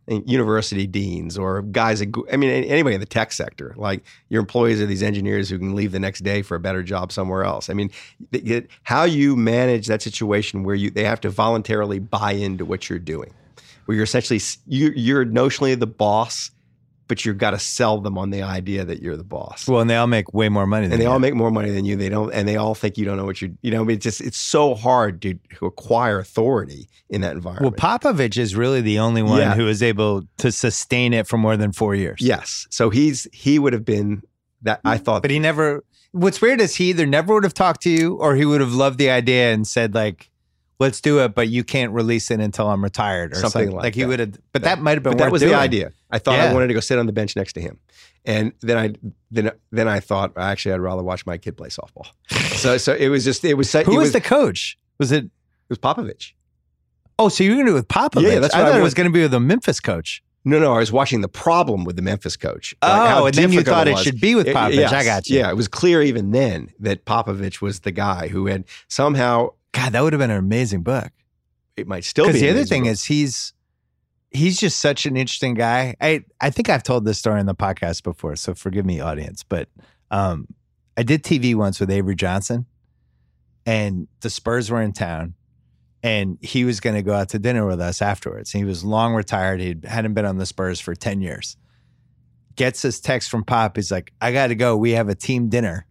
Speaker 4: And university deans or guys, I mean, anybody in the tech sector, like your employees are these engineers who can leave the next day for a better job somewhere else. I mean, it- how you manage that situation where you they have to voluntarily buy into what you're doing, where you're essentially you, you're notionally the boss, but you've got to sell them on the idea that you're the boss
Speaker 1: Well, and they all make way more money than
Speaker 4: and they
Speaker 1: you.
Speaker 4: all make more money than you. They don't, and they all think you don't know what you, you know. I mean, it's just it's so hard to, to acquire authority in that environment. Well.
Speaker 1: Popovich is really the only one
Speaker 4: Yeah.
Speaker 1: who is able to sustain it for more than four years.
Speaker 4: yes, so he's he would have been that. I thought,
Speaker 1: But he never. What's weird is he either never would have talked to you or he would have loved the idea and said like, "Let's do it," but you can't release it until I'm retired or
Speaker 4: Something
Speaker 1: something,
Speaker 4: like
Speaker 1: he
Speaker 4: that.
Speaker 1: would have. But that might have been.
Speaker 4: but that was
Speaker 1: doing.
Speaker 4: the idea. I thought I wanted to go sit on the bench next to him, and then I then then I thought actually I'd rather watch my kid play softball. so so it was just it was
Speaker 1: Who
Speaker 4: it
Speaker 1: was, the coach? Was it?
Speaker 4: it was Popovich.
Speaker 1: Oh, so you were going to do it with Popovich?
Speaker 4: Yeah, that's
Speaker 1: I
Speaker 4: what I
Speaker 1: thought it was going to be with the Memphis coach.
Speaker 4: No, no, I was watching the problem with the Memphis coach. Like,
Speaker 1: Oh, and then you thought it
Speaker 4: was.
Speaker 1: should be with
Speaker 4: It-
Speaker 1: Popovich.
Speaker 4: yes.
Speaker 1: I got you.
Speaker 4: Yeah, it was clear even then that Popovich was the guy who had somehow
Speaker 1: God, that would have been an amazing book.
Speaker 4: it might still be
Speaker 1: Because the other thing
Speaker 4: book.
Speaker 1: is he's he's just such an interesting guy. I I think I've told this story in the podcast before, so forgive me, audience. But um, I did TV once with Avery Johnson, and the Spurs were in town, and he was going to go out to dinner with us afterwards. He was long retired. He hadn't been on the Spurs for ten years. Gets this text from Pop. He's like, "I got to go. We have a team dinner,"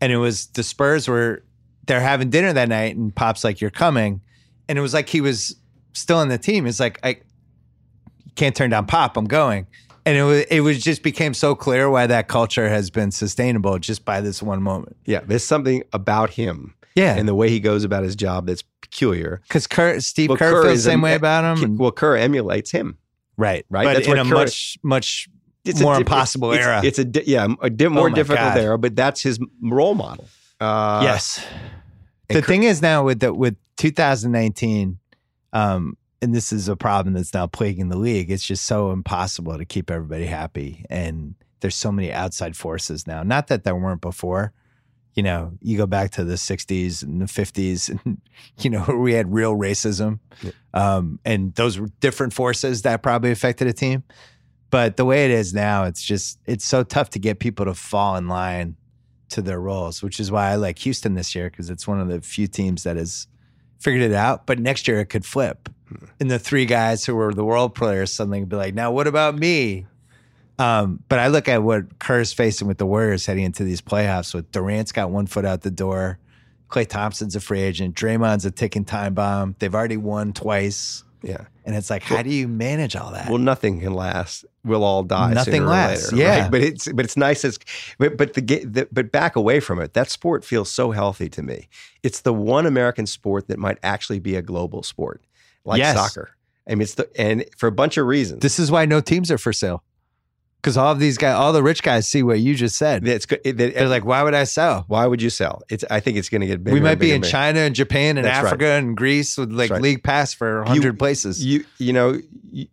Speaker 1: and it was the Spurs were they're having dinner that night, and Pop's like, "You're coming," and it was like he was still in the team. It's like I can't turn down Pop. I'm going. And it was it was just became so clear why that culture has been sustainable just by this one moment.
Speaker 4: yeah, there's something about him
Speaker 1: Yeah,
Speaker 4: and the way he goes about his job that's peculiar.
Speaker 1: because Kerr, Steve
Speaker 4: Well,
Speaker 1: Kerr,
Speaker 4: Kerr
Speaker 1: feels the same
Speaker 4: a-
Speaker 1: way about him. and-
Speaker 4: Well, Kerr emulates him.
Speaker 1: right,
Speaker 4: right?
Speaker 1: But
Speaker 4: That's
Speaker 1: in
Speaker 4: what
Speaker 1: a
Speaker 4: Kerr-
Speaker 1: much much
Speaker 4: It's
Speaker 1: more
Speaker 4: a
Speaker 1: impossible
Speaker 4: it's,
Speaker 1: era.
Speaker 4: It's a di- yeah, a di- more
Speaker 1: my
Speaker 4: difficult
Speaker 1: God.
Speaker 4: era, but that's his role model. Uh,
Speaker 1: yes. The
Speaker 4: Kerr-
Speaker 1: thing is now with the with 2019, um, and this is a problem that's now plaguing the league. It's just so impossible to keep everybody happy, and there's so many outside forces now. Not that there weren't before. You know, you go back to the 60s and the 50s, and you know we had real racism,
Speaker 4: Yeah.
Speaker 1: um, and those were different forces that probably affected a team. But the way it is now, it's just it's so tough to get people to fall in line to their roles, which is why I like Houston this year because it's one of the few teams that has figured it out. But next year it could flip, and the three guys who were the world players suddenly be like, "Now what about me?" Um, but I look at what Kerr's facing with the Warriors heading into these playoffs. With Durant's got one foot out the door, Klay Thompson's a free agent, Draymond's a ticking time bomb. They've already won twice,
Speaker 4: yeah.
Speaker 1: And it's like, how do you manage all that?
Speaker 4: Well, nothing can last. We'll all die.
Speaker 1: Nothing
Speaker 4: sooner or
Speaker 1: lasts,
Speaker 4: later,
Speaker 1: yeah.
Speaker 4: right? But it's but it's nice as but but the, the but back away from it. That sport feels so healthy to me. It's the one American sport that might actually be a global sport, like
Speaker 1: Yes.
Speaker 4: soccer. I mean, it's the and for a bunch of reasons.
Speaker 1: this is why no teams are for sale. Because all of these guys, all the rich guys see what you just said.
Speaker 4: it's good. It,
Speaker 1: They're like, why would I sell?
Speaker 4: why would you sell? It's. I think it's going to get bigger.
Speaker 1: we might be in
Speaker 4: bigger.
Speaker 1: China and Japan and
Speaker 4: That's right.
Speaker 1: Africa and Greece with like
Speaker 4: right.
Speaker 1: league pass for
Speaker 4: You-
Speaker 1: 100 places.
Speaker 4: You you know you,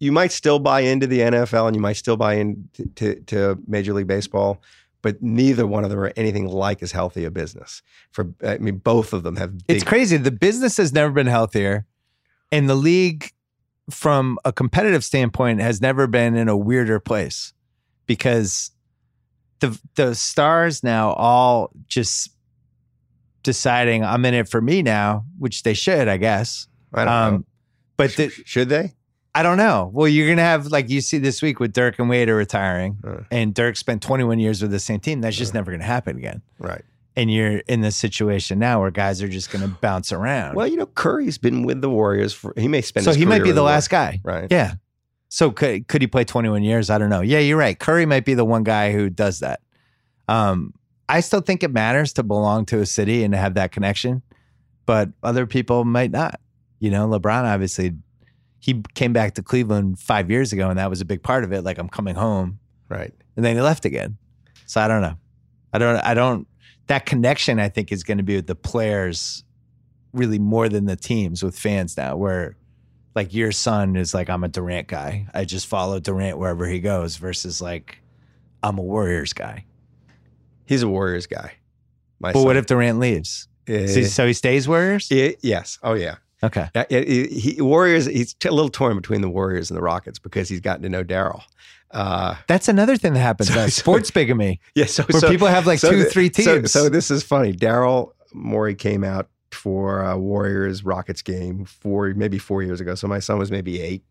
Speaker 4: you might still buy into the NFL and you might still buy into to, to Major League Baseball, but neither one of them are anything like as healthy a business. For I mean, both of them have. Big,
Speaker 1: it's crazy. The business has never been healthier, and the league, from a competitive standpoint, has never been in a weirder place because the the stars now all just deciding I'm in it for me now, which they should, I guess.
Speaker 4: I don't know.
Speaker 1: Um, but the,
Speaker 4: Should they?
Speaker 1: I don't know. Well, you're gonna have like you see this week with Dirk and Wade are retiring,
Speaker 4: Uh.
Speaker 1: and Dirk spent 21 years with the same team. That's just
Speaker 4: Uh.
Speaker 1: never gonna happen again.
Speaker 4: Right.
Speaker 1: And you're in this situation now where guys are just gonna bounce around.
Speaker 4: Well, you know, Curry's been with the Warriors for. He may spend.
Speaker 1: so he might be the last guy.
Speaker 4: Right.
Speaker 1: Yeah. So could could he play 21 years? I don't know. Yeah, you're right. Curry might be the one guy who does that. Um, I still think it matters to belong to a city and to have that connection, but other people might not. You know, LeBron obviously he came back to Cleveland five years ago, and that was a big part of it. Like I'm coming home,
Speaker 4: Right.
Speaker 1: and then he left again. So I don't know. I don't. I don't. That connection, I think, is going to be with the players, really more than the teams with fans now. Where, like, your son is like, I'm a Durant guy. I just follow Durant wherever he goes. Versus like, I'm a Warriors guy.
Speaker 4: He's a Warriors guy.
Speaker 1: But
Speaker 4: son.
Speaker 1: what if Durant leaves?
Speaker 4: Eh,
Speaker 1: So, so he stays Warriors.
Speaker 4: eh, yes. Oh yeah.
Speaker 1: Okay.
Speaker 4: Uh, eh, eh, he, Warriors. He's t- a little torn between the Warriors and the Rockets because he's gotten to know Daryl. Uh,
Speaker 1: That's another thing that happens.
Speaker 4: So-
Speaker 1: uh,
Speaker 4: so-
Speaker 1: sports bigamy,
Speaker 4: yeah. So,
Speaker 1: where
Speaker 4: so
Speaker 1: people have like
Speaker 4: so
Speaker 1: two, three
Speaker 4: so-
Speaker 1: teams.
Speaker 4: So, this is funny. Daryl Morey came out for a Warriors Rockets game four maybe four years ago. So my son was maybe eight,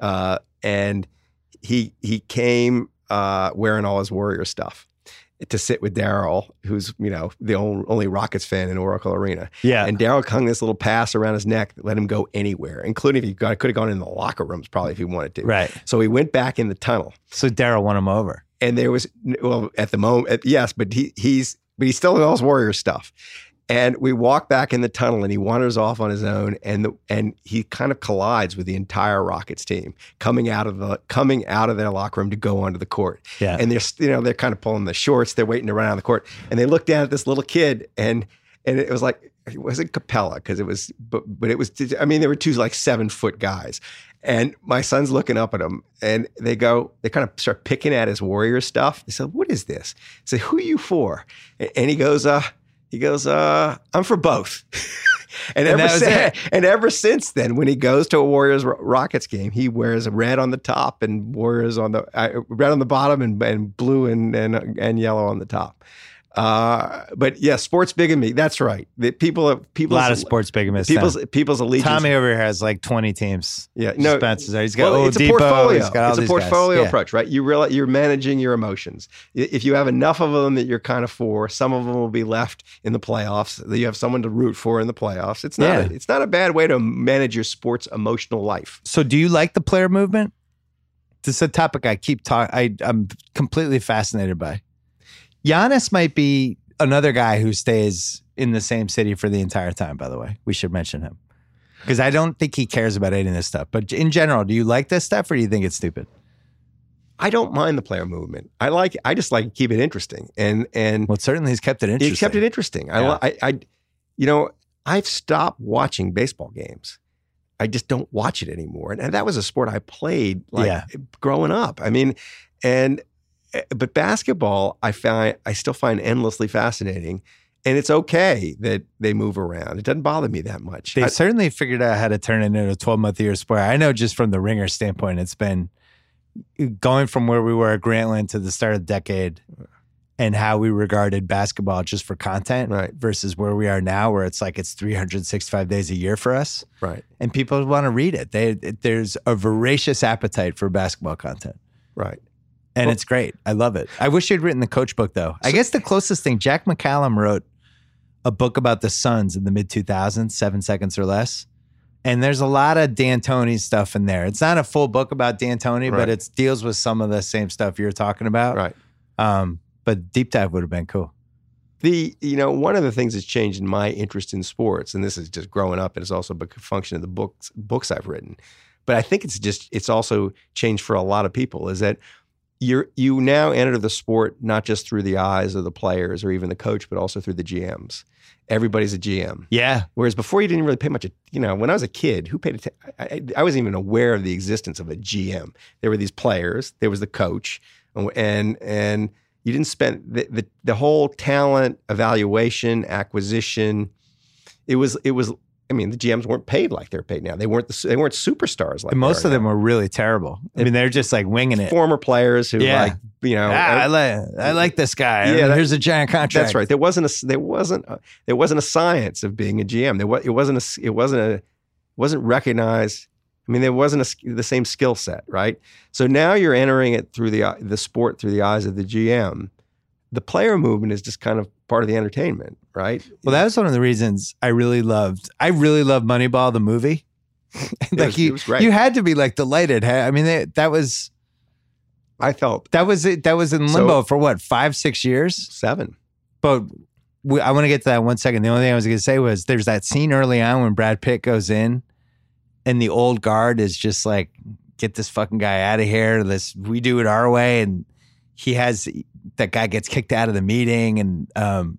Speaker 4: uh, and he he came uh, wearing all his Warrior stuff to sit with Daryl, who's you know the only, Rockets fan in Oracle Arena.
Speaker 1: yeah.
Speaker 4: And Daryl hung this little pass around his neck that let him go anywhere, including if he got, could have gone in the locker rooms probably if he wanted to.
Speaker 1: right.
Speaker 4: So he went back in the tunnel
Speaker 1: So Daryl won him over.
Speaker 4: and there was well at the moment yes but he he's but he still knows warrior stuff and we walk back in the tunnel and he wanders off on his own and the, and he kind of collides with the entire rockets team coming out of the coming out of their locker room to go onto the court.
Speaker 1: Yeah.
Speaker 4: and they're you know they're kind of pulling the shorts. They're waiting to run out of the court. And they look down at this little kid and and it was like it wasn't Capela because it was but but it was I mean there were two like seven foot guys. And my son's looking up at him and they go they kind of start picking at his warrior stuff. They said what is this? I said who are you for? And he goes uh he goes uh I'm for both. And,
Speaker 1: And
Speaker 4: ever since, and ever since then when he goes to a Warriors Rockets game he wears red on the top and Warriors on the uh, red on the bottom and, and blue and, and and yellow on the top uh, but yeah, sports bigamy. That's right. The people,
Speaker 1: a lot of sports bigamists.
Speaker 4: people's, people's allegiance.
Speaker 1: Tommy over here has like 20 teams.
Speaker 4: yeah, no,
Speaker 1: Spencer's there. He's got
Speaker 4: well, it's a portfolio.
Speaker 1: He's got all
Speaker 4: it's a
Speaker 1: guys.
Speaker 4: portfolio
Speaker 1: Yeah.
Speaker 4: approach, right? You realize you're managing your emotions. If you have enough of them that you're kind of for, some of them will be left in the playoffs. That you have someone to root for in the playoffs. It's not.
Speaker 1: Yeah.
Speaker 4: A, it's not a bad way to manage your sports emotional life.
Speaker 1: So, do you like the player movement? This is a topic I keep talking. I'm completely fascinated by. Giannis might be another guy who stays in the same city for the entire time. By the way, we should mention him because I don't think he cares about any of this stuff. But in general, do you like this stuff or do you think it's stupid?
Speaker 4: I don't mind the player movement. I like. I just like to keep it interesting. And and
Speaker 1: Well, certainly he's kept it interesting.
Speaker 4: He kept it interesting. I,
Speaker 1: Yeah.
Speaker 4: li- I, I, you know, I've stopped watching baseball games. I just don't watch it anymore. And, and that was a sport I played like
Speaker 1: Yeah.
Speaker 4: growing up. I mean, and Eh, but basketball, I find I still find endlessly fascinating. And it's okay that they move around. It doesn't bother me that much.
Speaker 1: They've
Speaker 4: I-
Speaker 1: certainly figured out how to turn it into a 12 month year sport. I know just from the ringer standpoint, it's been eh, going from where we were at Grantland to the start of the decade and how we regarded basketball just for content
Speaker 4: Right.
Speaker 1: versus where we are now, where it's like it's 365 days a year for us
Speaker 4: right,
Speaker 1: and people want to read it. They, there's a voracious appetite for basketball content.
Speaker 4: right.
Speaker 1: And
Speaker 4: Well-
Speaker 1: it's great. I love it. I wish you'd written the coach book though. I guess the closest thing, Jack McCallum wrote a book about the Suns in the mid 2000s, seven seconds or less. And there's a lot of D'Antoni stuff in there. It's not a full book about D'Antoni,
Speaker 4: Right.
Speaker 1: but it deals with some of the same stuff you're talking about.
Speaker 4: Right.
Speaker 1: Um, but deep dive would have been cool.
Speaker 4: The you know one of the things that's changed in my interest in sports, and this is just growing up, and it's also a function of the books books I've written. But I think it's just it's also changed for a lot of people. Is that you're you now enter the sport not just through the eyes of the players or even the coach, but also through the GMs. Everybody's a GM.
Speaker 1: Yeah.
Speaker 4: Whereas before you didn't really pay much. You know, when I was a kid, who paid attention? I, I, I wasn't even aware of the existence of a GM. There were these players. There was the coach, and and you didn't spend the the, the whole talent evaluation acquisition. It was it was. I mean, the GMs weren't paid like they're paid now. They weren't the, they weren't superstars like
Speaker 1: most of them were really terrible. I mean, they're just like winging it.
Speaker 4: former players who
Speaker 1: Yeah.
Speaker 4: like you know.
Speaker 1: Ah, I like I like this guy.
Speaker 4: Yeah,
Speaker 1: Yeah,
Speaker 4: that-
Speaker 1: here's a giant contract.
Speaker 4: That's right. There wasn't a there wasn't a, there wasn't a science of being a GM. There was it wasn't a it wasn't a wasn't recognized. I mean, there wasn't a, the same skill set, right? So now you're entering it through the the sport through the eyes of the GM. The player movement is just kind of part of the entertainment, right?
Speaker 1: Well, that was one of the reasons I really loved. I really loved Moneyball, the movie. like
Speaker 4: was-
Speaker 1: you, you had to be like delighted. I mean, that, that was
Speaker 4: I felt
Speaker 1: that was it. That was in
Speaker 4: So-
Speaker 1: limbo for what five, six years.
Speaker 4: seven.
Speaker 1: but we, I want to get to that one second. The only thing I was going to say was there's that scene early on when Brad Pitt goes in, and the old guard is just like, "Get this fucking guy out of here. This we do it our way." And he has that guy gets kicked out of the meeting, and um,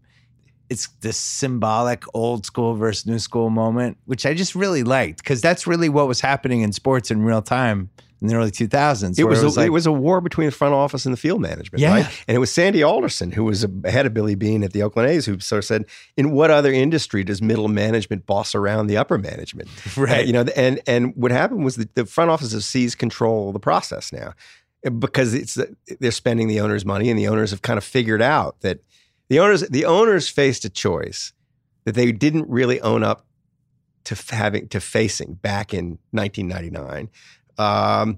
Speaker 1: it's this symbolic old school versus new school moment, which I just really liked because that's really what was happening in sports in real time in the early 2000s.
Speaker 4: It
Speaker 1: where
Speaker 4: was, a,
Speaker 1: like,
Speaker 4: it was a war between the front office and the field management,
Speaker 1: Yeah.
Speaker 4: right? And it was Sandy Alderson, who was ahead of Billy Beane at the Oakland A's, who sort of said, "In what other industry does middle management boss around the upper management?"
Speaker 1: right.
Speaker 4: Uh, you know, and and what happened was that the front office has seized control of the process now because it's they're spending the owner's money, and the owners have kind of figured out that the owners the owners faced a choice that they didn't really own up to having to facing back in 1999. Um,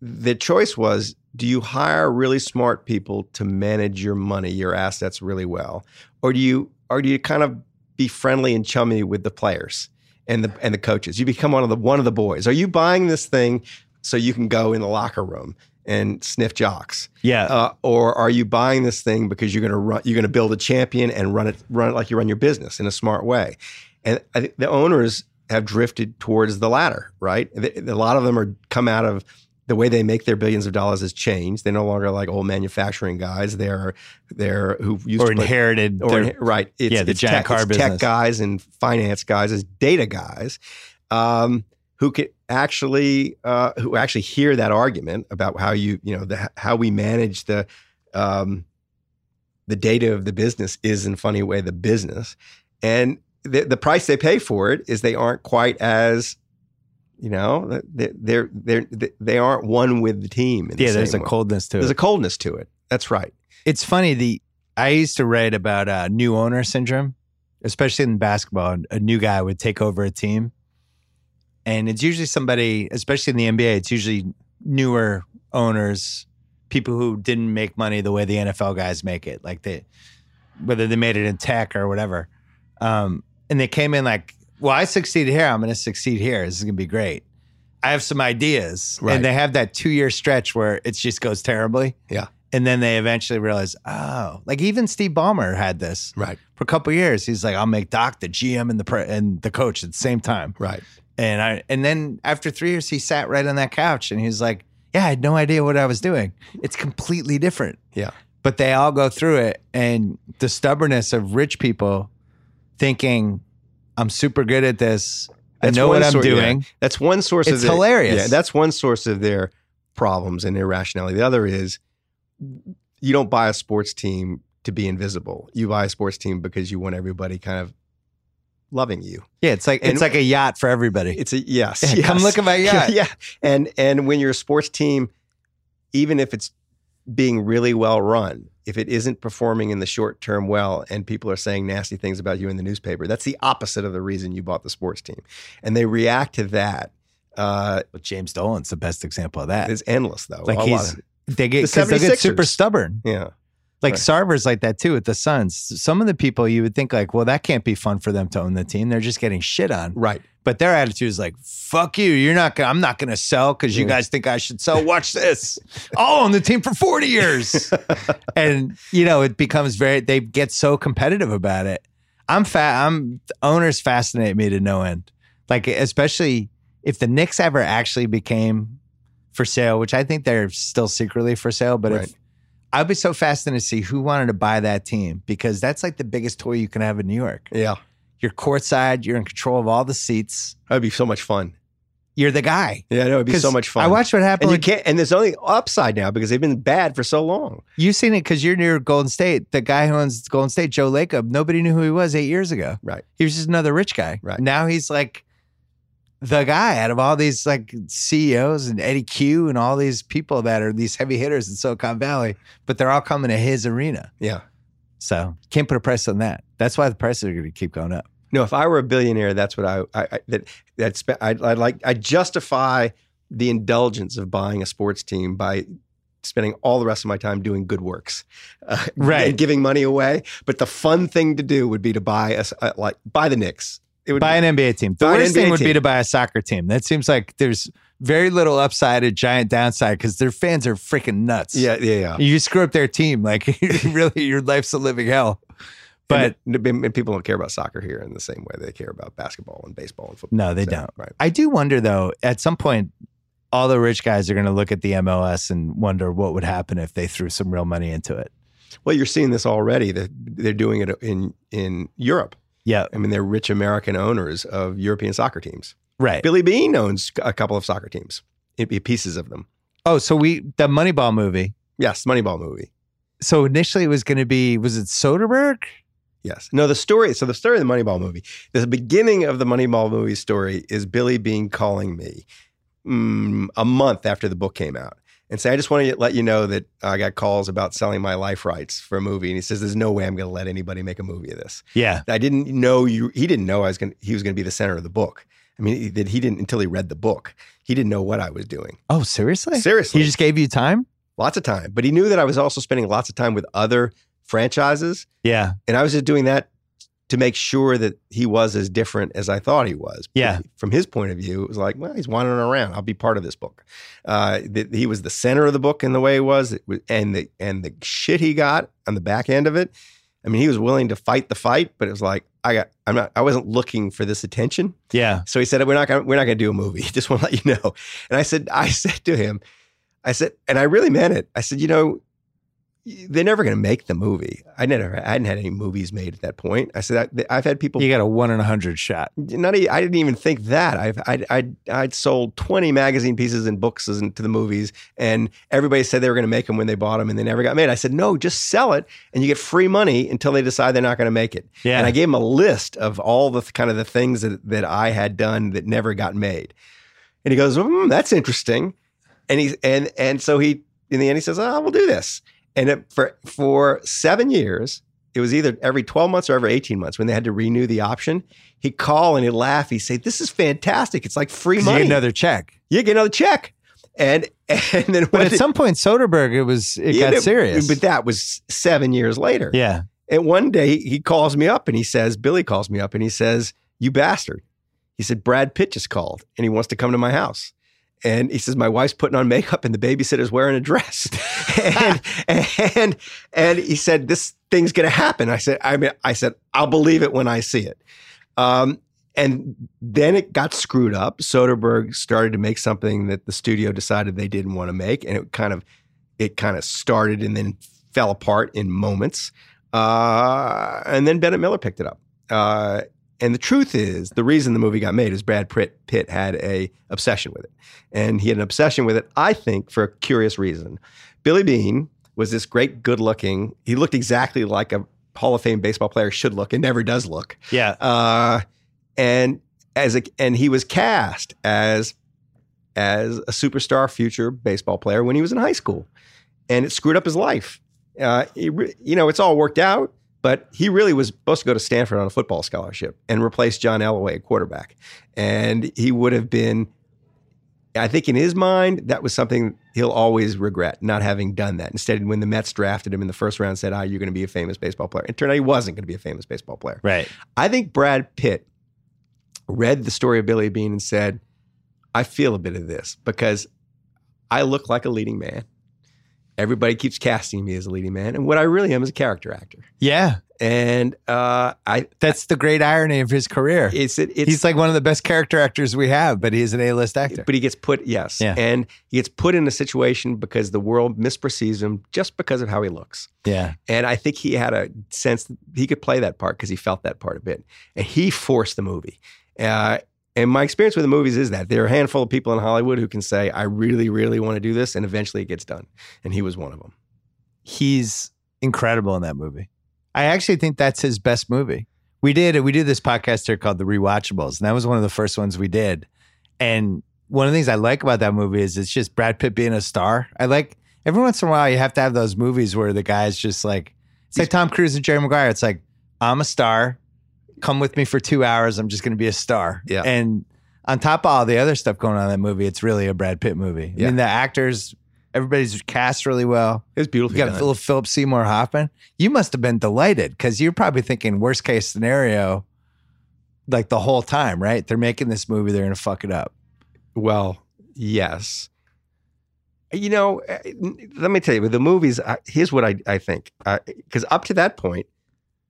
Speaker 4: the choice was: Do you hire really smart people to manage your money, your assets really well, or do you or do you kind of be friendly and chummy with the players and the and the coaches? You become one of the one of the boys. Are you buying this thing so you can go in the locker room and sniff jocks,
Speaker 1: yeah.
Speaker 4: uh, or are you buying this thing because you're going to run? You're going to build a champion and run it run it like you run your business in a smart way. And I think the owners have drifted towards the latter. Right, a lot of them are come out of the way they make their billions of dollars has changed. They're no longer like old manufacturing guys. They're they're who used
Speaker 1: or
Speaker 4: to
Speaker 1: inherited.
Speaker 4: or
Speaker 1: their-
Speaker 4: right. It's,
Speaker 1: yeah, the
Speaker 4: it's
Speaker 1: giant
Speaker 4: tech,
Speaker 1: car
Speaker 4: it's
Speaker 1: business.
Speaker 4: tech guys and finance guys as data guys um, who can actually uh, who actually hear that argument about how you you know the, how we manage the um, the data of the business is in a funny way the business and the, the price they pay for it is they aren't quite as you know they're they're, they're they aren't one with the team in the
Speaker 1: yeah, there's a
Speaker 4: way.
Speaker 1: coldness to it.
Speaker 4: there's a coldness to it that's right
Speaker 1: it's funny. The I used to write about uh, new owner syndrome, especially in basketball. A new guy would take over a team, and it's usually somebody, especially in the NBA. It's usually newer owners, people who didn't make money the way the NFL guys make it, like they, whether they made it in tech or whatever. Um, and they came in like, "Well, I succeeded here. I'm going to succeed here. This is going to be great." I have some ideas,
Speaker 4: Right.
Speaker 1: and they have that two year stretch where it just goes terribly.
Speaker 4: Yeah.
Speaker 1: And then they eventually realize, oh, like even Steve Ballmer had this
Speaker 4: right
Speaker 1: for a couple years. He's like, I'll make Doc the GM and the pre- and the coach at the same time.
Speaker 4: right
Speaker 1: And I and then after three years, he sat right on that couch and he was like, Yeah, I had no idea what I was doing. It's completely different.
Speaker 4: Yeah.
Speaker 1: But they all go through it, and the stubbornness of rich people thinking, I'm super good at this. I know what I'm
Speaker 4: yeah.
Speaker 1: doing.
Speaker 4: That's one source of
Speaker 1: It's
Speaker 4: their,
Speaker 1: hilarious.
Speaker 4: Yeah, that's one source of their problems and irrationality. The other is you don't buy a sports team to be invisible. You buy a sports team because you want everybody kind of loving you.
Speaker 1: Yeah, it's like
Speaker 4: And-
Speaker 1: it's like a yacht for everybody.
Speaker 4: It's a yes.
Speaker 1: Yeah, come look at my yacht.
Speaker 4: yeah. And and when you're a sports team, even if it's being really well run, if it isn't performing in the short term well and people are saying nasty things about you in the newspaper, that's the opposite of the reason you bought the sports team. And they react to that. Uh,
Speaker 1: But James Dolan's the best example of that.
Speaker 4: it's endless though.
Speaker 1: like
Speaker 4: A lot
Speaker 1: he's
Speaker 4: of-
Speaker 1: they get
Speaker 4: The
Speaker 1: because they get super stubborn.
Speaker 4: yeah.
Speaker 1: Like
Speaker 4: Right.
Speaker 1: Sarver's like that too with the Suns. Some of the people you would think like, well, that can't be fun for them to own the team. They're just getting shit on.
Speaker 4: Right.
Speaker 1: But their attitude is like, fuck you. You're not gonna I'm not gonna sell because you
Speaker 4: Yeah.
Speaker 1: guys think I should sell. Watch this. I'll own the team for 40 years. and you know, it becomes very they get so competitive about it. I'm fat I'm owners fascinate me to no end. Like especially if the Knicks ever actually became for sale, which I think they're still secretly for sale, but
Speaker 4: Right.
Speaker 1: if I'd be so fascinated to see who wanted to buy that team because that's like the biggest toy you can have in New York.
Speaker 4: Yeah.
Speaker 1: You're courtside, you're in control of all the seats.
Speaker 4: That'd be so much fun.
Speaker 1: You're the guy.
Speaker 4: Yeah, no, it'd be so much fun.
Speaker 1: I watched what happened.
Speaker 4: and you can't and there's only upside now because they've been bad for so long.
Speaker 1: You've seen it because you're near Golden State. The guy who owns Golden State, Joe Lacob, nobody knew who he was eight years ago.
Speaker 4: Right.
Speaker 1: He was just another rich guy.
Speaker 4: Right.
Speaker 1: Now he's like the guy out of all these like CEOs and Eddy Cue and all these people that are these heavy hitters in Silicon Valley, but they're all coming to his arena.
Speaker 4: Yeah.
Speaker 1: So can't put a price on that. That's why the prices are going to keep going up.
Speaker 4: No, if I were a billionaire, that's what I, I, I that that I'd, I'd like I justify the indulgence of buying a sports team by spending all the rest of my time doing good works, uh,
Speaker 1: Right.
Speaker 4: and giving money away. But the fun thing to do would be to buy a, like buy the Knicks. It would
Speaker 1: Buy an NBA team. The worst thing would be to buy a soccer team. That seems like there's very little upside, a giant downside because their fans are freaking nuts.
Speaker 4: yeah, yeah, yeah.
Speaker 1: You screw up their team, like really, your life's a living hell. But
Speaker 4: and, and people don't care about soccer here in the same way they care about basketball and baseball and football.
Speaker 1: no, they
Speaker 4: So,
Speaker 1: don't.
Speaker 4: Right.
Speaker 1: I do wonder though, at some point, all the rich guys are going to look at the MLS and wonder what would happen if they threw some real money into it.
Speaker 4: Well, you're seeing this already. That they're doing it in in Europe.
Speaker 1: Yeah,
Speaker 4: I mean, they're rich American owners of European soccer teams.
Speaker 1: right.
Speaker 4: Billy Beane owns a couple of soccer teams, It'd be pieces of them.
Speaker 1: Oh, so we the Moneyball movie.
Speaker 4: Yes, Moneyball movie.
Speaker 1: So initially it was going to be was it Soderbergh?
Speaker 4: Yes. No, the story. So the story of the Moneyball movie. The beginning of the Moneyball movie story is Billy Beane calling me mm, a month after the book came out and say, "I just want to let you know that I got calls about selling my life rights for a movie." And he says, "There's no way I'm going to let anybody make a movie of this."
Speaker 1: Yeah.
Speaker 4: I didn't know you. He didn't know I was going. to, He was going to be the center of the book. I mean, that he didn't until he read the book. He didn't know what I was doing.
Speaker 1: Oh, seriously?
Speaker 4: Seriously,
Speaker 1: He just gave you time?
Speaker 4: lots of time. But he knew that I was also spending lots of time with other franchises,
Speaker 1: Yeah.
Speaker 4: and I was just doing that to make sure that he was as different as I thought he was.
Speaker 1: Yeah.
Speaker 4: From his point of view, it was like, well, he's wandering around. I'll be part of this book. Uh, that he was the center of the book in the way it was, it was, and the and the shit he got on the back end of it. I mean, he was willing to fight the fight, but it was like, I got, I'm not, I wasn't looking for this attention.
Speaker 1: Yeah.
Speaker 4: So he said, "We're not gonna, we're not gonna do a movie. Just want to let you know." And I said, I said to him, I said, and I really meant it. I said, you know, they're never gonna make the movie. I never, I hadn't had any movies made at that point. I said, I, I've had people.
Speaker 1: You got a one in a hundred shot.
Speaker 4: Not, e- I didn't even think that. I've, I'd, I'd, I'd sold twenty magazine pieces and books to the movies, and everybody said they were going to make them when they bought them, and they never got made. I said, no, just sell it, and you get free money until they decide they're not going to make it.
Speaker 1: Yeah.
Speaker 4: And I gave him a list of all the kind of the things that, that I had done that never got made. And he goes, hmm, that's interesting. And he's and and so he in the end he says, oh, we'll do this. And it, for for seven years, it was either every 12 months or every 18 months when they had to renew the option. He'd call and he'd laugh. He'd say, This is fantastic. It's like free
Speaker 1: 'Cause you
Speaker 4: money.
Speaker 1: get another check.
Speaker 4: you get another check. And and then
Speaker 1: But at some point, Soderbergh, it was it got serious.
Speaker 4: But that was seven years later.
Speaker 1: yeah.
Speaker 4: And one day he calls me up and he says, Billy calls me up and he says, You bastard. He said, Brad Pitt just called and he wants to come to my house. And he says, My wife's putting on makeup and the babysitter's wearing a dress. and, and and he said, This thing's gonna happen. I said, I mean, I said, I'll believe it when I see it. Um, and then it got screwed up. Soderbergh started to make something that the studio decided they didn't want to make, and it kind of it kind of started and then fell apart in moments. Uh, and then Bennett Miller picked it up. Uh, and the truth is, the reason the movie got made is Brad Pitt, Pitt had a obsession with it, and he had an obsession with it. I think for a curious reason. Billy Beane was this great, good-looking. He looked exactly like a Hall of Fame baseball player should look, and never does look.
Speaker 1: Yeah.
Speaker 4: Uh, and as a, and he was cast as as a superstar future baseball player when he was in high school, and it screwed up his life. Uh, you know, it's all worked out, but he really was supposed to go to Stanford on a football scholarship and replace John Elway at quarterback, and he would have been. I think in his mind, that was something he'll always regret not having done that. Instead, when the Mets drafted him in the first round, said, "Ah, you're going to be a famous baseball player." It turned out he wasn't going to be a famous baseball player.
Speaker 1: Right.
Speaker 4: I think Brad Pitt read the story of Billy Beane and said, I feel a bit of this because I look like a leading man. Everybody keeps casting me as a leading man. And what I really am is a character actor.
Speaker 1: Yeah.
Speaker 4: And uh, I
Speaker 1: That's the great irony of his career.
Speaker 4: it's it, it's
Speaker 1: He's like one of the best character actors we have, but he's an A-list actor.
Speaker 4: but he gets put yes.
Speaker 1: Yeah.
Speaker 4: And he gets put in a situation because the world misperceives him just because of how he looks.
Speaker 1: Yeah.
Speaker 4: And I think he had a sense that he could play that part because he felt that part a bit. And he forced the movie. Uh, and my experience with the movies is that there are a handful of people in Hollywood who can say, I really, really want to do this. And eventually it gets done. And he was one of them.
Speaker 1: He's incredible in that movie. I actually think that's his best movie. We did we did this podcast here called The Rewatchables, and that was one of the first ones we did. And one of the things I like about that movie is it's just Brad Pitt being a star. I like every once in a while you have to have those movies where the guy's just like it's like Tom Cruise and Jerry Maguire. It's like I'm a star. Come with me for two hours. I'm just going to be a star.
Speaker 4: Yeah.
Speaker 1: And on top of all the other stuff going on in that movie, it's really a Brad Pitt movie. I
Speaker 4: Yeah.
Speaker 1: mean, the actors, everybody's cast really well.
Speaker 4: It was beautiful.
Speaker 1: You got a little Philip Seymour Hoffman. You must have been delighted because you're probably thinking worst case scenario, like the whole time, right? They're making this movie, they're going to fuck it up.
Speaker 4: Well, yes. You know, uh, let me tell you, with the movies, I, here's what I, I think. Because up to that point,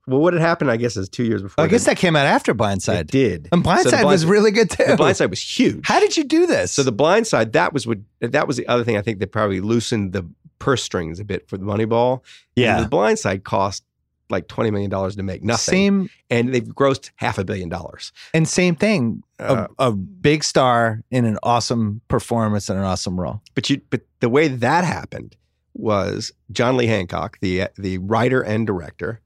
Speaker 4: well, what had happened? I guess is two years before.
Speaker 1: I guess
Speaker 4: then.
Speaker 1: that came out after
Speaker 4: Blind
Speaker 1: Side.
Speaker 4: it did.
Speaker 1: And
Speaker 4: So the
Speaker 1: Blind Side
Speaker 4: was
Speaker 1: really good too.
Speaker 4: The Blind Side was huge.
Speaker 1: How did you do this?
Speaker 4: So the blind side, that was what that was the other thing I think that probably loosened the purse strings a bit for the Moneyball.
Speaker 1: yeah,
Speaker 4: The blind side cost like twenty million dollars to make nothing,
Speaker 1: same
Speaker 4: and they've grossed half a billion dollars.
Speaker 1: and same thing.
Speaker 4: Uh,
Speaker 1: a, a big star in an awesome performance and an awesome role.
Speaker 4: but you, but the way that happened was John Lee Hancock, the the writer and director,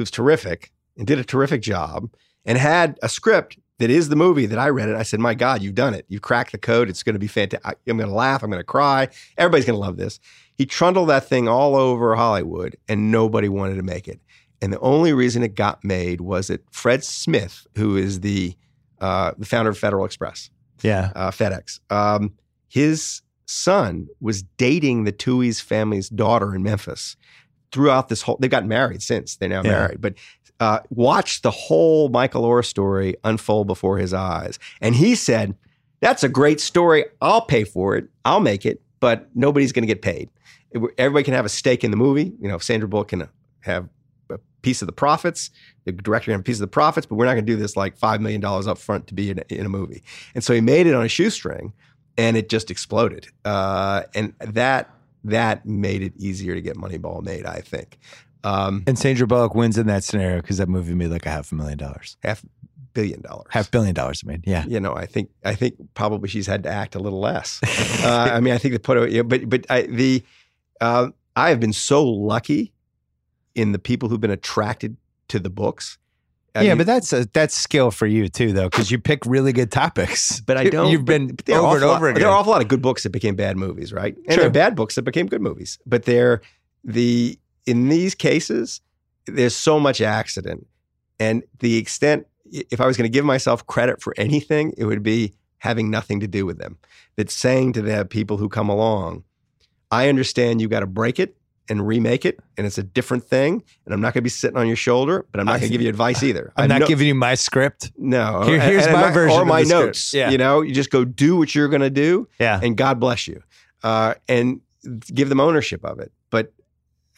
Speaker 4: who's terrific and did a terrific job, and had a script that is the movie that I read it. I said, "My God, you've done it! You cracked the code. It's going to be fantastic. I'm going to laugh. I'm going to cry. Everybody's going to love this." He trundled that thing all over Hollywood, and nobody wanted to make it. And the only reason it got made was that Fred Smith, who is the uh, the founder of Federal Express,
Speaker 1: Yeah,
Speaker 4: uh, FedEx. Um, his son was dating the Tuohy's family's daughter in Memphis throughout this whole. They've gotten married since they're now
Speaker 1: Yeah.
Speaker 4: married, but uh, watched the whole Michael Oher story unfold before his eyes, and he said, "That's a great story. I'll pay for it. I'll make it, but nobody's going to get paid. It- Everybody can have a stake in the movie. You know, Sandra Bullock can have a piece of the profits. The director can have a piece of the profits, but we're not going to do this like $5 million up front to be in, in a movie. And so he made it on a shoestring and it just exploded. Uh, and that that made it easier to get Moneyball made, I think. Um,
Speaker 1: and Sandra Bullock wins in that scenario because that movie made like a half a million dollars,
Speaker 4: half billion dollars.
Speaker 1: half billion dollars. I mean, yeah,
Speaker 4: you know, I think I think probably she's had to act a little less. uh, I mean, I think they put it, you know, but but I, the uh, I have been so lucky in the people who've been attracted to the books. I
Speaker 1: yeah,
Speaker 4: mean,
Speaker 1: but that's a that's skill for you too, though, because you pick really good topics.
Speaker 4: But I don't.
Speaker 1: You've been over and over
Speaker 4: lot,
Speaker 1: again.
Speaker 4: There are an awful lot of good books that became bad movies, right? And there are bad books that became good movies. But they're the in these cases, there's so much accident, and the extent. If I was going to give myself credit for anything, it would be having nothing to do with them. That saying to the people who come along, I understand you got to break it and remake it, and it's a different thing. And I'm not going to be sitting on your shoulder, but I'm not going to give you advice either.
Speaker 1: I'm
Speaker 4: I
Speaker 1: not
Speaker 4: know-
Speaker 1: giving you my script.
Speaker 4: no.
Speaker 1: Here- here's
Speaker 4: And- and
Speaker 1: my version
Speaker 4: or
Speaker 1: of
Speaker 4: my
Speaker 1: the script.
Speaker 4: notes.
Speaker 1: Yeah.
Speaker 4: You know, you just go do what you're going to do,
Speaker 1: Yeah,
Speaker 4: and God bless you, uh, and give them ownership of it. But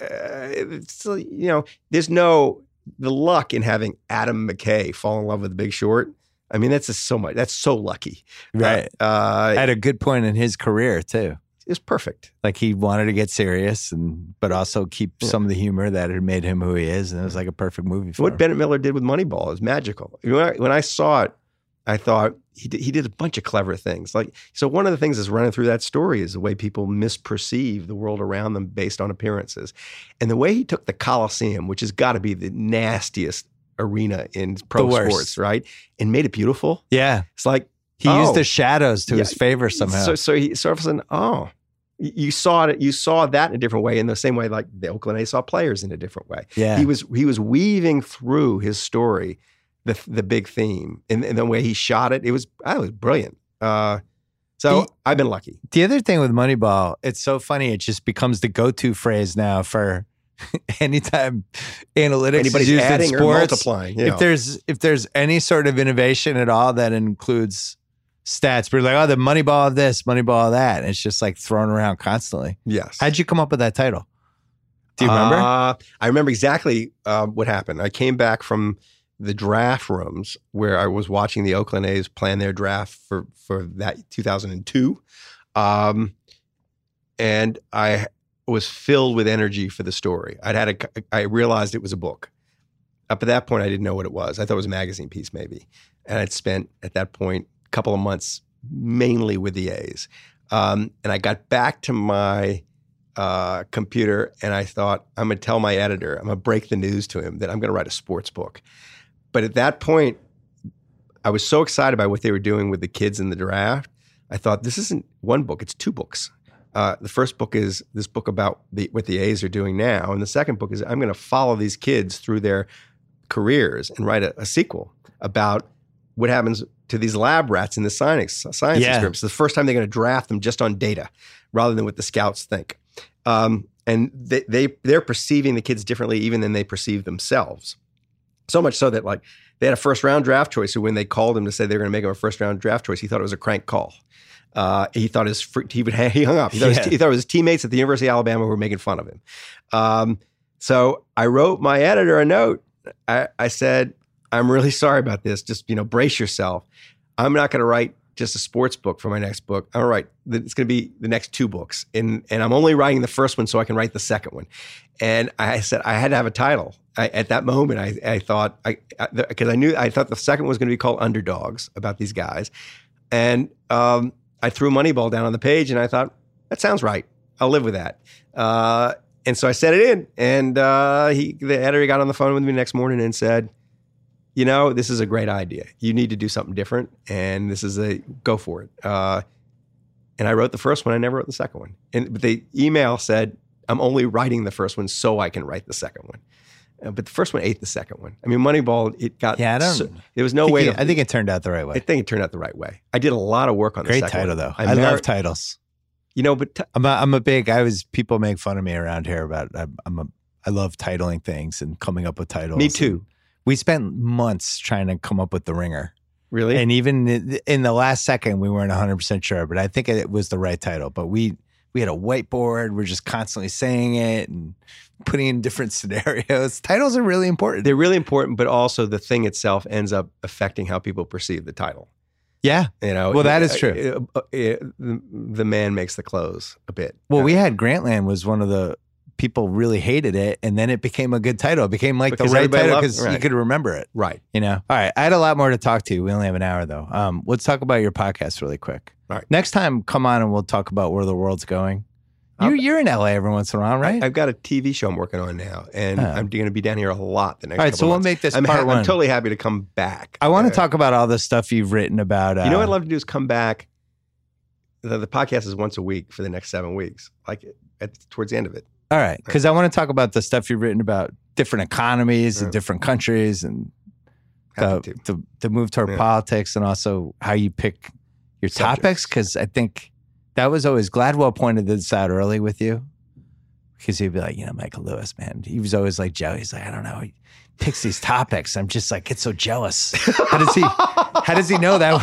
Speaker 4: uh, it's, you know, there's no the luck in having Adam McKay fall in love with The Big Short. I mean, that's just so much. That's so lucky,
Speaker 1: right.
Speaker 4: Uh,
Speaker 1: At a good point in his career too.
Speaker 4: It's perfect.
Speaker 1: Like he wanted to get serious and but also keep
Speaker 4: Yeah.
Speaker 1: some of the humor that had made him who he is, and it was like a perfect movie for
Speaker 4: What
Speaker 1: him.
Speaker 4: Bennett Miller did with Moneyball is magical. When I, when I saw it, I thought he did, he did a bunch of clever things. Like so, one of the things that's running through that story is the way people misperceive the world around them based on appearances, and the way he took the Coliseum, which has got to be the nastiest arena in pro sports, right, and made it beautiful.
Speaker 1: yeah,
Speaker 4: It's like
Speaker 1: he
Speaker 4: Oh.
Speaker 1: used the shadows to
Speaker 4: Yeah.
Speaker 1: his favor somehow.
Speaker 4: so. So he sort of said, oh. You saw it. You saw that in a different way, in the same way like the Oakland A's saw players in a different way
Speaker 1: yeah,
Speaker 4: he was he was weaving through his story the the big theme and, and the way he shot it it was I was brilliant uh so
Speaker 1: He-
Speaker 4: I've been lucky
Speaker 1: the other thing with Moneyball, it's so funny. It just becomes the go-to phrase now for anytime analytics
Speaker 4: anybody's
Speaker 1: used
Speaker 4: adding
Speaker 1: in
Speaker 4: or
Speaker 1: sports.
Speaker 4: multiplying you
Speaker 1: If there's if there's any sort of innovation at all that includes stats, we're like, oh, the money ball of this, money ball of that. And it's just like thrown around constantly.
Speaker 4: yes
Speaker 1: How'd you come up with that title? Do you remember?
Speaker 4: Uh, I remember exactly uh, what happened. I came back from the draft rooms where I was watching the Oakland A's plan their draft for for that 2002, um, and I was filled with energy for the story. I'd had a, I realized it was a book. Up at that point, I didn't know what it was. I thought it was a magazine piece, maybe, and I'd spent at that point couple of months mainly with the A's, um, and I got back to my uh, computer and I thought, I'm going to tell my editor, I'm going to break the news to him that I'm going to write a sports book. But at that point, I was so excited by what they were doing with the kids in the draft. I thought, this isn't one book, it's two books. Uh, the first book is this book about the, what the A's are doing now. And the second book is I'm going to follow these kids through their careers and write a, a sequel about what happens to these lab rats in the science, science
Speaker 1: Yeah.
Speaker 4: experiments. The first time they're going to draft them just on data rather than what the scouts think. Um, and they, they they're perceiving the kids differently even than they perceive themselves. So much so that like they had a first round draft choice, So when they called him to say they were going to make him a first round draft choice, he thought it was a crank call. Uh, he thought his he would he hung up. He thought,
Speaker 1: Yeah.
Speaker 4: his, he thought it was his teammates at the University of Alabama who were making fun of him. Um, so I wrote my editor a note I, I said, I'm really sorry about this. Just, you know, brace yourself. I'm not going to write just a sports book for my next book. I'm right. It's going to be the next two books, and and I'm only writing the first one so I can write the second one. And I said I had to have a title. I, at that moment, I, I thought I because I, I, knew I thought the second one was going to be called Underdogs about these guys, and um, I threw Moneyball down on the page, and I thought that sounds right. I'll live with that. Uh, and so I set it in, and uh, he the editor got on the phone with me the next morning and said you know, this is a great idea. You need to do something different, and this is a go for it. Uh, and I wrote the first one. I never wrote the second one. And but the email said, "I'm only writing the first one so I can write the second one." Uh, but the first one ate the second one. I mean, Moneyball, it got
Speaker 1: yeah. I don't.
Speaker 4: So, there was no way.
Speaker 1: It, to, I think it turned out the right way.
Speaker 4: I think it turned out the right way. I did a lot of work on
Speaker 1: great
Speaker 4: the
Speaker 1: title
Speaker 4: one.
Speaker 1: though. I, I love titles.
Speaker 4: You know, but
Speaker 1: i am a, I'm a big. I was people make fun of me around here about. I'm, I'm a. I love titling things and coming up with titles.
Speaker 4: Me too.
Speaker 1: We spent months trying to come up with the ringer.
Speaker 4: Really?
Speaker 1: And even in the last second, we weren't 100% sure, but I think it was the right title. But we we had a whiteboard. We're just constantly saying it and putting in different scenarios. Titles are really important.
Speaker 4: They're really important, but also the thing itself ends up affecting how people perceive the title.
Speaker 1: Yeah.
Speaker 4: You know,
Speaker 1: well, that is true.
Speaker 4: Uh, uh, the man makes the clothes a bit.
Speaker 1: Well, we had Grantland was one of the people really hated it, and then it became a good title. It became like because the right title because right. you could remember it.
Speaker 4: Right.
Speaker 1: You know. All right. I had a lot more to talk to you. We only have an hour though. Um, let's talk about your podcast really quick.
Speaker 4: All right.
Speaker 1: Next time, come on and we'll talk about where the world's going. You're, you're in LA every once in a while, right?
Speaker 4: I, have got a TV show I'm working on now, and oh. I'm going to be down here a lot the next.
Speaker 1: All right, so
Speaker 4: we'll
Speaker 1: make this
Speaker 4: I'm
Speaker 1: part ha-
Speaker 4: one. I'm totally happy to come back.
Speaker 1: I want to uh, talk about all the stuff you've written about. Uh,
Speaker 4: you know what I'd love to do is come back. The, the podcast is once a week for the next seven weeks, like at, towards the end of it.
Speaker 1: All right, because I want to talk about the stuff you've written about different economies yeah. and different countries and the, the, the move toward yeah. politics and also how you pick your Subjects. topics. Because I think that was always Gladwell pointed this out early with you. Because he'd be like, you know, Michael Lewis, man, he was always like Joe. He's like, I don't know, picks these topics. I'm just like, get so jealous. How does he? How does he know that?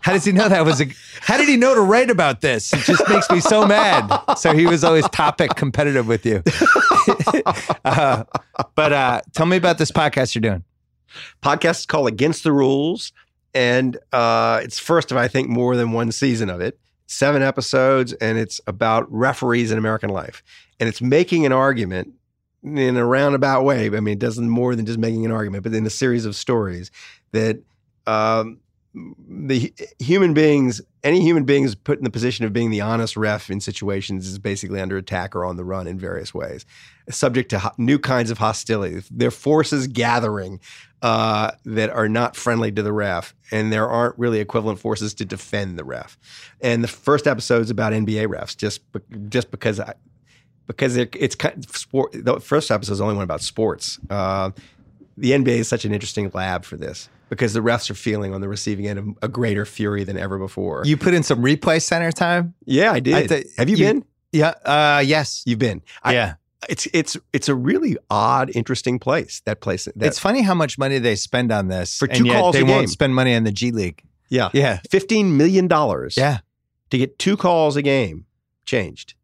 Speaker 1: How does he know that was a? How did he know to write about this? It just makes me so mad. So he was always topic competitive with you. uh, but uh, tell me about this podcast you're doing.
Speaker 4: Podcast is called Against the Rules, and uh, it's first of I think more than one season of it. Seven episodes, and it's about referees in American life, and it's making an argument in a roundabout way. I mean, it doesn't more than just making an argument, but in a series of stories that um, the human beings, any human being is put in the position of being the honest ref in situations is basically under attack or on the run in various ways, subject to ho- new kinds of hostility. There are forces gathering uh, that are not friendly to the ref, and there aren't really equivalent forces to defend the ref. And the first episode is about NBA refs, just just because I, because it, it's kind of sport. The first episode is only one about sports. Uh, the NBA is such an interesting lab for this because the refs are feeling on the receiving end of a greater fury than ever before.
Speaker 1: You put in some replay center time.
Speaker 4: Yeah, I did. I th- Have you, you, been?
Speaker 1: Yeah. Uh, yes,
Speaker 4: you've been. I,
Speaker 1: yeah.
Speaker 4: It's it's it's a really odd, interesting place. That place. That,
Speaker 1: it's funny how much money they spend on this
Speaker 4: for two calls.
Speaker 1: They
Speaker 4: won't
Speaker 1: spend money on the G League.
Speaker 4: Yeah,
Speaker 1: yeah,
Speaker 4: fifteen million dollars.
Speaker 1: Yeah,
Speaker 4: to get two calls a game changed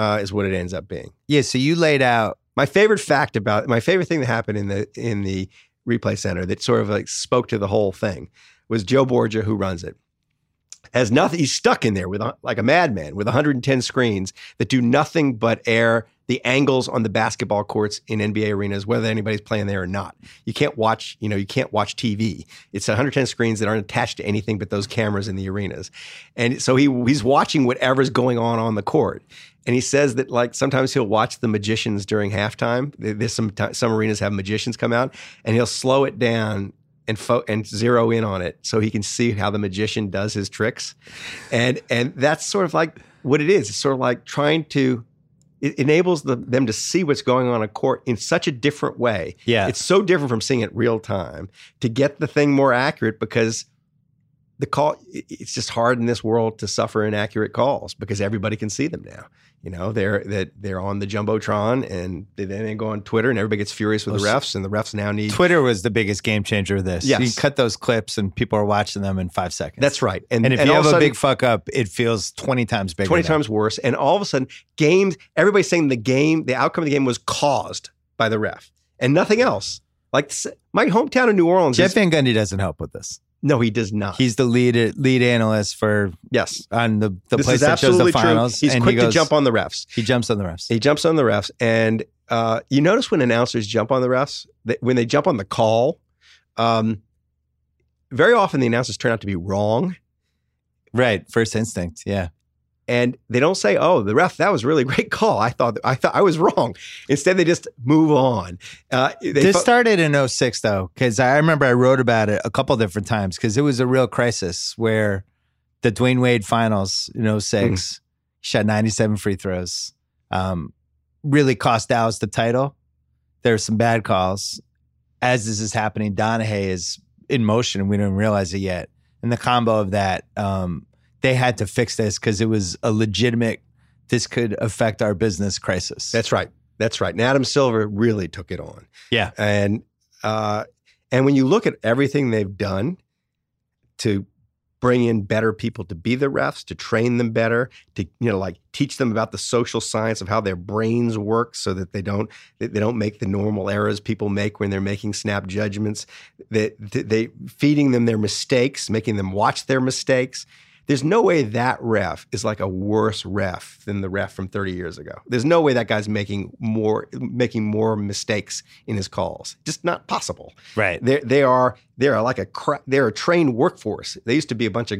Speaker 4: uh, is what it ends up being.
Speaker 1: Yeah. So you laid out
Speaker 4: my favorite fact about my favorite thing that happened in the in the replay center that sort of like spoke to the whole thing was Joe Borgia, who runs it. Has nothing. He's stuck in there with like a madman with 110 screens that do nothing but air the angles on the basketball courts in NBA arenas, whether anybody's playing there or not. You can't watch, you know, you can't watch TV. It's 110 screens that aren't attached to anything but those cameras in the arenas. And so he he's watching whatever's going on on the court. And he says that like sometimes he'll watch the magicians during halftime. There's some some arenas have magicians come out, and he'll slow it down and fo- and zero in on it so he can see how the magician does his tricks. And and that's sort of like what it is. It's sort of like trying to it enables the, them to see what's going on in court in such a different way.
Speaker 1: Yeah.
Speaker 4: It's so different from seeing it real time to get the thing more accurate because the call it's just hard in this world to suffer inaccurate calls because everybody can see them now. You know, they're that they're on the jumbotron and then they go on Twitter and everybody gets furious with oh, the refs and the refs now need
Speaker 1: Twitter was the biggest game changer of this.
Speaker 4: Yes.
Speaker 1: You cut those clips and people are watching them in five seconds.
Speaker 4: That's right.
Speaker 1: And, and if and you have a, sudden, big fuck up, it feels 20 times bigger.
Speaker 4: 20 times worse. And all of a sudden, games, everybody's saying the game, the outcome of the game was caused by the ref and nothing else. Like my hometown of New Orleans.
Speaker 1: Jeff Van Gundy doesn't help with this.
Speaker 4: No, he does not.
Speaker 1: He's the lead lead analyst for
Speaker 4: yes,
Speaker 1: on the the
Speaker 4: this
Speaker 1: place that shows the finals.
Speaker 4: true. He's quick
Speaker 1: he goes,
Speaker 4: to jump on the refs.
Speaker 1: He jumps on the refs.
Speaker 4: He jumps on the refs, and uh, you notice when announcers jump on the refs, when they jump on the call, um, very often the announcers turn out to be wrong,
Speaker 1: right, first instinct. Yeah,
Speaker 4: and they don't say, "Oh, the ref, that was really great call. I thought I thought I was wrong." Instead, they just move on. Uh, they
Speaker 1: this
Speaker 4: fo-
Speaker 1: started in 06 though, because I remember I wrote about it a couple different times because it was a real crisis where the Dwyane Wade finals in 6
Speaker 4: Mm.
Speaker 1: shot 97 free throws, um, really cost Dallas the title. There were some bad calls. As this is happening, Donaghy is in motion and we don't realize it yet. And the combo of that, um, they had to fix this because it was a legitimate, this could affect our business crisis.
Speaker 4: That's right. That's right. And Adam Silver really took it on.
Speaker 1: Yeah.
Speaker 4: And uh, and when you look at everything they've done to bring in better people to be the refs, to train them better, to you know like teach them about the social science of how their brains work, so that they don't they don't make the normal errors people make when they're making snap judgments. That they, they feeding them their mistakes, making them watch their mistakes. There's no way that ref is like a worse ref than the ref from 30 years ago. There's no way that guy's making more making more mistakes in his calls. Just not possible.
Speaker 1: right.
Speaker 4: They they are they are like a cra- they're a trained workforce. They used to be a bunch of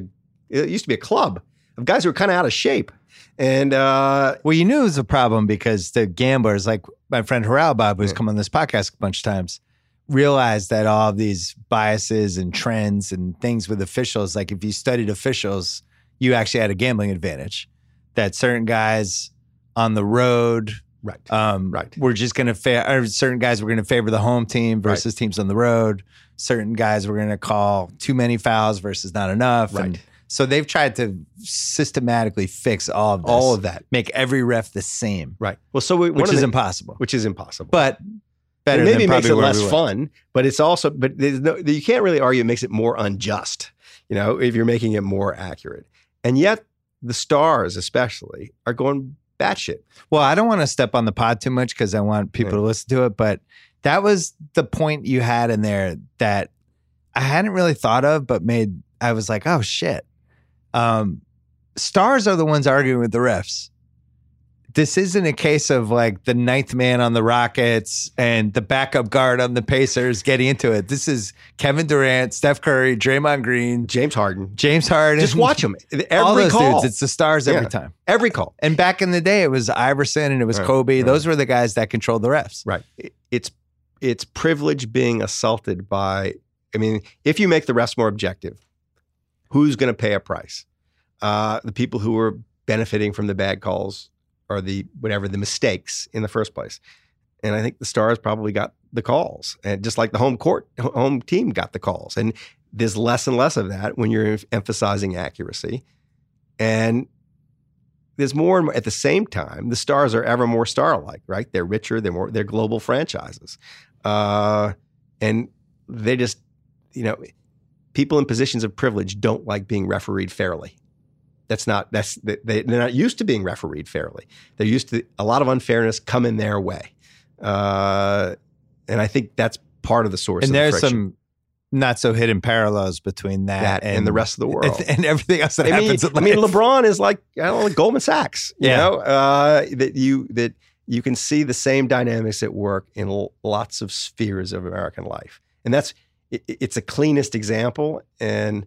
Speaker 4: it used to be a club of guys who were kind of out of shape. And uh,
Speaker 1: Well, you knew it was a problem because the gamblers, like my friend Haralabob, who's
Speaker 4: Yeah.
Speaker 1: come on this podcast a bunch of times, realized that all of these biases and trends and things with officials, like if you studied officials, you actually had a gambling advantage. That certain guys on the road,
Speaker 4: right,
Speaker 1: um,
Speaker 4: Right.
Speaker 1: were just going to fa- or certain guys were going to favor the home team versus teams on the road. Certain guys were going to call too many fouls versus not enough.
Speaker 4: right,
Speaker 1: And so they've tried to systematically fix all of this,
Speaker 4: all of that,
Speaker 1: make every ref the same,
Speaker 4: right. Well, so we,
Speaker 1: which is
Speaker 4: the-
Speaker 1: impossible.
Speaker 4: which is impossible.
Speaker 1: But better
Speaker 4: it maybe makes it less
Speaker 1: we
Speaker 4: fun, but it's also but there's no you can't really argue it makes it more unjust. You know, if you're making it more accurate, and yet the stars especially are going batshit.
Speaker 1: Well, I don't want to step on the pod too much because I want people
Speaker 4: Yeah.
Speaker 1: to listen to it, but that was the point you had in there that I hadn't really thought of, but made I was like, oh shit. Um, stars are the ones arguing with the refs. This isn't a case of like the ninth man on the Rockets and the backup guard on the Pacers getting into it. This is Kevin Durant, Steph Curry, Draymond Green,
Speaker 4: James Harden,
Speaker 1: James Harden.
Speaker 4: just watch them every
Speaker 1: all those
Speaker 4: call,
Speaker 1: dudes. It's the stars every
Speaker 4: Yeah.
Speaker 1: time.
Speaker 4: every call.
Speaker 1: And back in the day, it was Iverson and it was
Speaker 4: Right,
Speaker 1: Kobe.
Speaker 4: right.
Speaker 1: Those were the guys that controlled the refs.
Speaker 4: Right. It's it's privilege being assaulted by. I mean, if you make the refs more objective, who's going to pay a price? Uh, the people who are benefiting from the bad calls or the whatever the mistakes in the first place. And I think the Stars probably got the calls, and just like the home court home team got the calls. And there's less and less of that when you're emphasizing accuracy, and there's more and more at the same time the stars are ever more star-like right they're richer they're more they're global franchises uh, and they just you know people in positions of privilege don't like being refereed fairly that's not that's they, they're not used to being refereed fairly they're used to a lot of unfairness come in their way uh, and i think that's part of the source
Speaker 1: And
Speaker 4: of the
Speaker 1: there's
Speaker 4: friction.
Speaker 1: some not so hidden parallels between that,
Speaker 4: that and, the rest of the world
Speaker 1: and, and everything else that
Speaker 4: I mean,
Speaker 1: happens. in
Speaker 4: I mean. LeBron is like I don't know, like Goldman Sachs. You
Speaker 1: Yeah.
Speaker 4: know uh, that you that you can see the same dynamics at work in l- lots of spheres of American life, and that's it, it's a cleanest example. And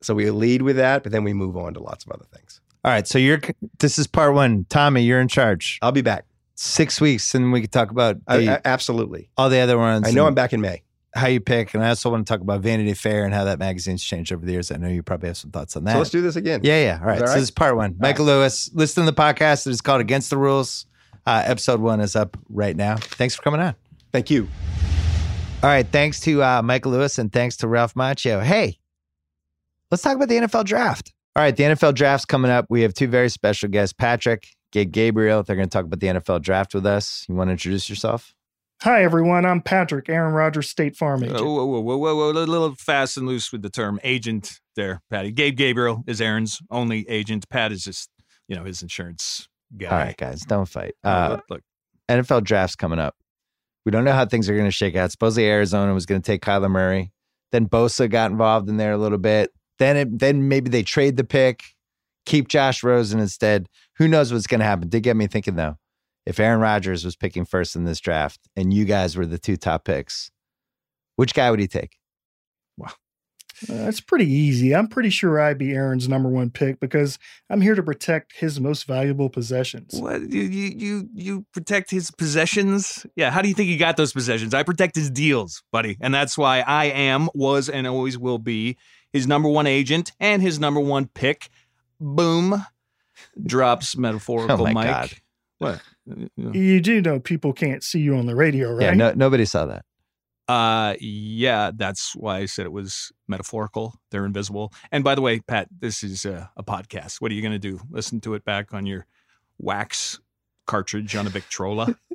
Speaker 4: so we lead with that, but then we move on to lots of other things.
Speaker 1: All right, so you're. This is part one. Tommy, you're in charge.
Speaker 4: I'll be back.
Speaker 1: Six weeks, and we can talk about the-
Speaker 4: I- absolutely.
Speaker 1: all the other ones.
Speaker 4: I know I'm back in May.
Speaker 1: how you pick, and I also want to talk about Vanity Fair and how that magazine's changed over the years. I know you probably have some thoughts on that.
Speaker 4: So let's do this again.
Speaker 1: Yeah, yeah. All right.
Speaker 4: that
Speaker 1: So this is part one. Michael Lewis, listen to the podcast. It is called Against the Rules. Uh, episode one is up right now. Thanks for coming on.
Speaker 4: Thank you.
Speaker 1: All right. Thanks to uh, Michael Lewis and thanks to Ralph Macchio. Hey, let's talk about the NFL draft. All right. The NFL draft's coming up. We have two very special guests, Patrick, Gabe Gabriel. They're going to talk about the NFL draft with us. You want to introduce yourself?
Speaker 5: Hi, everyone. I'm Patrick, Aaron Rodgers State Farm agent.
Speaker 6: Whoa, whoa, whoa, whoa, whoa, a little fast and loose with the term agent there, Patty. Gabe Gabriel is Aaron's only agent. Pat is just, you know, his insurance guy.
Speaker 1: All right, guys, don't fight.
Speaker 6: Uh,
Speaker 1: Uh,
Speaker 6: look, look,
Speaker 1: NFL draft's coming up. We don't know how things are going to shake out. Supposedly Arizona was going to take Kyler Murray. Then Bosa got involved in there a little bit. Then it, then maybe they trade the pick, keep Josh Rosen instead. Who knows what's going to happen? Did get me thinking though. If Aaron Rodgers was picking first in this draft and you guys were the two top picks, which guy would he take?
Speaker 5: Uh, it's pretty easy. I'm pretty sure I'd be Aaron's number one pick because I'm here to protect his most valuable possessions.
Speaker 6: What you you you you protect his possessions? Yeah. How do you think he got those possessions? I protect his deals, buddy, and that's why I am, was, and always will be his number one agent and his number one pick. Boom, drops metaphorical
Speaker 1: Oh my
Speaker 6: mic.
Speaker 1: God.
Speaker 6: What?
Speaker 5: You do know people can't see you on the radio, right?
Speaker 1: Yeah, no, nobody saw that.
Speaker 6: Uh, yeah, that's why I said it was metaphorical. They're invisible. And by the way, Pat, this is a, a podcast. What are you going to do? Listen to it back on your wax cartridge on a Victrola?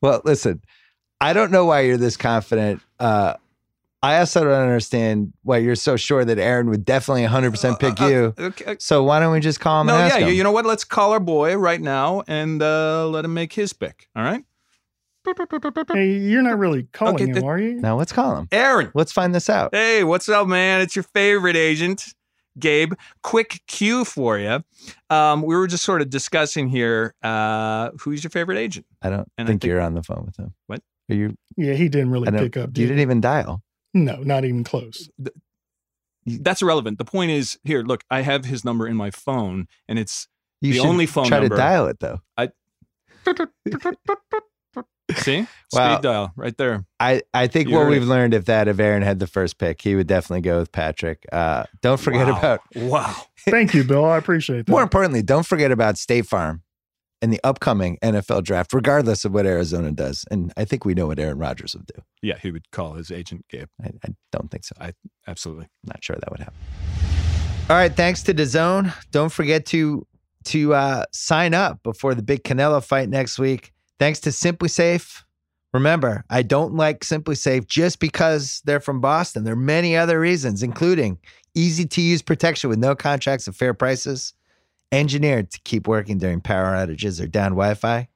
Speaker 1: Well, listen, I don't know why you're this confident. Uh, I also don't understand why you're so sure that Aaron would definitely 100% pick
Speaker 6: Uh, uh,
Speaker 1: you.
Speaker 6: okay.
Speaker 1: So why don't we just call him
Speaker 6: No,
Speaker 1: and ask
Speaker 6: yeah,
Speaker 1: him?
Speaker 6: you, you know what? Let's call our boy right now and uh, let him make his pick. All right,
Speaker 5: Hey, you're not really calling
Speaker 6: Okay,
Speaker 5: him,
Speaker 6: th-
Speaker 5: are you?
Speaker 1: now let's call him.
Speaker 6: Aaron.
Speaker 1: Let's find this out.
Speaker 6: Hey, what's up, man? It's your favorite agent, Gabe. Quick cue for you. Um, we were just sort of discussing here. Uh, who's your favorite agent?
Speaker 1: I don't
Speaker 6: And I
Speaker 1: think,
Speaker 6: think-
Speaker 1: you're on the phone with him.
Speaker 6: What?
Speaker 1: Are you?
Speaker 5: Yeah, he didn't really pick up.
Speaker 1: you
Speaker 5: did
Speaker 1: didn't even dial.
Speaker 5: No, not even close.
Speaker 6: That's irrelevant. The point is here. Look, I have his number in my phone, and it's
Speaker 1: You
Speaker 6: The only phone
Speaker 1: try
Speaker 6: number-
Speaker 1: to dial it though.
Speaker 6: I see
Speaker 1: Wow.
Speaker 6: speed dial right there.
Speaker 1: I, I think
Speaker 6: You
Speaker 1: what
Speaker 6: heard
Speaker 1: we've learned if that if Aaron had the first pick, he would definitely go with Patrick. Uh, don't forget
Speaker 6: Wow.
Speaker 1: about
Speaker 6: wow.
Speaker 5: Thank you, Bill. I appreciate that.
Speaker 1: more importantly, don't forget about State Farm and the upcoming NFL draft, regardless of what Arizona does. And I think we know what Aaron Rodgers would do.
Speaker 6: Yeah, he would call his agent Gabe.
Speaker 1: I, I don't think so. I'm
Speaker 6: Absolutely.
Speaker 1: not sure that would happen. All right, thanks to DAZN. Don't forget to to uh, sign up before the big Canelo fight next week. Thanks to SimpliSafe. Remember, I don't like SimpliSafe just because they're from Boston. There are many other reasons, including easy to use protection with no contracts at fair prices, engineered to keep working during power outages or down Wi Fi.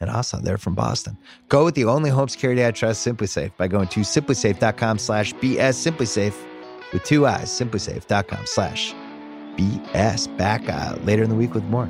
Speaker 1: And also, they're from Boston. Go with the only home security I trust, SimpliSafe, by going to simplisafe.com slash BS SimpliSafe with two eyes, simplisafe.com slash BS. Back uh, later in the week with more.